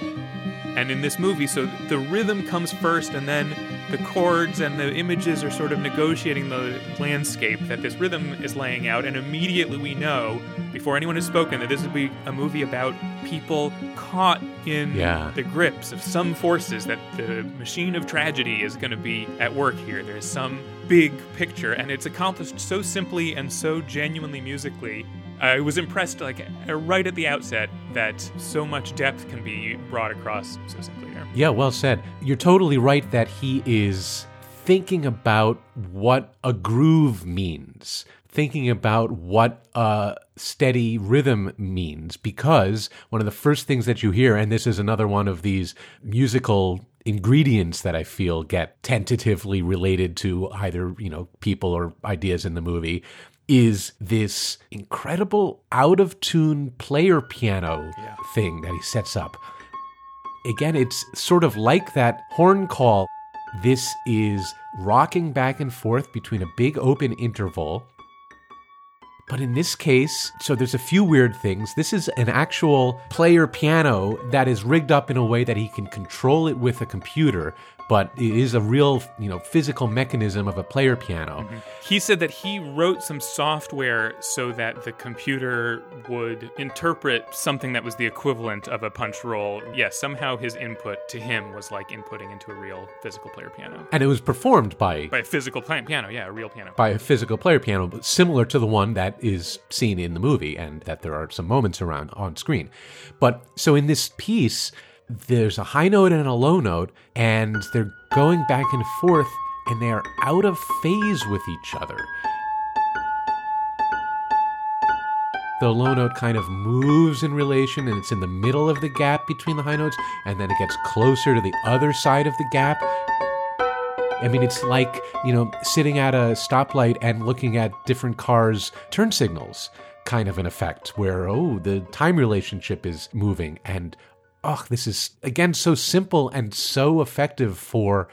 and in this movie, so the rhythm comes first, and then the chords and the images are sort of negotiating the landscape that this rhythm is laying out. And immediately we know, before anyone has spoken, that this will be a movie about people caught in Yeah. the grips of some forces, that the machine of tragedy is going to be at work here. There's some big picture, and it's accomplished so simply and so genuinely musically. I was impressed, like uh, right at the outset, that so much depth can be brought across so simply. Yeah, well said. You're totally right that he is thinking about what a groove means, thinking about what a steady rhythm means, because one of the first things that you hear, and this is another one of these musical ingredients that I feel get tentatively related to either, you know, people or ideas in the movie, is this incredible out of tune player piano thing that he sets up again, it's sort of like that horn call. This is rocking back and forth between a big open interval. But in this case, so there's a few weird things. This is an actual player piano that is rigged up in a way that he can control it with a computer, but it is a real, you know, physical mechanism of a player piano. Mm-hmm. He said that he wrote some software so that the computer would interpret something that was the equivalent of a punch roll. Yes, somehow his input to him was like inputting into a real physical player piano. And it was performed by By a physical piano, yeah, a real piano. by a physical player piano, but similar to the one that is seen in the movie and that there are some moments around on screen. But so in this piece, there's a high note and a low note, and they're going back and forth, and they are out of phase with each other. The low note kind of moves in relation and it's in the middle of the gap between the high notes, and then it gets closer to the other side of the gap. I mean, it's like, you know, sitting at a stoplight and looking at different cars' turn signals kind of an effect where, oh, the time relationship is moving. And, oh, this is, again, so simple and so effective for.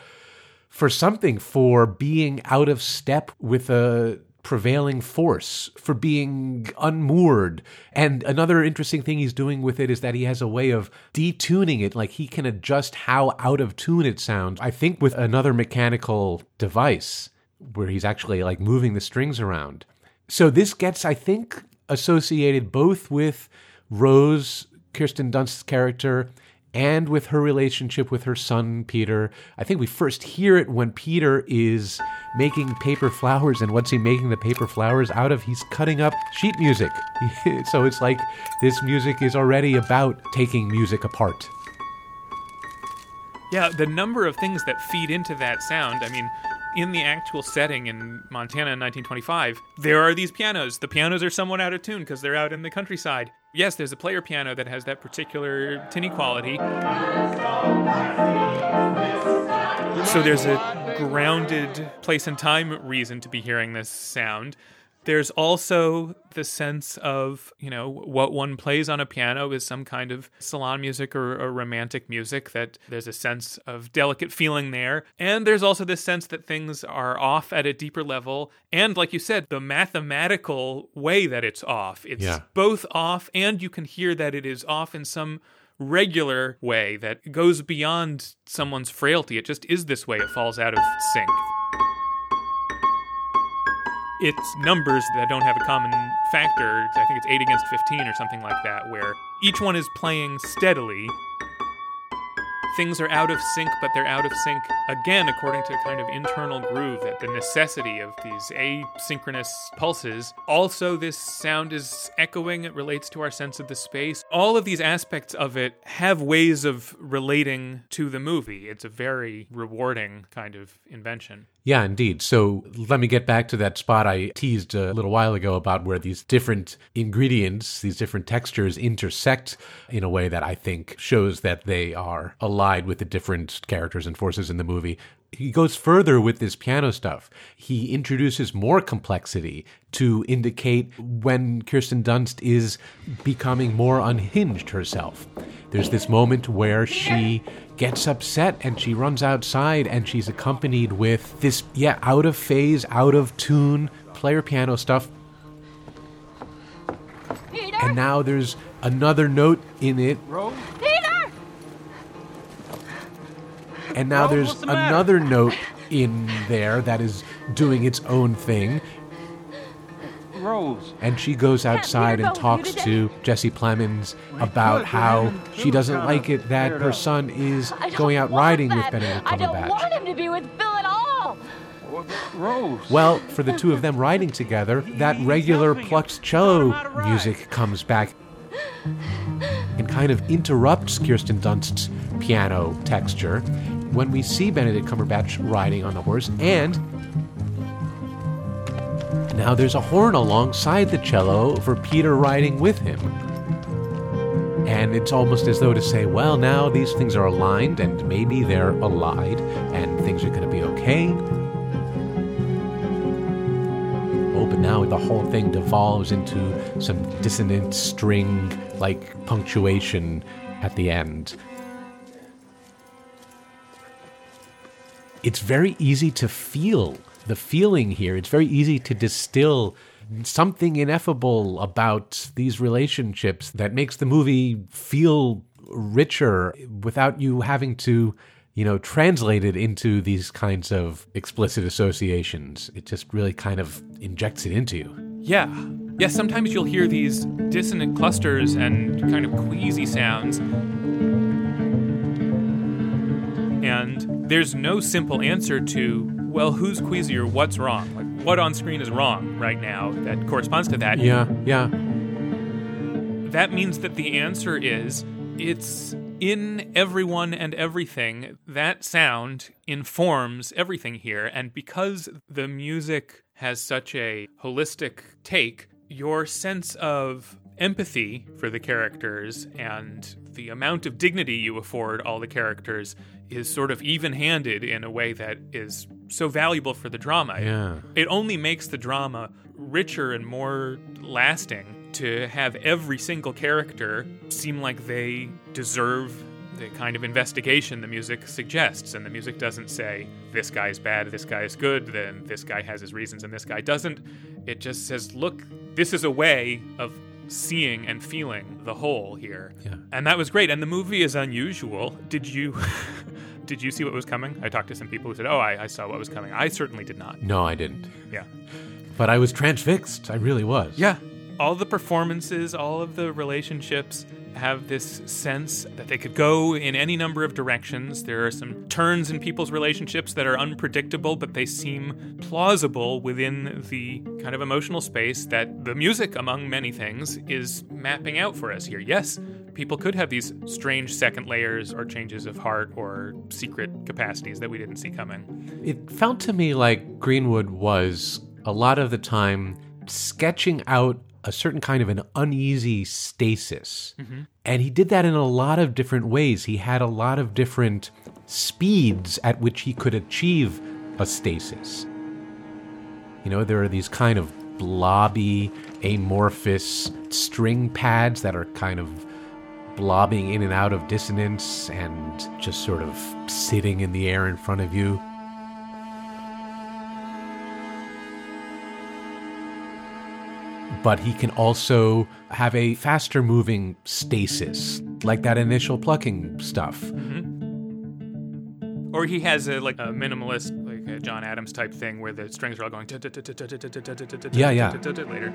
For something, for being out of step with a prevailing force, for being unmoored. And another interesting thing he's doing with it is that he has a way of detuning it. Like he can adjust how out of tune it sounds. I think with another mechanical device where he's actually like moving the strings around. So this gets, I think, associated both with Rose, Kirsten Dunst's character, and with her relationship with her son Peter. I think we first hear it when Peter is making paper flowers, and what's he making the paper flowers out of? He's cutting up sheet music. so it's like this music is already about taking music apart. Yeah, the number of things that feed into that sound. I mean, in the actual setting in Montana in 1925, there are these pianos. The pianos are somewhat out of tune because they're out in the countryside. Yes, there's a player piano that has that particular tinny quality. So there's a grounded place and time reason to be hearing this sound. There's also the sense of, you know, what one plays on a piano is some kind of salon music or, or, romantic music, that there's a sense of delicate feeling there. And there's also this sense that things are off at a deeper level. And like you said, the mathematical way that it's off. It's Yeah. both off and you can hear that it is off in some regular way that goes beyond someone's frailty. It just is this way, it falls out of sync it's numbers that don't have a common factor. I think it's 8 against 15 or something like that, where each one is playing steadily. Things are out of sync, but they're out of sync again according to a kind of internal groove that the necessity of these asynchronous pulses. Also, this sound is echoing, it relates to our sense of the space. All of these aspects of it have ways of relating to the movie. It's a very rewarding kind of invention. Yeah, indeed. So let me get back to that spot I teased a little while ago about where these different ingredients, these different textures intersect in a way that I think shows that they are allied with the different characters and forces in the movie. He goes further with this piano stuff. He introduces more complexity to indicate when Kirsten Dunst is becoming more unhinged herself. There's this moment where she gets upset and she runs outside and she's accompanied with this, yeah, out of phase, out of tune player piano stuff. And now there's another note in it. Peter! And now there's another note in there that is doing its own thing. Rose. And she goes outside and talks to Jesse Plemons about how she doesn't like it that her son is going out want riding with that. Benedict I don't Cumberbatch. want him to be with Phil at all. Rose. Well, for the two of them riding together, that regular plucked cello music comes back and kind of interrupts Kirsten Dunst's piano texture when we see Benedict Cumberbatch riding on the horse, and now there's a horn alongside the cello for Peter riding with him. And it's almost as though to say, well, now these things are aligned and maybe they're allied and things are going to be okay. Oh, but now the whole thing devolves into some dissonant string like punctuation at the end. It's very easy to feel the feeling here. It's very easy to distill something ineffable about these relationships that makes the movie feel richer without you having to you know translate it into these kinds of explicit associations it just really kind of injects it into you Yeah. Yeah, sometimes you'll hear these dissonant clusters and kind of queasy sounds. And there's no simple answer to, well, who's queasy or what's wrong? Like, what on screen is wrong right now that corresponds to that? yeah yeah That means that the answer is it's in everyone and everything. That sound informs everything here. And because the music has such a holistic take, your sense of empathy for the characters and the amount of dignity you afford all the characters is sort of even handed in a way that is so valuable for the drama. Yeah. It only makes the drama richer and more lasting to have every single character seem like they deserve the kind of investigation the music suggests. And the music doesn't say, this guy's bad, this guy is good, then this guy has his reasons and this guy doesn't. It just says, look, this is a way of seeing and feeling the whole here. Yeah. And that was great. And the movie is unusual. Did you. Did you see what was coming? I talked to some people who said, "Oh, I, I saw what was coming." I certainly did not. No, I didn't. Yeah, But I was transfixed. I really was. yeah. All the performances, all of the relationships have this sense that they could go in any number of directions. There are some turns in people's relationships that are unpredictable, but they seem plausible within the kind of emotional space that the music, among many things, is mapping out for us here. Yes, people could have these strange second layers or changes of heart or secret capacities that we didn't see coming. It felt to me like Greenwood was a lot of the time sketching out a certain kind of an uneasy stasis. Mm-hmm. And he did that in a lot of different ways. He had a lot of different speeds at which he could achieve a stasis. You know, there are these kind of blobby, amorphous string pads that are kind of blobbing in and out of dissonance and just sort of sitting in the air in front of you. But he can also have a faster moving stasis, like that initial plucking stuff. Mm-hmm. Or he has a like a minimalist, like a John Adams type thing, where the strings are all going Yeah, yeah. later.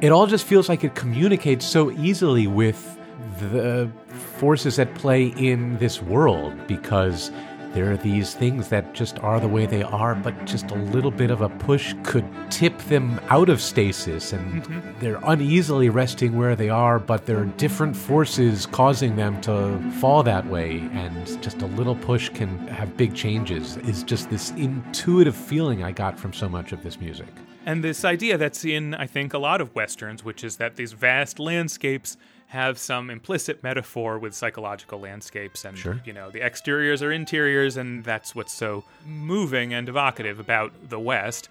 It all just feels like it communicates so easily with the forces at play in this world because there are these things that just are the way they are, but just a little bit of a push could tip them out of stasis, and mm-hmm. they're uneasily resting where they are, but there are different forces causing them to fall that way, and just a little push can have big changes. Is just this intuitive feeling I got from so much of this music. And this idea that's in, I think, a lot of westerns, which is that these vast landscapes have some implicit metaphor with psychological landscapes, and Sure. you know the exteriors are interiors, and that's what's so moving and evocative about the West.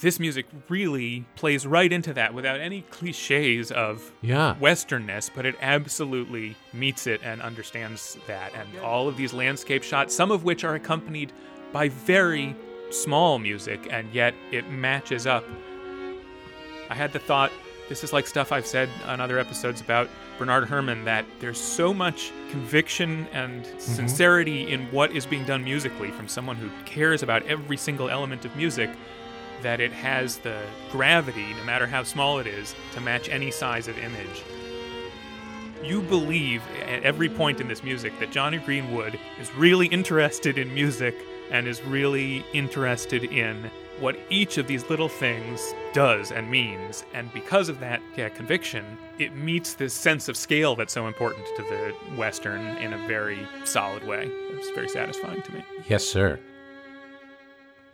This music really plays right into that without any cliches of Yeah. westernness, but it absolutely meets it and understands that. And all of these landscape shots, some of which are accompanied by very small music, and yet it matches up. I had the thought this is like stuff I've said on other episodes about Bernard Herrmann that there's so much conviction and mm-hmm. sincerity in what is being done musically from someone who cares about every single element of music that it has the gravity, no matter how small it is, to match any size of image. You believe at every point in this music that Jonny Greenwood is really interested in music and is really interested in what each of these little things does and means. And because of that yeah, conviction, it meets this sense of scale that's so important to the Western in a very solid way. It's very satisfying to me. Yes, sir.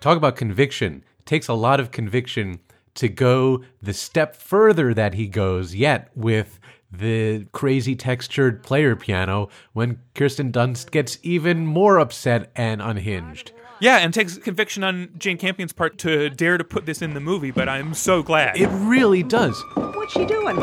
Talk about conviction. It takes a lot of conviction to go the step further that he goes yet with the crazy textured player piano when Kirsten Dunst gets even more upset and unhinged. Yeah, and takes conviction on Jane Campion's part to dare to put this in the movie, but I'm so glad. It really does. What's she doing?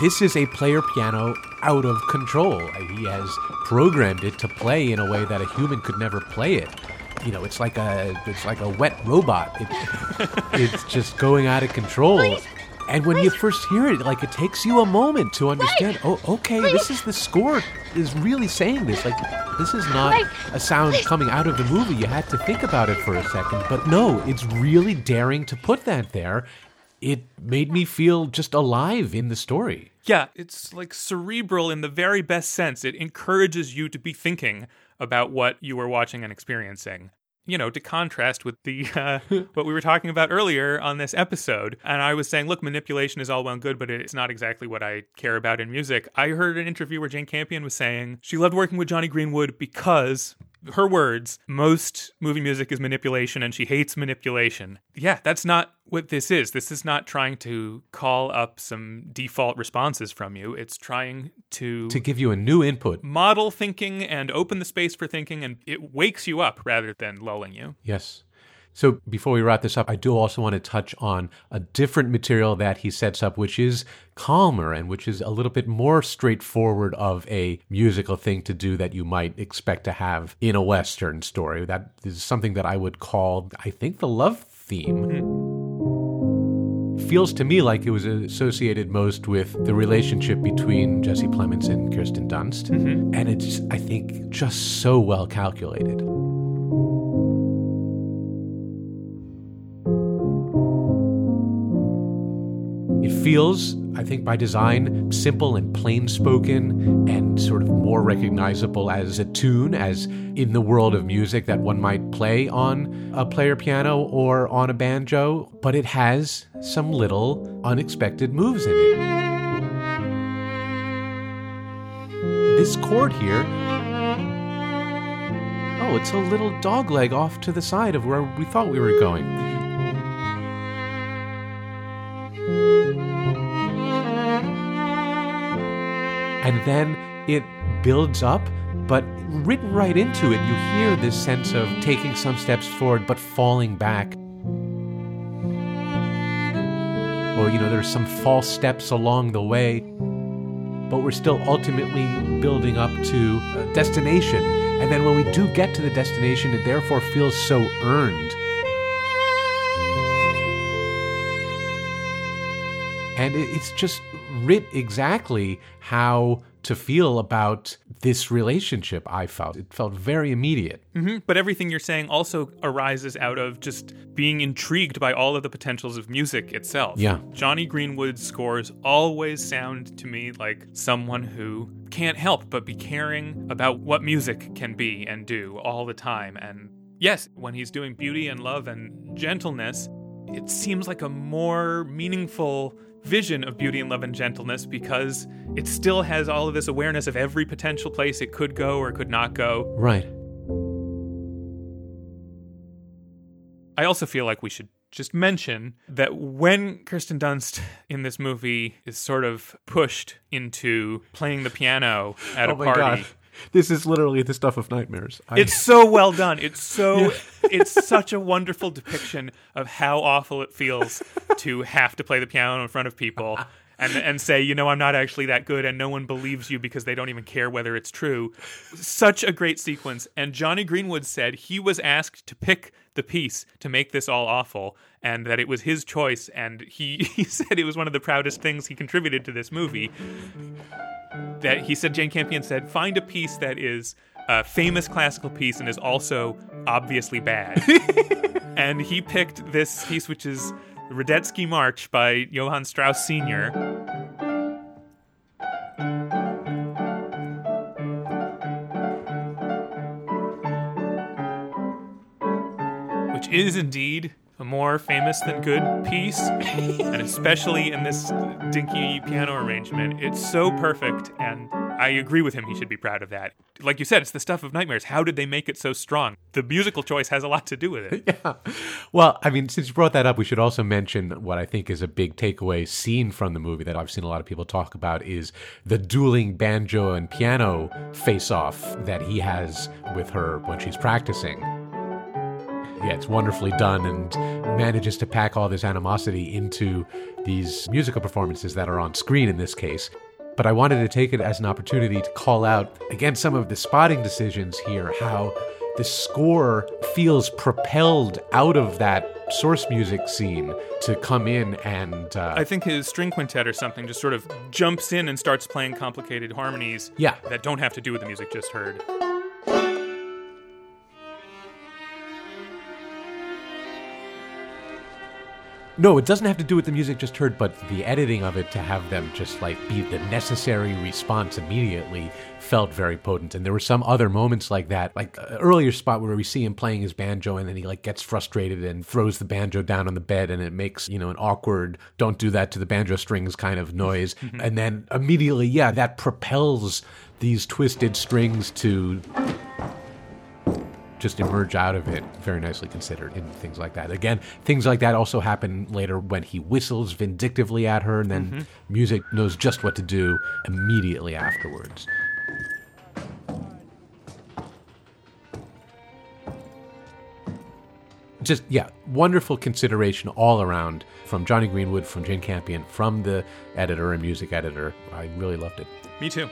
This is a player piano out of control. He has programmed it to play in a way that a human could never play it. You know, it's like a it's like a wet robot. It, it's just going out of control. And when you first hear it, like it takes you a moment to understand. Oh, okay, this is the score is really saying this. Like this is not a sound coming out of the movie. You had to think about it for a second, but no, it's really daring to put that there. It made me feel just alive in the story. Yeah, it's like cerebral in the very best sense. It encourages you to be thinking about what you were watching and experiencing. You know, to contrast with the uh, what we were talking about earlier on this episode, and I was saying, look, manipulation is all well and good, but it's not exactly what I care about in music. I heard an interview where Jane Campion was saying she loved working with Jonny Greenwood because her words, most movie music is manipulation and she hates manipulation. Yeah, that's not what this is. This is not trying to call up some default responses from you. It's trying to to give you a new input. model thinking and open the space for thinking and it wakes you up rather than lulling you. Yes. So before we wrap this up, I do also want to touch on a different material that he sets up, which is calmer and which is a little bit more straightforward of a musical thing to do that you might expect to have in a Western story. That is something that I would call, I think, the love theme. Mm-hmm. Feels to me like it was associated most with the relationship between Jesse Plemons and Kirsten Dunst. Mm-hmm. And it's, I think, just so well calculated. Feels, I think, by design, simple and plain spoken and sort of more recognizable as a tune, as in the world of music that one might play on a player piano or on a banjo, but it has some little unexpected moves in it. This chord here. Oh, it's a little dog leg off to the side of where we thought we were going. And then it builds up but written right into it you hear this sense of taking some steps forward but falling back. Or you know there's some false steps along the way but we're still ultimately building up to a destination. And then when we do get to the destination it therefore feels so earned. And it's just writ exactly how to feel about this relationship i felt it felt very immediate hmm But everything you're saying also arises out of just being intrigued by all of the potentials of music itself. Yeah. Jonny Greenwood's scores always sound to me like someone who can't help but be caring about what music can be and do all the time. And yes, when he's doing beauty and love and gentleness, it seems like a more meaningful vision of beauty and love and gentleness because it still has all of this awareness of every potential place it could go or could not go. right I also feel like we should just mention that when Kirsten Dunst in this movie is sort of pushed into playing the piano at oh a party, this is literally the stuff of nightmares I- it's so well done. It's so it's such a wonderful depiction of how awful it feels to have to play the piano in front of people. And, and say, you know, I'm not actually that good, and no one believes you because they don't even care whether it's true. Such a great sequence. And Jonny Greenwood said he was asked to pick the piece to make this all awful, and that it was his choice. And he, he said it was one of the proudest things he contributed to this movie that he said Jane Campion said find a piece that is a famous classical piece and is also obviously bad. and he picked this piece which is the Radetzky March by Johann Strauss Sr. Is indeed a more famous than good piece, and especially in this dinky piano arrangement, it's so perfect. And I agree with him; he should be proud of that. Like you said, it's the stuff of nightmares. How did they make it so strong? The musical choice has a lot to do with it. yeah. Well, I mean, since you brought that up, we should also mention what I think is a big takeaway scene from the movie that I've seen a lot of people talk about is the dueling banjo and piano face off that he has with her when she's practicing. Yeah, it's wonderfully done and manages to pack all this animosity into these musical performances that are on screen in this case. But I wanted to take it as an opportunity to call out, again, some of the spotting decisions here, how the score feels propelled out of that source music scene to come in and. Uh, I think his string quintet or something just sort of jumps in and starts playing complicated harmonies Yeah. that don't have to do with the music just heard. No, it doesn't have to do with the music just heard, but the editing of it to have them just like be the necessary response immediately felt very potent. And there were some other moments like that, like uh, earlier spot where we see him playing his banjo and then he like gets frustrated and throws the banjo down on the bed and it makes, you know, an awkward don't do that to the banjo strings kind of noise. and then immediately, yeah, that propels these twisted strings to just emerge out of it very nicely considered in things like that. Again, things like that also happen later when he whistles vindictively at her, and then music knows just what to do immediately afterwards. just yeah, wonderful consideration all around from Jonny Greenwood, from Jane Campion, from the editor and music editor. I really loved it. Me too.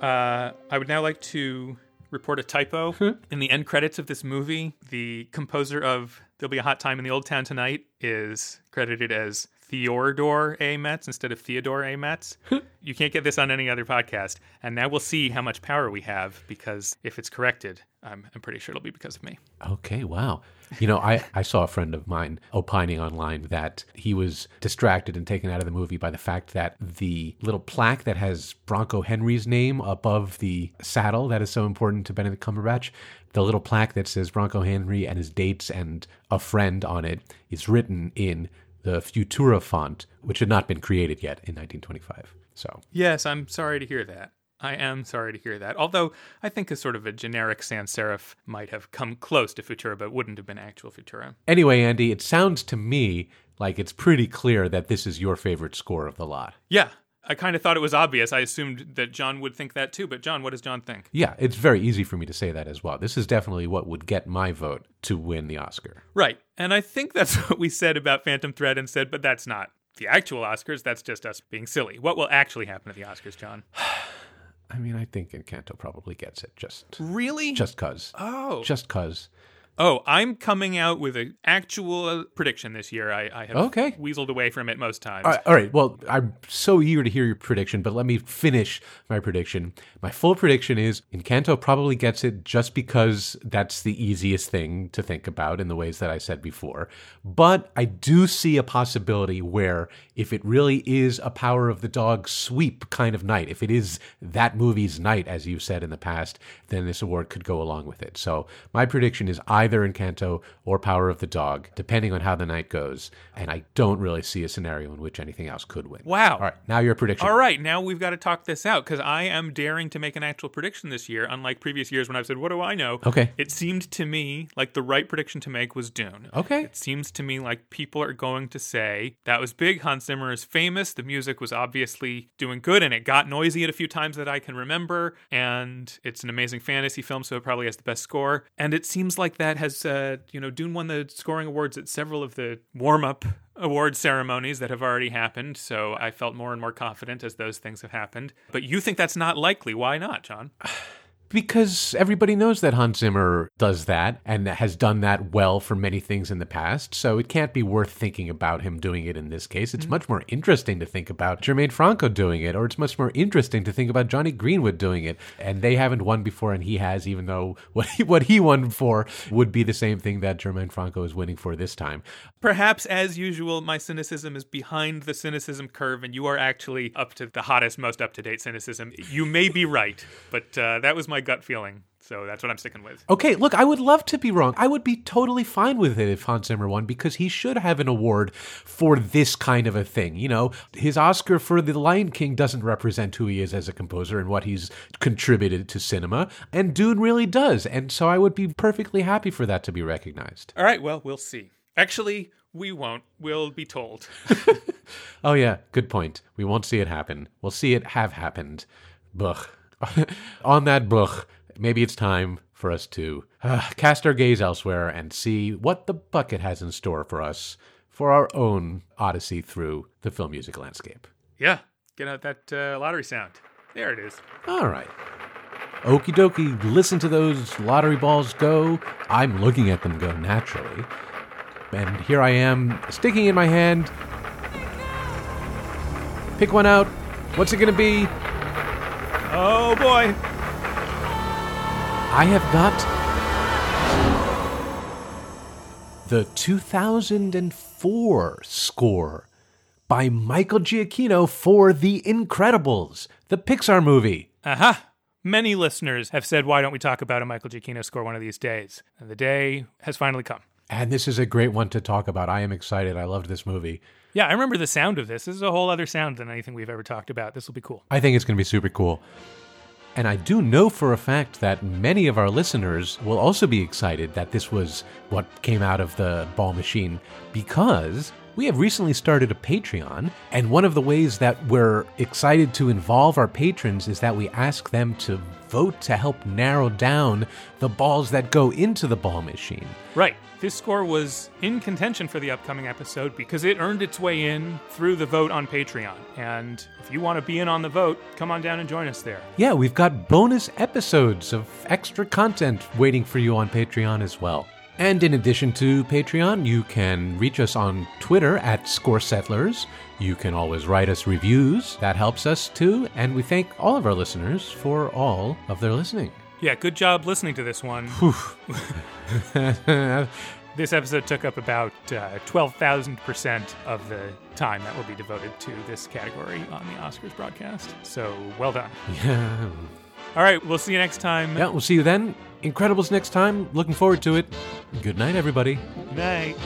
Uh, I would now like to report a typo hmm. in the end credits of this movie. The composer of "There'll Be a Hot Time in the Old Town Tonight" is credited as Theodore A. Metz instead of Theodore A. Metz. Hmm. you can't get this on any other podcast. And now we'll see how much power we have because if it's corrected, I'm, I'm pretty sure it'll be because of me. Okay, wow. You know, I, I saw a friend of mine opining online that he was distracted and taken out of the movie by the fact that the little plaque that has Bronco Henry's name above the saddle that is so important to Benedict Cumberbatch, the little plaque that says Bronco Henry and his dates and a friend on it is written in the Futura font, which had not been created yet in 1925. So, Yes, I'm sorry to hear that. I am sorry to hear that. Although I think a sort of a generic sans serif might have come close to Futura, but wouldn't have been actual Futura. anyway, Andy, it sounds to me like it's pretty clear that this is your favorite score of the lot. Yeah, I kind of thought it was obvious. I assumed that John would think that too. But John, what does John think? Yeah, it's very easy for me to say that as well. This is definitely what would get my vote to win the Oscar. Right, and I think that's what we said about Phantom Thread and said, but that's not the actual Oscars. That's just us being silly. What will actually happen at the Oscars, John? I mean, I think Encanto probably gets it just Really? just cuz. oh, Just cuz. Oh, I'm coming out with an actual uh, prediction this year. I, I have Okay. weaseled away from it most times. All right, all right. Well, I'm so eager to hear your prediction, but let me finish my prediction. My full prediction is Encanto probably gets it just because that's the easiest thing to think about in the ways that I said before. But I do see a possibility where if it really is a power of the dog sweep kind of night, if it is that movie's night, as you've said in the past, then this award could go along with it. So my prediction is either Encanto or Power of the Dog, depending on how the night goes. And I don't really see a scenario in which anything else could win. Wow. All right, now your prediction. All right, now we've got to talk this out because I am daring to make an actual prediction this year, unlike previous years when I've said, What do I know? Okay. It seemed to me like the right prediction to make was Dune. Okay. It seems to me like people are going to say, That was big. Hans Zimmer is famous. The music was obviously doing good, and it got noisy at a few times that I can remember. And it's an amazing fantasy film, so it probably has the best score. And it seems like that has, uh, you know, Dune won the scoring awards at several of the warm up award ceremonies that have already happened, so I felt more and more confident as those things have happened. But you think that's not likely. Why not, John? Because everybody knows that Hans Zimmer does that and has done that well for many things in the past. So it can't be worth thinking about him doing it in this case. It's mm-hmm. much more interesting to think about Germaine Franco doing it, or it's much more interesting to think about Jonny Greenwood doing it. And they haven't won before, and he has, even though what he, what he won for would be the same thing that Germaine Franco is winning for this time. Perhaps, as usual, my cynicism is behind the cynicism curve, and you are actually up to the hottest, most up to date cynicism. You may be right, but uh, that was my gut feeling, so that's what I'm sticking with. Okay, look, I would love to be wrong. I would be totally fine with it if Hans Zimmer won because he should have an award for this kind of a thing. You know, his Oscar for The Lion King doesn't represent who he is as a composer and what he's contributed to cinema, and Dune really does. And so I would be perfectly happy for that to be recognized. All right, well, we'll see. Actually, we won't. We'll be told. Oh, yeah, good point. We won't see it happen. We'll see it have happened. Buch. On that buch, maybe it's time for us to uh, cast our gaze elsewhere and see what the bucket has in store for us for our own odyssey through the film music landscape. yeah, get out that uh, lottery sound. There it is. All right. Okie dokie, listen to those lottery balls go. I'm looking at them go naturally. And here I am, sticking in my hand. Pick one out. What's it going to be? Oh boy. I have got the 2004 score by Michael Giacchino for The Incredibles, the Pixar movie. Aha! Many listeners have said, why don't we talk about a Michael Giacchino score one of these days? And the day has finally come. And this is a great one to talk about. I am excited. I loved this movie. Yeah, I remember the sound of this. This is a whole other sound than anything we've ever talked about. This will be cool. I think it's going to be super cool. And I do know for a fact that many of our listeners will also be excited that this was what came out of the ball machine because we have recently started a Patreon, and one of the ways that we're excited to involve our patrons is that we ask them to vote to help narrow down the balls that go into the ball machine. Right. This score was in contention for the upcoming episode because it earned its way in through the vote on Patreon. And if you want to be in on the vote, come on down and join us there. Yeah, we've got bonus episodes of extra content waiting for you on Patreon as well. And in addition to Patreon, you can reach us on Twitter at Score Settlers. You can always write us reviews. That helps us too. And we thank all of our listeners for all of their listening. Yeah, good job listening to this one. this episode took up about uh, 12,000% of the time that will be devoted to this category on the Oscars broadcast. So well done. Yeah. All right, we'll see you next time. Yeah, we'll see you then. Incredibles next time. Looking forward to it. Good night, everybody. Good night.